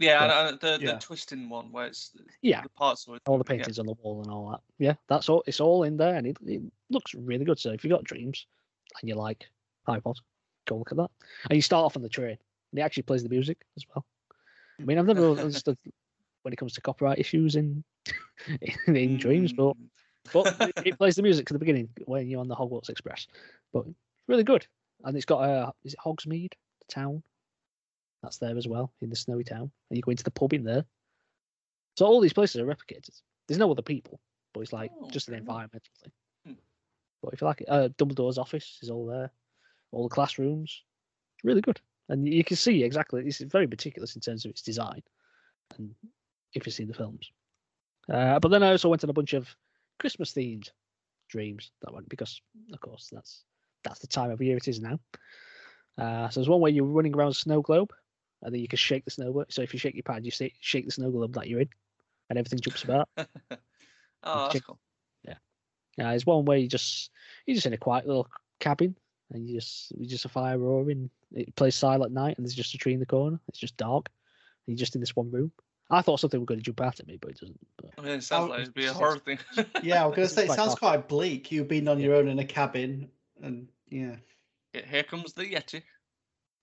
Speaker 2: Yeah,
Speaker 1: Yeah.
Speaker 2: and, uh, the
Speaker 3: Yeah.
Speaker 2: the twisting one where it's the-
Speaker 1: Yeah,
Speaker 2: the parts of
Speaker 1: all the
Speaker 2: yeah.
Speaker 1: paintings on the wall and all that. Yeah, that's all. It's all in there, and it, it looks really good. So if you have got dreams and you're like Potter, go look at that. And you start off on the train, and it actually plays the music as well. I mean, I've never understood when it comes to copyright issues in in, in dreams, but
Speaker 2: Mm.
Speaker 1: but it, it plays the music at the beginning when you're on the Hogwarts Express. But really good, and it's got a is it Hogsmeade, the town, that's there as well in the snowy town, and you go into the pub in there. So all these places are replicated. There's no other people, but it's like
Speaker 2: Oh,
Speaker 1: just an environmental thing. But if you like it, uh, Dumbledore's office is all there, all the classrooms, it's really good, and you can see exactly. It's very meticulous in terms of its design, and if you've seen the films. Uh, but then I also went on a bunch of Christmas themed dreams that went because of course that's that's the time of year it is now. Uh, so there's one where you're running around a snow globe and then you can shake the snow globe. So if you shake your pad, you say, shake the snow globe that you're in, and everything jumps about.
Speaker 2: oh, that's cool.
Speaker 1: Uh, there's one where you just you're just in a quiet little cabin and you just you just a fire roaring. It plays silent night and there's just a tree in the corner. It's just dark. And you're just in this one room. I thought something was going to jump out at me, but it doesn't. But
Speaker 2: I mean, it sounds
Speaker 3: Oh,
Speaker 2: like it'd be a
Speaker 1: it's-
Speaker 2: horror thing.
Speaker 3: Yeah, I was gonna say it sounds quite bleak. You've been on
Speaker 1: Yeah.
Speaker 3: your own in a cabin, and yeah.
Speaker 2: Yeah, Here comes the Yeti.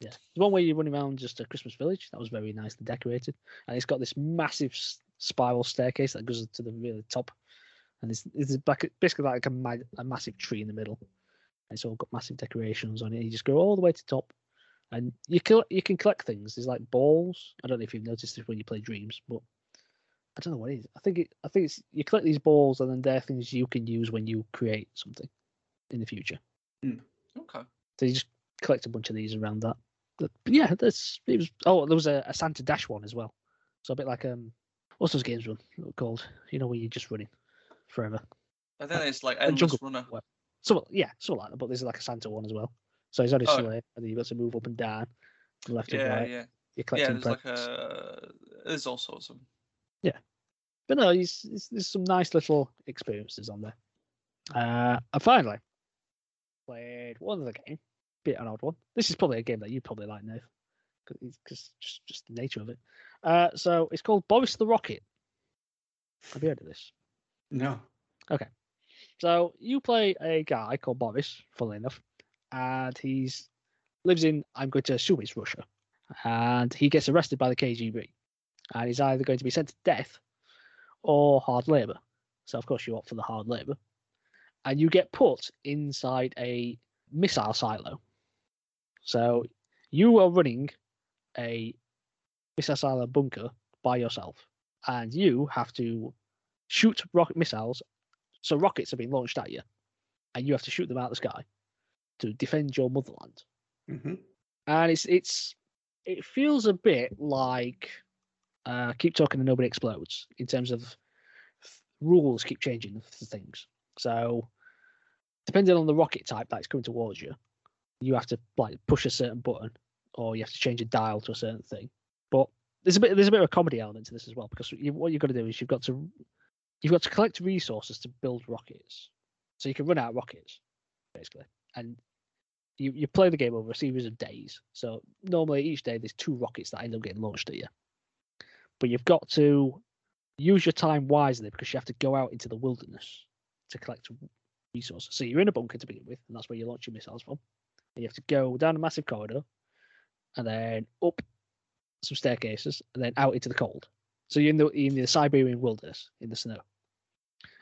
Speaker 1: Yeah, there's one where you're running around just a Christmas village. That was very nicely decorated, and it's got this massive spiral staircase that goes to the really top, and it's it's back, basically like a, ma- a massive tree in the middle. And it's all got massive decorations on it. You just go all the way to top, and you kill you can collect things. There's like balls. I don't know if you've noticed this when you play Dreams, but I don't know what it is. I think it I think it's you collect these balls, and then they're things you can use when you create something in the future.
Speaker 2: Okay.
Speaker 1: So you just collect a bunch of these around that. But yeah, that's it was. Oh, there was a, a Santa Dash one as well. So a bit like um, what's those games one called? You know, where you're just running forever.
Speaker 2: I think it's like endless
Speaker 1: jungle
Speaker 2: runner.
Speaker 1: well, So yeah, something like that. But there's like a Santa one as well. So he's on his
Speaker 2: Oh,
Speaker 1: sleigh, and then you've got to move up and down, left and right.
Speaker 2: yeah,
Speaker 1: You're
Speaker 2: yeah.
Speaker 1: collecting
Speaker 2: There's like
Speaker 1: presents.
Speaker 2: a there's all sorts of.
Speaker 1: Yeah, but no, he's, he's, there's some nice little experiences on there. Uh, and finally, played one other game, bit an odd one. This is probably a game that you probably like, Nave, because just just the nature of it. Uh, so it's called Boris the Rocket. Have you heard of this?
Speaker 3: No. Okay.
Speaker 1: So you play a guy called Boris, funnily enough, and he's lives in I'm going to assume it's Russia, and he gets arrested by the KGB, and he's either going to be sent to death or hard labour. So of course you opt for the hard labour, and you get put inside a missile silo. So you are running a missile silo bunker by yourself, and you have to shoot rocket missiles so rockets are being launched at you, and you have to shoot them out of the sky to defend your motherland.
Speaker 3: hmm
Speaker 1: And it's it's it feels a bit like uh, keep talking and nobody explodes in terms of rules keep changing for things. So depending on the rocket type that's coming towards you, you have to like push a certain button or you have to change a dial to a certain thing. But there's a bit there's a bit of a comedy element to this as well because you, what you've got to do is you've got to you've got to collect resources to build rockets, so you can run out of rockets basically, and you, you play the game over a series of days. So normally each day there's two rockets that end up getting launched at you. But you've got to use your time wisely because you have to go out into the wilderness to collect resources. So you're in a bunker to begin with, and that's where you launch your missiles from. And you have to go down a massive corridor and then up some staircases and then out into the cold. So you're in the in the Siberian wilderness in the snow.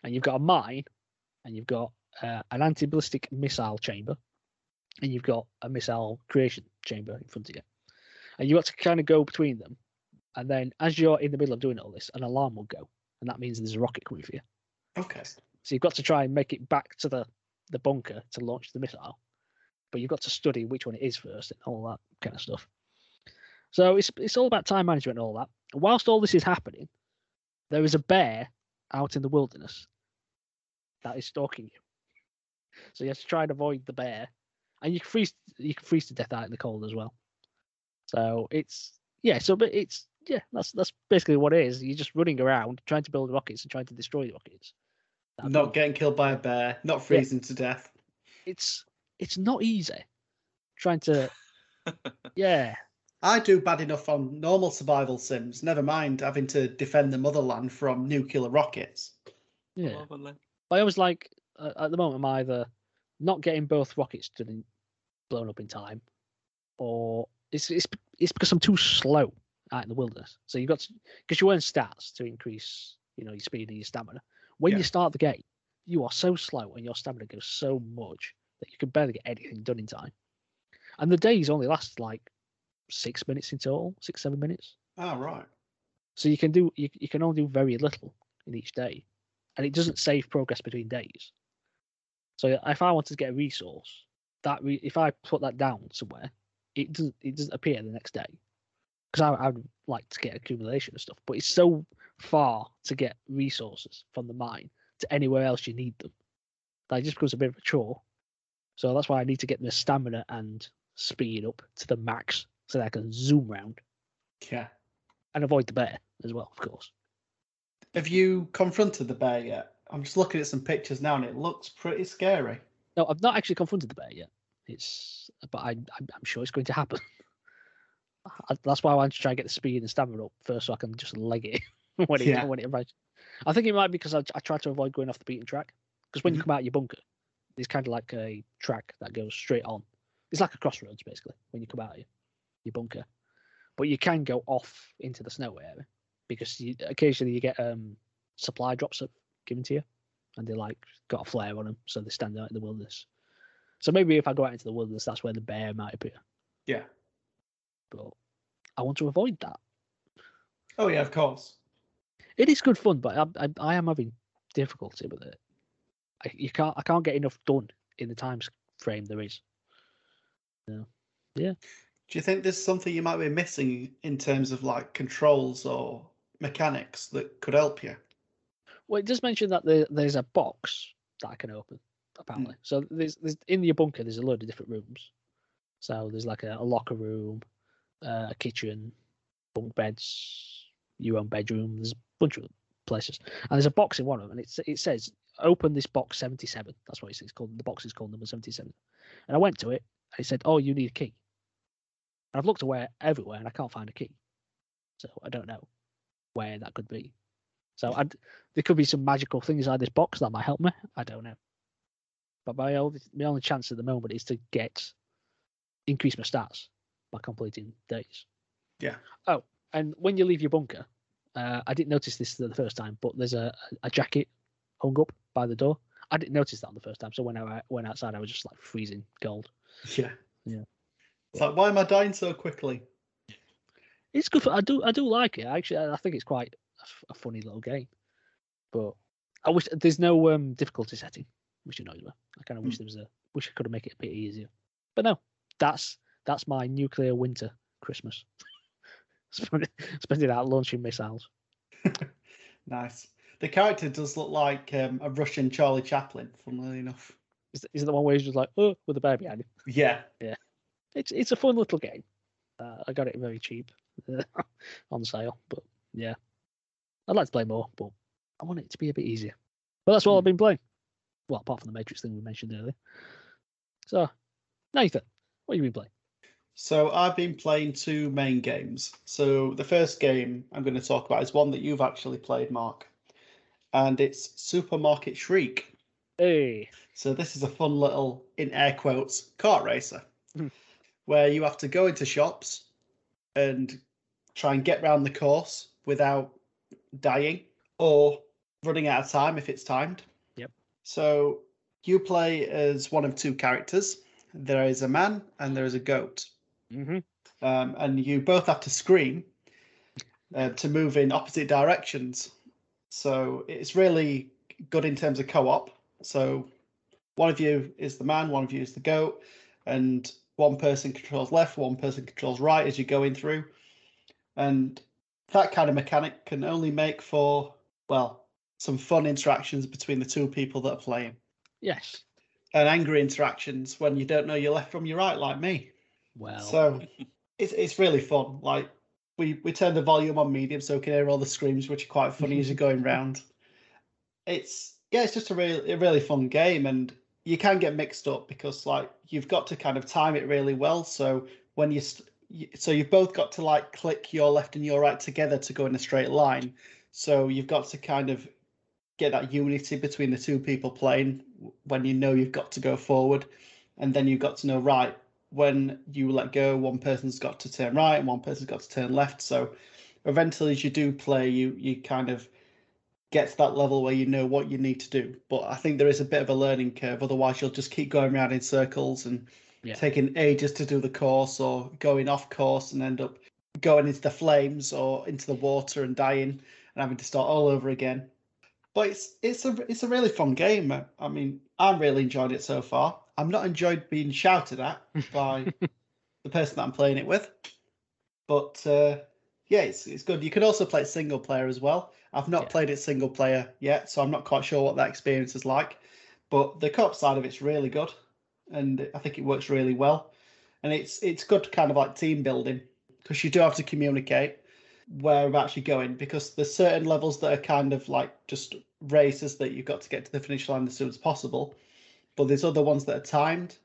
Speaker 1: And you've got a mine and you've got uh, an anti-ballistic missile chamber and you've got a missile creation chamber in front of you. And you have to kind of go between them. And then as you're in the middle of doing all this, an alarm will go. And that means there's a rocket coming for you.
Speaker 3: Okay.
Speaker 1: So you've got to try and make it back to the, the bunker to launch the missile. But you've got to study which one it is first and all that kind of stuff. So it's it's all about time management and all that. And whilst all this is happening, there is a bear out in the wilderness that is stalking you. So you have to try and avoid the bear. And you can freeze you can freeze to death out in the cold as well. So it's yeah, so but it's yeah, that's that's basically what it is. You're just running around trying to build rockets and trying to destroy the rockets. That'd be-
Speaker 3: Not getting killed by a bear, not freezing to death.
Speaker 1: it's it's not easy trying to yeah
Speaker 3: I do bad enough on normal survival sims, never mind having to defend the motherland from nuclear rockets.
Speaker 1: yeah. But i was like uh, at the moment i'm either not getting both rockets to the, blown up in time or it's, it's it's because i'm too slow out in the wilderness. So you've got to because you earn stats to increase you know your speed and your stamina. When
Speaker 3: Yeah.
Speaker 1: you start the game you are so slow and your stamina goes so much that you can barely get anything done in time. And the days only last like six minutes in total six seven minutes
Speaker 3: Ah, right.
Speaker 1: So you can do you, you can only do very little in each day, and it doesn't save progress between days. So if I wanted to get a resource, that re- if I put that down somewhere, it doesn't it doesn't appear the next day, because I I'd like to get accumulation and stuff, but it's so far to get resources from the mine to anywhere else you need them that it just becomes a bit of a chore. So that's why I need to get the stamina and speed up to the max so that I can zoom round
Speaker 3: Yeah.
Speaker 1: and avoid the bear as well, of course.
Speaker 3: Have you confronted the bear yet? I'm just looking at some pictures now and it looks pretty scary.
Speaker 1: No, I've not actually confronted the bear yet. It's, but I, I'm, sure it's going to happen. That's why I want to try and get the speed and stamina up first, so I can just leg it when it
Speaker 3: Yeah.
Speaker 1: when it arrives. I think it might be because I, I try to avoid going off the beaten track. Because when you
Speaker 3: Mhm.
Speaker 1: come out of your bunker, it's kind of like a track that goes straight on. It's like a crossroads basically when you come out of your, your bunker, but you can go off into the snow area because you, occasionally you get um supply drops that given to you, and they like got a flare on them, so they stand out in the wilderness. So maybe if I go out into the wilderness, that's where the bear might appear.
Speaker 3: Yeah.
Speaker 1: But I want to avoid that.
Speaker 3: Oh, yeah, of course.
Speaker 1: It is good fun, but I, I, I am having difficulty with it. I, you can't I can't get enough done in the time frame there is.
Speaker 3: Do you think there's something you might be missing in terms of like controls or mechanics that could help you?
Speaker 1: Well, it does mention that there, there's a box that I can open, apparently. So there's, there's in your bunker. There's a load of different rooms. So there's like a, a locker room, uh, a kitchen, bunk beds, your own bedroom. There's a bunch of places, and there's a box in one of them, and it it says open this box 77. That's what it says. It's called the box is called number 77. And I went to it, and it said, "Oh, you need a key." I've looked away everywhere, and I can't find a key. So I don't know where that could be. So I'd, there could be some magical things inside this box that might help me. I don't know. But my only, my only chance at the moment is to get increase my stats by completing days.
Speaker 3: Yeah.
Speaker 1: Oh, and when you leave your bunker, uh, I didn't notice this the first time, but there's a, a jacket hung up by the door. I didn't notice that on the first time, so when I went outside, I was just like freezing cold.
Speaker 3: Yeah.
Speaker 1: Yeah.
Speaker 3: It's like, why am I dying so quickly?
Speaker 1: It's good. For, I do. I do like it. Actually, I think it's quite a, f- a funny little game. But I wish there's no um, difficulty setting, which annoys me. I kind of wish there was a. Wish I could have made it a bit easier. But no, that's that's my nuclear winter Christmas. Spending out launching missiles.
Speaker 3: Nice. The character does look like um, a Russian Charlie Chaplin, funnily enough.
Speaker 1: Is, is it the one where he's just like, oh, with a bear behind him?
Speaker 3: Yeah. Yeah.
Speaker 1: It's it's a fun little game. Uh, I got it very cheap on sale, but yeah, I'd like to play more, but I want it to be a bit easier. But that's all I've
Speaker 3: Hmm.
Speaker 1: been playing. Well, apart from the Matrix thing we mentioned earlier. So, Nathan, what have you been playing?
Speaker 3: So I've been playing two main games. So the first game I'm going to talk about is one that you've actually played, Mark, and it's Supermarket Shriek.
Speaker 1: Hey,
Speaker 3: So this is a fun little, in air quotes, kart racer,
Speaker 1: Hmm.
Speaker 3: Where you have to go into shops and try and get round the course without dying or running out of time if it's timed.
Speaker 1: Yep.
Speaker 3: So you play as one of two characters. There is a man and there is a goat,
Speaker 1: hmm
Speaker 3: um, and you both have to scream uh, to move in opposite directions. So it's really good in terms of co-op. So one of you is the man, one of you is the goat, and one person controls left, one person controls right as you're going through. And that kind of mechanic can only make for, well, some fun interactions between the two people that are playing.
Speaker 1: yes.
Speaker 3: And angry interactions when you don't know your left from your right, like me.
Speaker 1: Well,
Speaker 3: So it's it's really fun. Like we we turn the volume on medium so we can hear all the screams, which are quite funny as you're going round. It's yeah, it's just a really a really fun game, and you can get mixed up because like you've got to kind of time it really well. So when you st- so you've both got to like click your left and your right together to go in a straight line. So you've got to kind of get that unity between the two people playing when you know you've got to go forward, and then you've got to know right when you let go, one person's got to turn right and one person's got to turn left. So eventually, as you do play, you you kind of get to that level where you know what you need to do. But I think there is a bit of a learning curve. Otherwise, you'll just keep going around in circles and
Speaker 1: Yeah.
Speaker 3: taking ages to do the course, or going off course and end up going into the flames or into the water and dying and having to start all over again. But it's it's a it's a really fun game. I mean, I'm really enjoying it so far. I'm not enjoyed being shouted at by the person that I'm playing it with, but uh, yeah, it's it's good. You can also play single player as well. I've not
Speaker 1: Yeah.
Speaker 3: played it single player yet, so I'm not quite sure what that experience is like. But the co-op side of it's really good, and I think it works really well. And it's it's good kind of like team building because you do have to communicate where I'm actually going because there's certain levels that are kind of like just races that you've got to get to the finish line as soon as possible. But there's other ones that are timed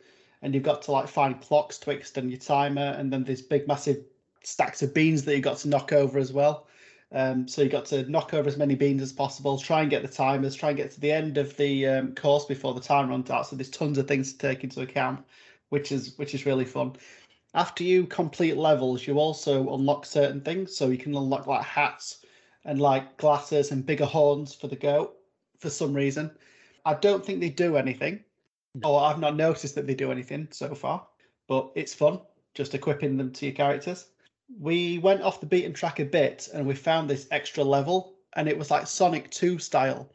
Speaker 3: and you've got to like find clocks to extend your timer and then there's big massive stacks of beans that you've got to knock over as well. Um, so you got to knock over as many beans as possible, try and get the timers, try and get to the end of the um, course before the time runs out. So there's tons of things to take into account, which is which is really fun. After you complete levels, you also unlock certain things. So you can unlock like hats and like glasses and bigger horns for the goat for some reason. I don't think they do anything, or I've not noticed that they do anything so far. But it's fun just equipping them to your characters. We went off the beaten track a bit and we found this extra level, and it was like Sonic 2 style,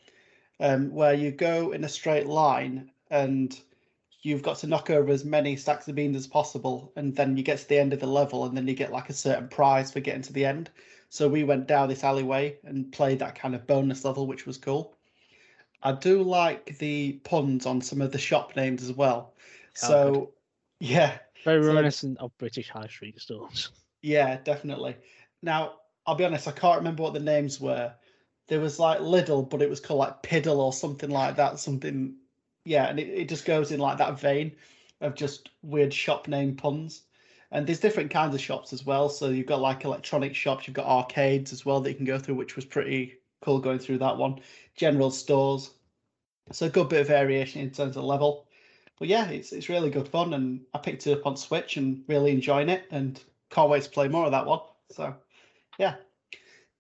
Speaker 3: um, where you go in a straight line and you've got to knock over as many stacks of beans as possible, and then you get to the end of the level, and then you get like a certain prize for getting to the end. So we went down this alleyway and played that kind of bonus level, which was cool. I do like the puns on some of the shop names as well.
Speaker 1: Yeah,
Speaker 3: So, yeah,
Speaker 1: very
Speaker 3: so-
Speaker 1: reminiscent of British high street stores.
Speaker 3: Yeah, definitely. Now, I'll be honest, I can't remember what the names were. There was like Lidl, but it was called like Piddle or something like that. Something, yeah, and it, it just goes in like that vein of just weird shop name puns. And there's different kinds of shops as well. So you've got like electronic shops, you've got arcades as well that you can go through, which was pretty cool going through that one. General stores. So a good bit of variation in terms of level. But yeah, it's it's really good fun, and I picked it up on Switch and really enjoying it, and can't wait to play more of that one. So, yeah.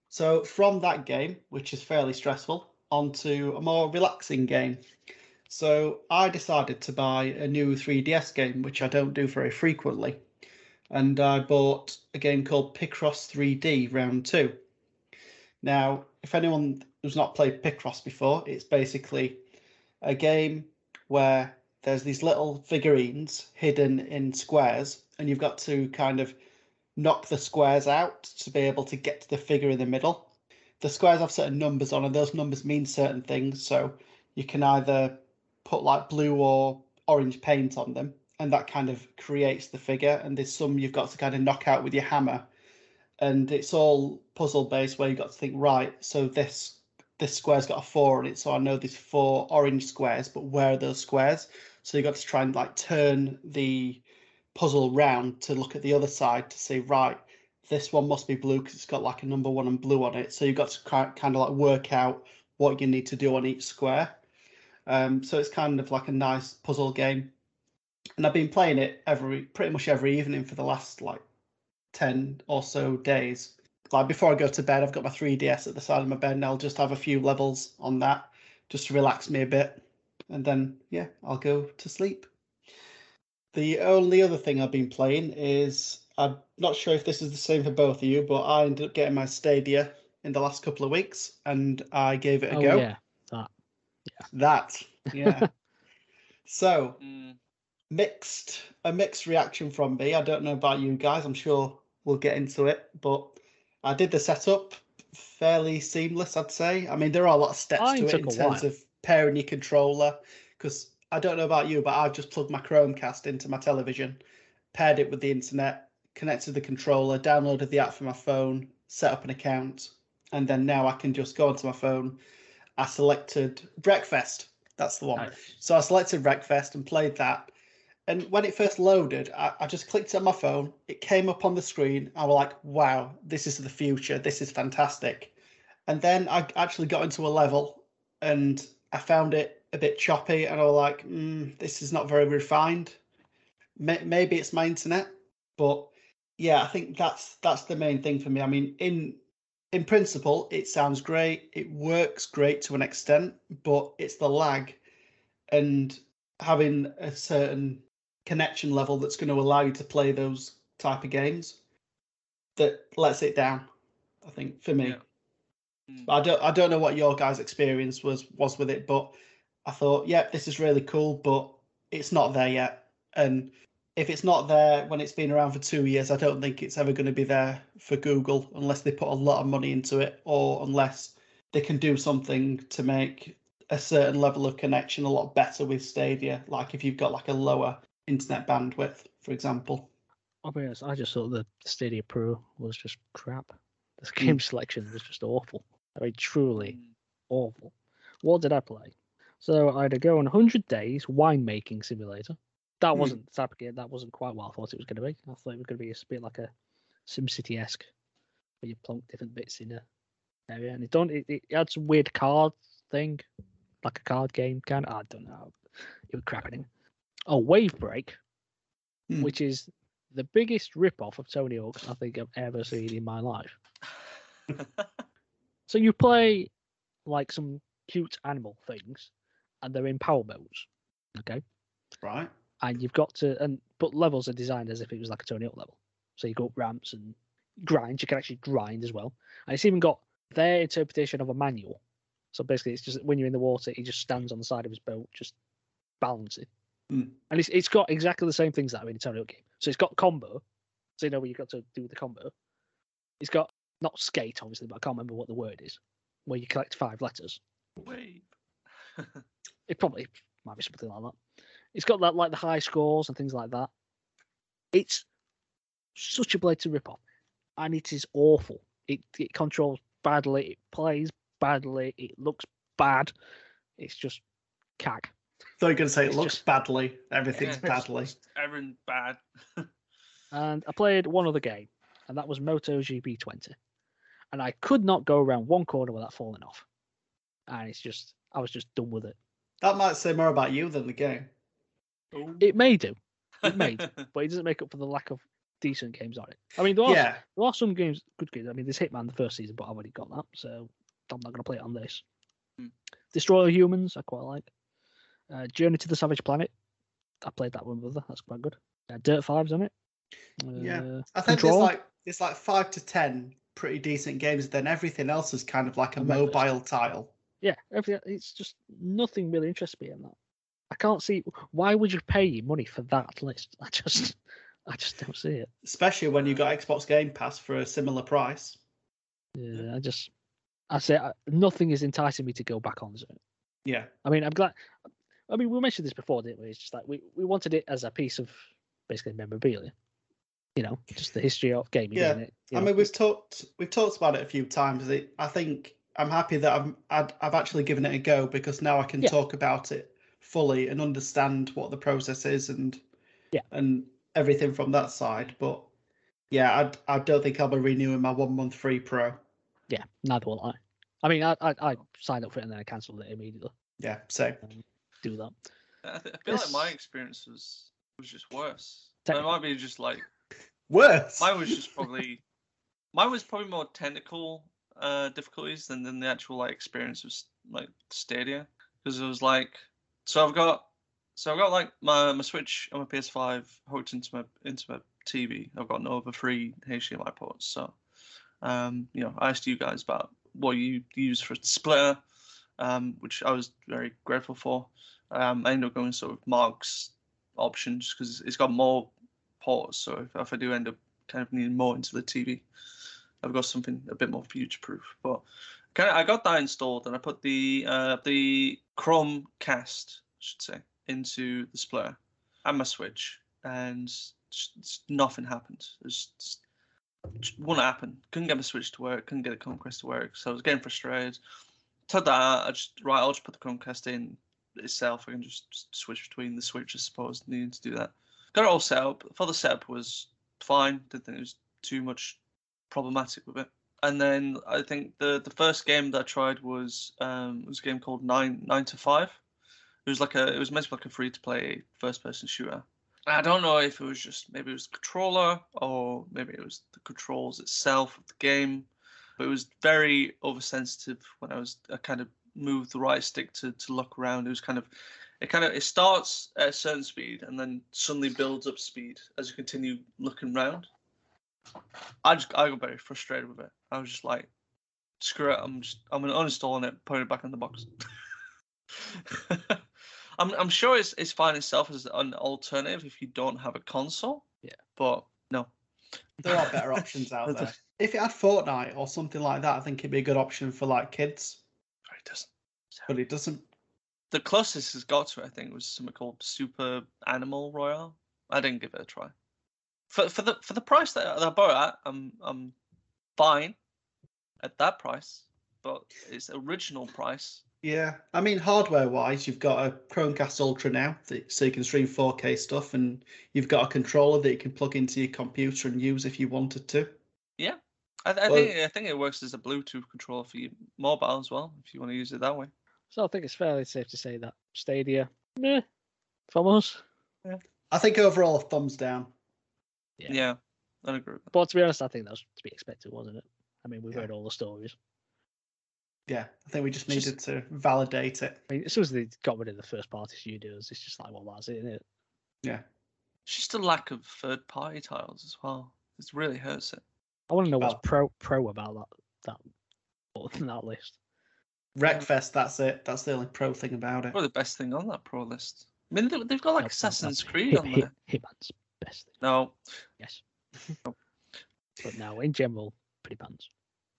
Speaker 3: So from that game, which is fairly stressful, onto a more relaxing game. So I decided to buy a new 3DS game, which I don't do very frequently, and I bought a game called Picross 3D Round Two. Now, if anyone who's not played Picross before, it's basically a game where there's these little figurines hidden in squares, and you've got to kind of knock the squares out to be able to get to the figure in the middle. The squares have certain numbers on, and those numbers mean certain things. So you can either put like blue or orange paint on them, and that kind of creates the figure. And there's some you've got to kind of knock out with your hammer, and it's all puzzle based where you've got to think right. So this this square's got a four on it, so I know there's four orange squares, but where are those squares? So you've got to try and like turn the puzzle round to look at the other side to see right. This one must be blue because it's got like a number one and blue on it. So you've got to kind of like work out what you need to do on each square. Um, so it's kind of like a nice puzzle game. And I've been playing it every pretty much every evening for the last like 10 or so days. Like before I go to bed, I've got my 3DS at the side of my bed and I'll just have a few levels on that just to relax me a bit. And then, yeah, I'll go to sleep. The only other thing I've been playing is I'm not sure if this is the same for both of you, but I ended up getting my Stadia in the last couple of weeks and I gave it a
Speaker 1: oh,
Speaker 3: go.
Speaker 1: yeah. That.
Speaker 3: That, yeah. so
Speaker 2: Mm,
Speaker 3: mixed a mixed reaction from me. I don't know about you guys. I'm sure we'll get into it, but I did the setup fairly seamless. I'd say. I mean, there are a lot of steps
Speaker 1: Mine
Speaker 3: to it in terms
Speaker 1: while.
Speaker 3: of pairing your controller. Because I don't know about you, but I've just plugged my Chromecast into my television, paired it with the internet, connected the controller, downloaded the app for my phone, set up an account, and then now I can just go onto my phone. I selected Breakfast. That's the one.
Speaker 1: Nice.
Speaker 3: So I selected Breakfast and played that. And when it first loaded, I, I just clicked it on my phone. It came up on the screen. I was like, wow, this is the future. This is fantastic. And then I actually got into a level and I found it a bit choppy. And I was like, mm, this is not very refined. May- Maybe it's my internet. But yeah, I think that's that's the main thing for me. I mean, in in principle, it sounds great. It works great to an extent, but it's the lag and having a certain connection level that's going to allow you to play those type of games that lets it down. I think for me,
Speaker 2: Yeah. Mm.
Speaker 3: I don't I don't know what your guys' experience was was with it, but I thought, yeah, this is really cool, but it's not there yet. And if it's not there when it's been around for two years, I don't think it's ever going to be there for Google unless they put a lot of money into it or unless they can do something to make a certain level of connection a lot better with Stadia. Like if you've got like a lower internet bandwidth, for example.
Speaker 1: I'll be honest, I just thought the Stadia Pro was just crap. The
Speaker 3: Hmm.
Speaker 1: game selection was just awful. I mean, truly
Speaker 2: mm,
Speaker 1: awful. What did I play? So I had to go on 100 Days Winemaking Simulator. That
Speaker 3: Hmm.
Speaker 1: wasn't type game, that wasn't quite what I thought it was going to be. I thought it was going to be a bit like a SimCity esque, where you plonk different bits in a area. And it, don't, it, it had some weird card thing, like a card game kind of. I don't know. It was crap anyway. Oh, Wave Break,
Speaker 3: Hmm.
Speaker 1: which is the biggest rip off of Tony Hawk I think I've ever seen in my life. So you play like some cute animal things, and they're in power modes. Okay,
Speaker 3: Right.
Speaker 1: and you've got to and but levels are designed as if it was like a Tony Hawk level. So you go up ramps and grind. You can actually grind as well, and it's even got their interpretation of a manual. So basically, it's just when you're in the water, he just stands on the side of his boat, just balancing.
Speaker 3: Hmm.
Speaker 1: And it's it's got exactly the same things that are in a Tony Hawk game. So it's got combo, so you know what you've got to do with the combo. It's got not skate obviously, but I can't remember what the word is, where you collect five letters.
Speaker 2: Wave.
Speaker 1: It probably might be something like that. It's got that like the high scores and things like that. It's such a blatant rip off, and it is awful. It it controls badly. It plays badly. It looks bad. It's just cag.
Speaker 3: Thought you were going to say it
Speaker 1: It's
Speaker 3: looks
Speaker 1: just-
Speaker 3: badly. Everything's
Speaker 2: Yeah,
Speaker 3: badly.
Speaker 2: just Everything bad.
Speaker 1: And I played one other game, and that was Moto GP20. And I could not go around one corner without falling off. And it's just, I was just done with it.
Speaker 3: That might say more about you than the game.
Speaker 1: It may do, it may do, but it doesn't make up for the lack of decent games on it. I mean, there are,
Speaker 3: Yeah.
Speaker 1: there are some games, good games. I mean, there's Hitman the first season, but I've already got that, so I'm not going to play it on this.
Speaker 2: Hmm.
Speaker 1: Destroy All Humans, I quite like. Uh, Journey to the Savage Planet, I played that one with her. That's quite good. Uh, Dirt 5's on it.
Speaker 3: Yeah.
Speaker 1: Uh,
Speaker 3: I think
Speaker 1: Control?
Speaker 3: there's like it's like five to ten pretty decent games. Then everything else is kind of like a mobile tile.
Speaker 1: Yeah, everything. It's just nothing really interests me in that. I can't see why would you pay money for that list. I just, I just don't see it.
Speaker 3: Especially when you got Xbox Game Pass for a similar price.
Speaker 1: Yeah, I just, I say I, nothing is enticing me to go back on it.
Speaker 3: Yeah.
Speaker 1: I mean, I'm glad. I mean, we mentioned this before, didn't we? It's just like we, we wanted it as a piece of basically memorabilia. You know, just the history of gaming,
Speaker 3: Yeah,
Speaker 1: isn't it? You
Speaker 3: I
Speaker 1: know,
Speaker 3: mean, we've talked we've talked about it a few times. I think I'm happy that I'm I'd, I've actually given it a go because now I can
Speaker 1: Yeah.
Speaker 3: talk about it fully and understand what the process is and
Speaker 1: Yeah.
Speaker 3: and everything from that side. But yeah, I I don't think I'll be renewing my one month free pro.
Speaker 1: Yeah, neither will I. I mean, I I, I signed up for it and then I cancelled it immediately.
Speaker 3: Yeah, so um,
Speaker 1: Do that.
Speaker 2: I, th- I feel like my experience was was just worse. It might be just like
Speaker 3: worse.
Speaker 2: mine was just probably mine was probably more technical uh difficulties than, than the actual like experience of like Stadia because it was like so I've got so I've got like my my Switch and my PS5 hooked into my into my TV. I've got no other free HDMI ports, so um you know I asked you guys about what you use for splitter, um which I was very grateful for. Um, I ended up going sort of Mark's options because it's got more ports. So if, if I do end up kind of needing more into the TV, I've got something a bit more future proof. But kind of, I got that installed and I put the uh, the Chromecast, I should say, into the splitter and my Switch, and nothing happened. It just, wouldn't happen. Couldn't get my Switch to work. Couldn't get the Chromecast to work. So I was getting frustrated. Took that. I just right. I'll just put the Chromecast in itself. I can just switch between the Switch, I suppose, needing to do that. Got it all set up. For the setup was fine. Didn't think it was too much problematic with it. And then I think the the first game that I tried was um was a game called Nine Nine to Five. It was like a it was meant to be like a free to play first person shooter. I don't know if it was just maybe it was the controller or maybe it was the controls itself of the game. But it was very oversensitive when I was I kind of moved the right stick to to look around. It was kind of it kind of it starts at a certain speed and then suddenly builds up speed as you continue looking around. I just I got very frustrated with it. I was just like, screw it, I'm just I'm gonna uninstalling it, putting it back in the box. I'm I'm sure it's it's fine itself as an alternative if you don't have a console.
Speaker 1: Yeah.
Speaker 2: But no.
Speaker 3: there are better options out there. If it had Fortnite or something like that, I think it'd be a good option for like kids.
Speaker 2: It doesn't.
Speaker 3: But it doesn't.
Speaker 2: The closest it's got to it, I think, was something called Super Animal Royale. I didn't give it a try. For for the for the price that, that I bought it at, I'm I'm fine at that price, but its original price.
Speaker 3: Yeah, I mean, hardware-wise, you've got a Chromecast Ultra now, that, so you can stream 4K stuff, and you've got a controller that you can plug into your computer and use if you wanted to.
Speaker 2: I, I
Speaker 3: Well-
Speaker 2: think I think it works as a Bluetooth controller for your mobile as well, if you want to use it that way.
Speaker 1: So I think it's fairly safe to say that Stadia, meh, from us. Yeah.
Speaker 3: I think overall, a thumbs down.
Speaker 1: Yeah.
Speaker 2: Yeah, I'd agree.
Speaker 1: But to be honest, I think that was to be expected, wasn't it? I mean, we've
Speaker 3: Yeah.
Speaker 1: heard all the stories.
Speaker 3: Yeah, I think we just
Speaker 2: Just-
Speaker 3: needed to validate it.
Speaker 1: I mean, as soon as they got rid of the first party studios, it's just like, well, that's it, isn't it?
Speaker 3: Yeah.
Speaker 2: It's just a lack of third party titles as well. It really hurts it.
Speaker 1: I want to know
Speaker 3: Well-
Speaker 1: what's pro pro about that that that list.
Speaker 3: Wreckfest, that's it. That's the only pro thing about it.
Speaker 2: Probably the best thing on that pro list. I mean, they, they've got like
Speaker 1: No, no,
Speaker 2: Assassin's Creed
Speaker 1: Hit,
Speaker 2: on
Speaker 1: Hit,
Speaker 2: there.
Speaker 1: Hitman's best thing,
Speaker 2: No,
Speaker 1: yes. but no, in general, pretty pants.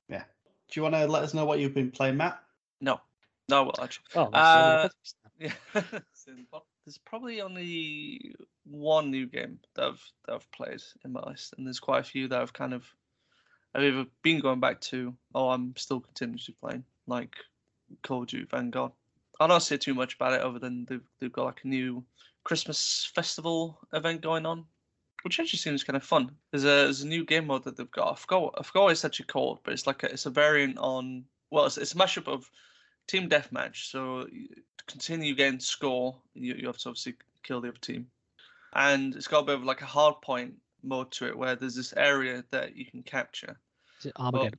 Speaker 1: Yeah.
Speaker 3: Do you want to let us know what you've been playing, Matt?
Speaker 2: no, no. Well, actually,
Speaker 1: Oh,
Speaker 2: Uh,
Speaker 1: end of the podcast.
Speaker 2: yeah. It's in- but there's probably only one new game that I've that I've played in my list, and there's quite a few that I've kind of I've either been going back to, or I'm still continuously playing, like Call of Duty Vanguard. I don't say too much about it other than they've they've got like a new Christmas festival event going on, which actually seems kind of fun. There's a there's a new game mode that they've got. I forgot I forgot what it's actually called, but it's like a, it's a variant on well, it's, it's a mashup of team deathmatch. So to continue getting score, you, you have to obviously kill the other team, and it's got a bit of like a hard point mode to it where there's this area that you can capture.
Speaker 1: Is it Armageddon?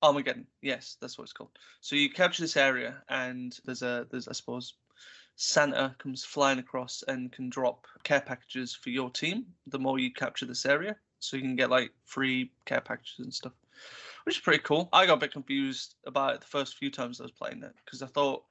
Speaker 2: Armageddon. Yes, that's what it's called. So you capture this area, and there's a there's I suppose Santa comes flying across and can drop care packages for your team. The more you capture this area, so you can get like free care packages and stuff, which is pretty cool. I got a bit confused about it the first few times I was playing it because I thought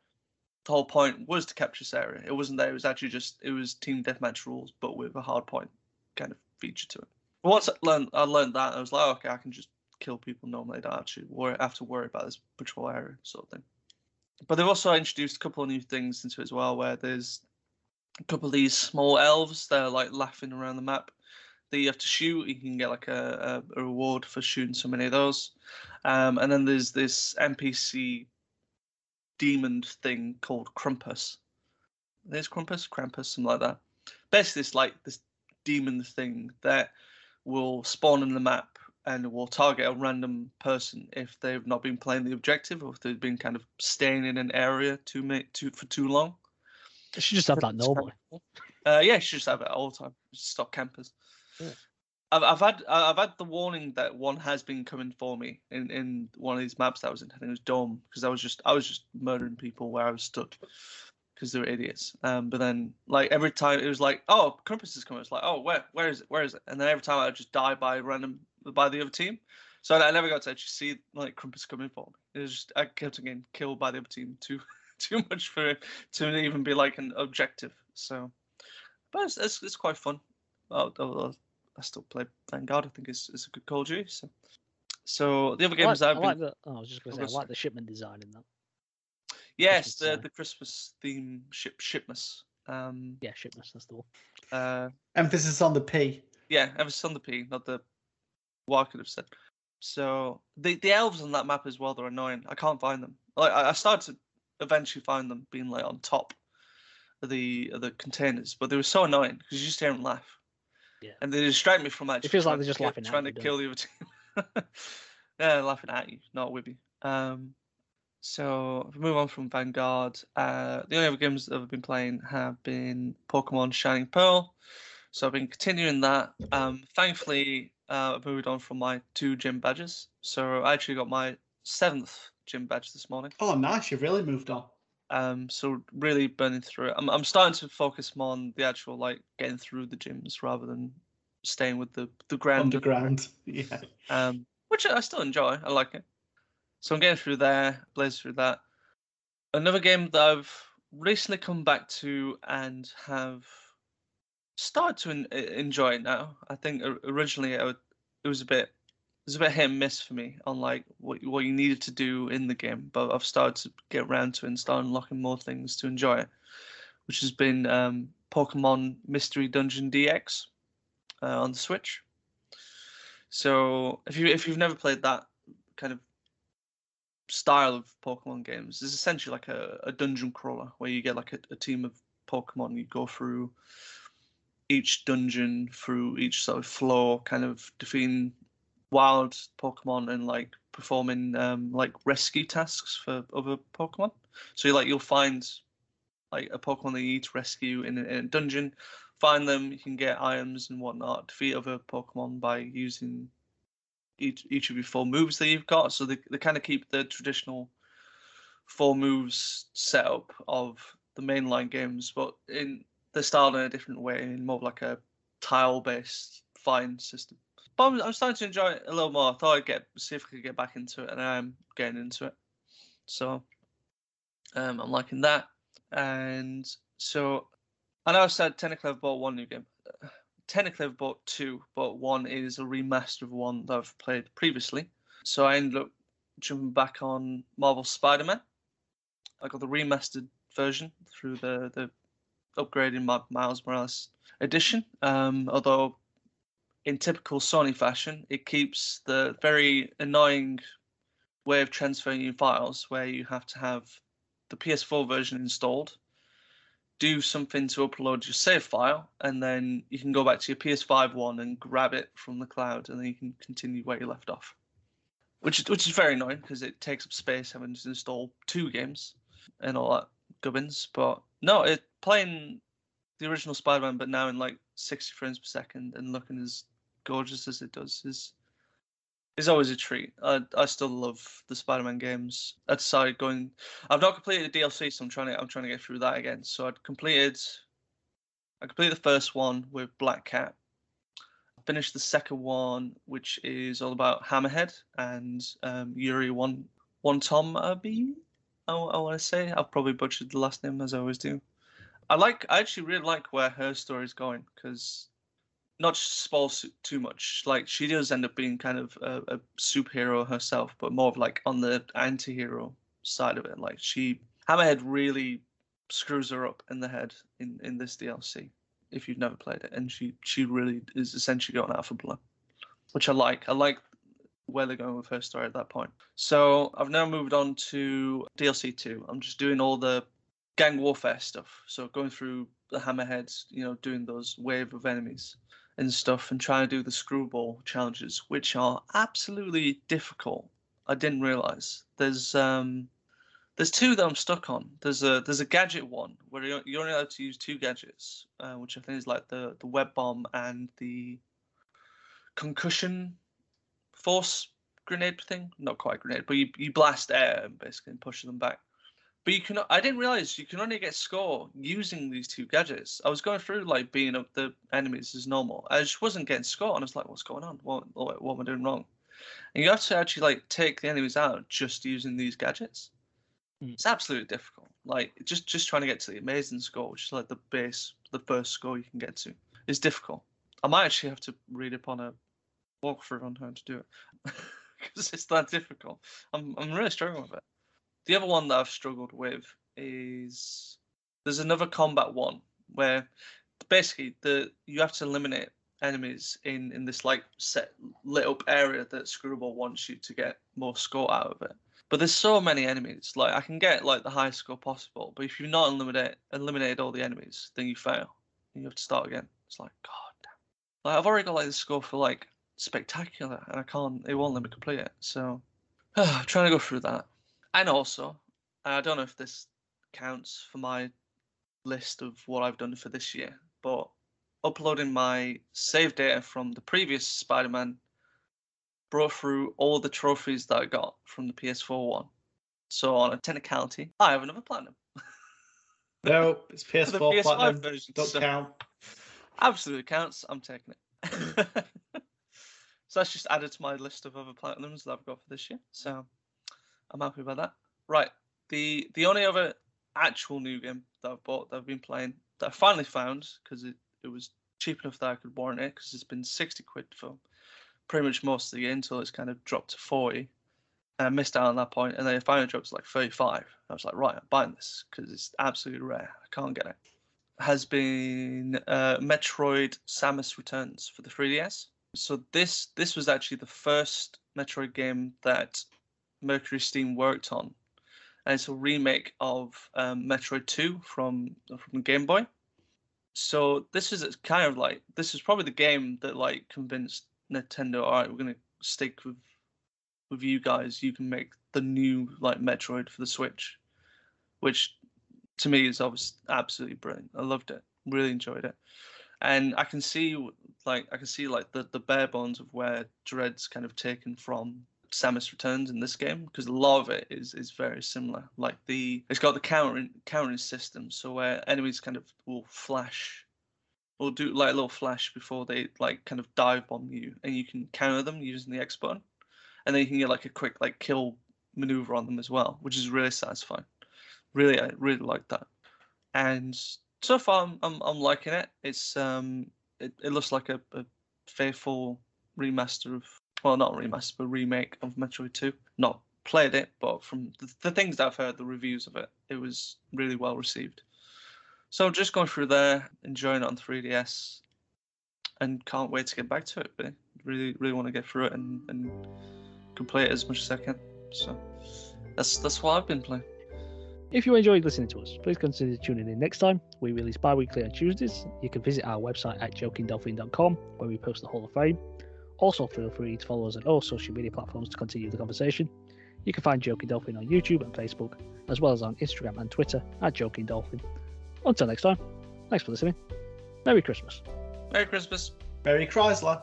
Speaker 2: the whole point was to capture this area. It wasn't there. It was actually just it was team deathmatch rules, but with a hard point kind of feature to it. Once I learned, I learned that I was like, oh, okay, I can just kill people normally. I don't actually worry, I have to worry about this patrol area sort of thing. But they've also introduced a couple of new things into it as well, where there's a couple of these small elves that are like laughing around the map that you have to shoot. You can get like a, a, a reward for shooting so many of those. Um, and then there's this NPC demon thing called Crumpus. There's Crumpus, Krampus, something like that. Basically, it's like this demon thing that will spawn in the map and will target a random person if they've not been playing the objective or if they've been kind of staying in an area too make too for too long.
Speaker 1: You should just have that normally.
Speaker 2: Uh, yeah, you should just have it all the time. Just stop campers.
Speaker 1: Yeah.
Speaker 2: I've, I've had I've had the warning that one has been coming for me in, in one of these maps that I was in. I think it was Dome because I was just I was just murdering people where I was stuck because they were idiots. Um, but then like every time it was like, oh, Crumpus is coming. It's like, oh, where where is it? Where is it? And then every time I would just die by random by the other team. So I, I never got to actually see like Crumpus coming for me. It was just I kept on getting killed by the other team too too much for it to even be like an objective. So, but it's it's, it's quite fun. I'll, I'll, I still play Vanguard. I think it's, it's a good Call of Duty. So, so the other
Speaker 1: I like,
Speaker 2: games
Speaker 1: I
Speaker 2: I've
Speaker 1: like
Speaker 2: been
Speaker 1: the. Oh, I was just going to say, I like the shipment design in that.
Speaker 2: yes
Speaker 1: Christmas
Speaker 2: the
Speaker 1: design.
Speaker 2: the Christmas theme ship shipmas. Um,
Speaker 1: Yeah, shipments. That's the one.
Speaker 2: uh,
Speaker 3: Emphasis on the P.
Speaker 2: yeah, emphasis on the P, not the what I could have said. So the the elves on that map as well, they're annoying. I can't find them. Like I, I started to eventually find them being like on top of the of the containers, but they were so annoying because you just hear them laugh.
Speaker 1: Yeah.
Speaker 2: And they distract me from actually.
Speaker 1: feels like they're just laughing at
Speaker 2: trying to kill the other team. yeah, laughing at you, not with you. Um, so if we move on from Vanguard, uh, the only other games that I've been playing have been Pokemon Shining Pearl. So I've been continuing that. Um, thankfully, uh, I've moved on from my two gym badges. So I actually got my seventh gym badge this morning.
Speaker 3: Oh, nice. You've really moved on.
Speaker 2: Um, so really burning through it. I'm I'm starting to focus more on the actual like getting through the gyms rather than staying with the the ground.
Speaker 3: Underground. Yeah.
Speaker 2: Um, which I still enjoy. I like it. So I'm getting through there, blaze through that. Another game that I've recently come back to and have started to en- enjoy it now. I think originally I would, it was a bit it was a bit hit and miss for me on like what what you needed to do in the game, but I've started to get around to it and start unlocking more things to enjoy it, which has been um, Pokemon Mystery Dungeon DX uh, on the Switch. So if you if you've never played that kind of style of Pokemon games, it's essentially like a, a dungeon crawler where you get like a, a team of Pokemon. You go through each dungeon, through each sort of floor, kind of defeating wild Pokemon and like performing um, like rescue tasks for other Pokemon. So you like you'll find like a Pokemon that you need to rescue in a, in a dungeon. Find them, you can get items and whatnot. Defeat other Pokemon by using each each of your four moves that you've got. So they they kind of keep the traditional four moves setup of the mainline games, but in they're styled in a different way, in more like a tile based fighting system. But I'm, I'm starting to enjoy it a little more. I thought I'd get see if I could get back into it, and I'm getting into it. So um, I'm liking that. And so I know I said technically I've bought one new game. Technically I've bought two, but one is a remaster of one that I've played previously. So I ended up jumping back on Marvel Spider-Man. I got the remastered version through the the upgrading my Miles Morales edition. Um, although in typical Sony fashion, it keeps the very annoying way of transferring your files where you have to have the PS4 version installed, do something to upload your save file, and then you can go back to your PS5 one and grab it from the cloud, and then you can continue where you left off. Which which is very annoying because it takes up space having to install two games and all that gubbins. But no, it playing the original Spider-Man, but now in like 60 frames per second and looking as gorgeous as it does is is always a treat. I I still love the Spider-Man games. I decided going. I've not completed the DLC, so I'm trying to I'm trying to get through that again. So I'd completed. I completed the first one with Black Cat. I finished the second one, which is all about Hammerhead and um, Yuri One One Tom Abbey. I, I want to say I've probably butchered the last name as I always do. I like. I actually really like where her story is going because not spoil too much. Like she does end up being kind of a, a superhero herself, but more of like on the anti-hero side of it. Like she Hammerhead really screws her up in the head in in this DLC. If you've never played it, and she she really is essentially going out for blood, which I like. I like where they're going with her story at that point. So I've now moved on to DLC two. I'm just doing all the gang warfare stuff. So going through the hammerheads, you know, doing those wave of enemies. and stuff and trying to do the screwball challenges, which are absolutely difficult. I didn't realize there's um there's two that I'm stuck on. There's a there's a gadget one where you're, you're only allowed to use two gadgets, uh, which I think is like the the web bomb and the concussion force grenade thing. Not quite grenade, but you, you blast air and basically and push them back. But you can I didn't realize you can only get score using these two gadgets. I was going through like beating up the enemies as normal. I just wasn't getting score, and I was like, "What's going on? What what, what am I doing wrong?" And you have to actually like take the enemies out just using these gadgets.
Speaker 1: Mm.
Speaker 2: It's absolutely difficult. Like just just trying to get to the amazing score, which is like the base, the first score you can get to, is difficult. I might actually have to read up on a walkthrough on how to do it because it's that difficult. I'm I'm really struggling with it. The other one that I've struggled with is there's another combat one where basically the you have to eliminate enemies in in this like set lit up area that Screwball wants you to get more score out of it. But there's so many enemies. Like I can get like the highest score possible, but if you've not eliminated eliminated all the enemies, then you fail. You have to start again. It's like God damn. Like I've already got like the score for like spectacular, and I can't. It won't let me complete it. So I'm trying to go through that. And also, I don't know if this counts for my list of what I've done for this year, but uploading my save data from the previous Spider-Man brought through all the trophies that I got from the PS4 one. So on a technicality, I have another platinum.
Speaker 3: No, it's
Speaker 2: For the
Speaker 3: PS4
Speaker 2: PS5
Speaker 3: platinum.
Speaker 2: version,
Speaker 3: Don't
Speaker 2: so-
Speaker 3: count.
Speaker 2: Absolutely counts. I'm taking it. so that's just added to my list of other platinums that I've got for this year. So I'm happy about that. Right. The the only other actual new game that I've bought that I've been playing that I finally found because it, it was cheap enough that I could warrant it because it's been 60 quid for pretty much most of the year until it's kind of dropped to 40. And I missed out on that point, and then it finally dropped to like 35. I was like, right, I'm buying this because it's absolutely rare. I can't get it has been uh, Metroid Samus Returns for the 3DS. So this this was actually the first Metroid game that MercurySteam worked on, and it's a remake of um, Metroid 2 from from Game Boy. So this is kind of like this is probably the game that like convinced Nintendo, all right, we're gonna stick with with you guys. You can make the new like Metroid for the Switch, which to me is obviously absolutely brilliant. I loved it, really enjoyed it, and I can see like I can see like the the bare bones of where Dread's kind of taken from Samus Returns in this game because a lot of it is is very similar. Like the it's got the countering countering system, so where enemies kind of will flash. Will do like a little flash before they like kind of dive bomb you, and you can counter them using the X button, and then you can get like a quick like kill maneuver on them as well, which is really satisfying really I really like that. And so far I'm I'm, I'm liking it. It's um it, it looks like a, a faithful remaster of well not remaster but remake of Metroid 2. Not played it, but from the, the things that I've heard, the reviews of it, it was really well received. So just going through there, enjoying it on 3DS, and can't wait to get back to it. But really, really want to get through it and, and complete it as much as I can. So that's that's what I've been playing.
Speaker 1: If you enjoyed listening to us, please consider tuning in next time. We release bi weekly on Tuesdays. You can visit our website at jokingdolphin.com where we post the Hall of Fame. Also, feel free to follow us on all social media platforms to continue the conversation. You can find Joking Dolphin on YouTube and Facebook, as well as on Instagram and Twitter at Joking Dolphin. Until next time, thanks for listening. Merry Christmas.
Speaker 2: Merry Christmas.
Speaker 3: Merry Chrysler.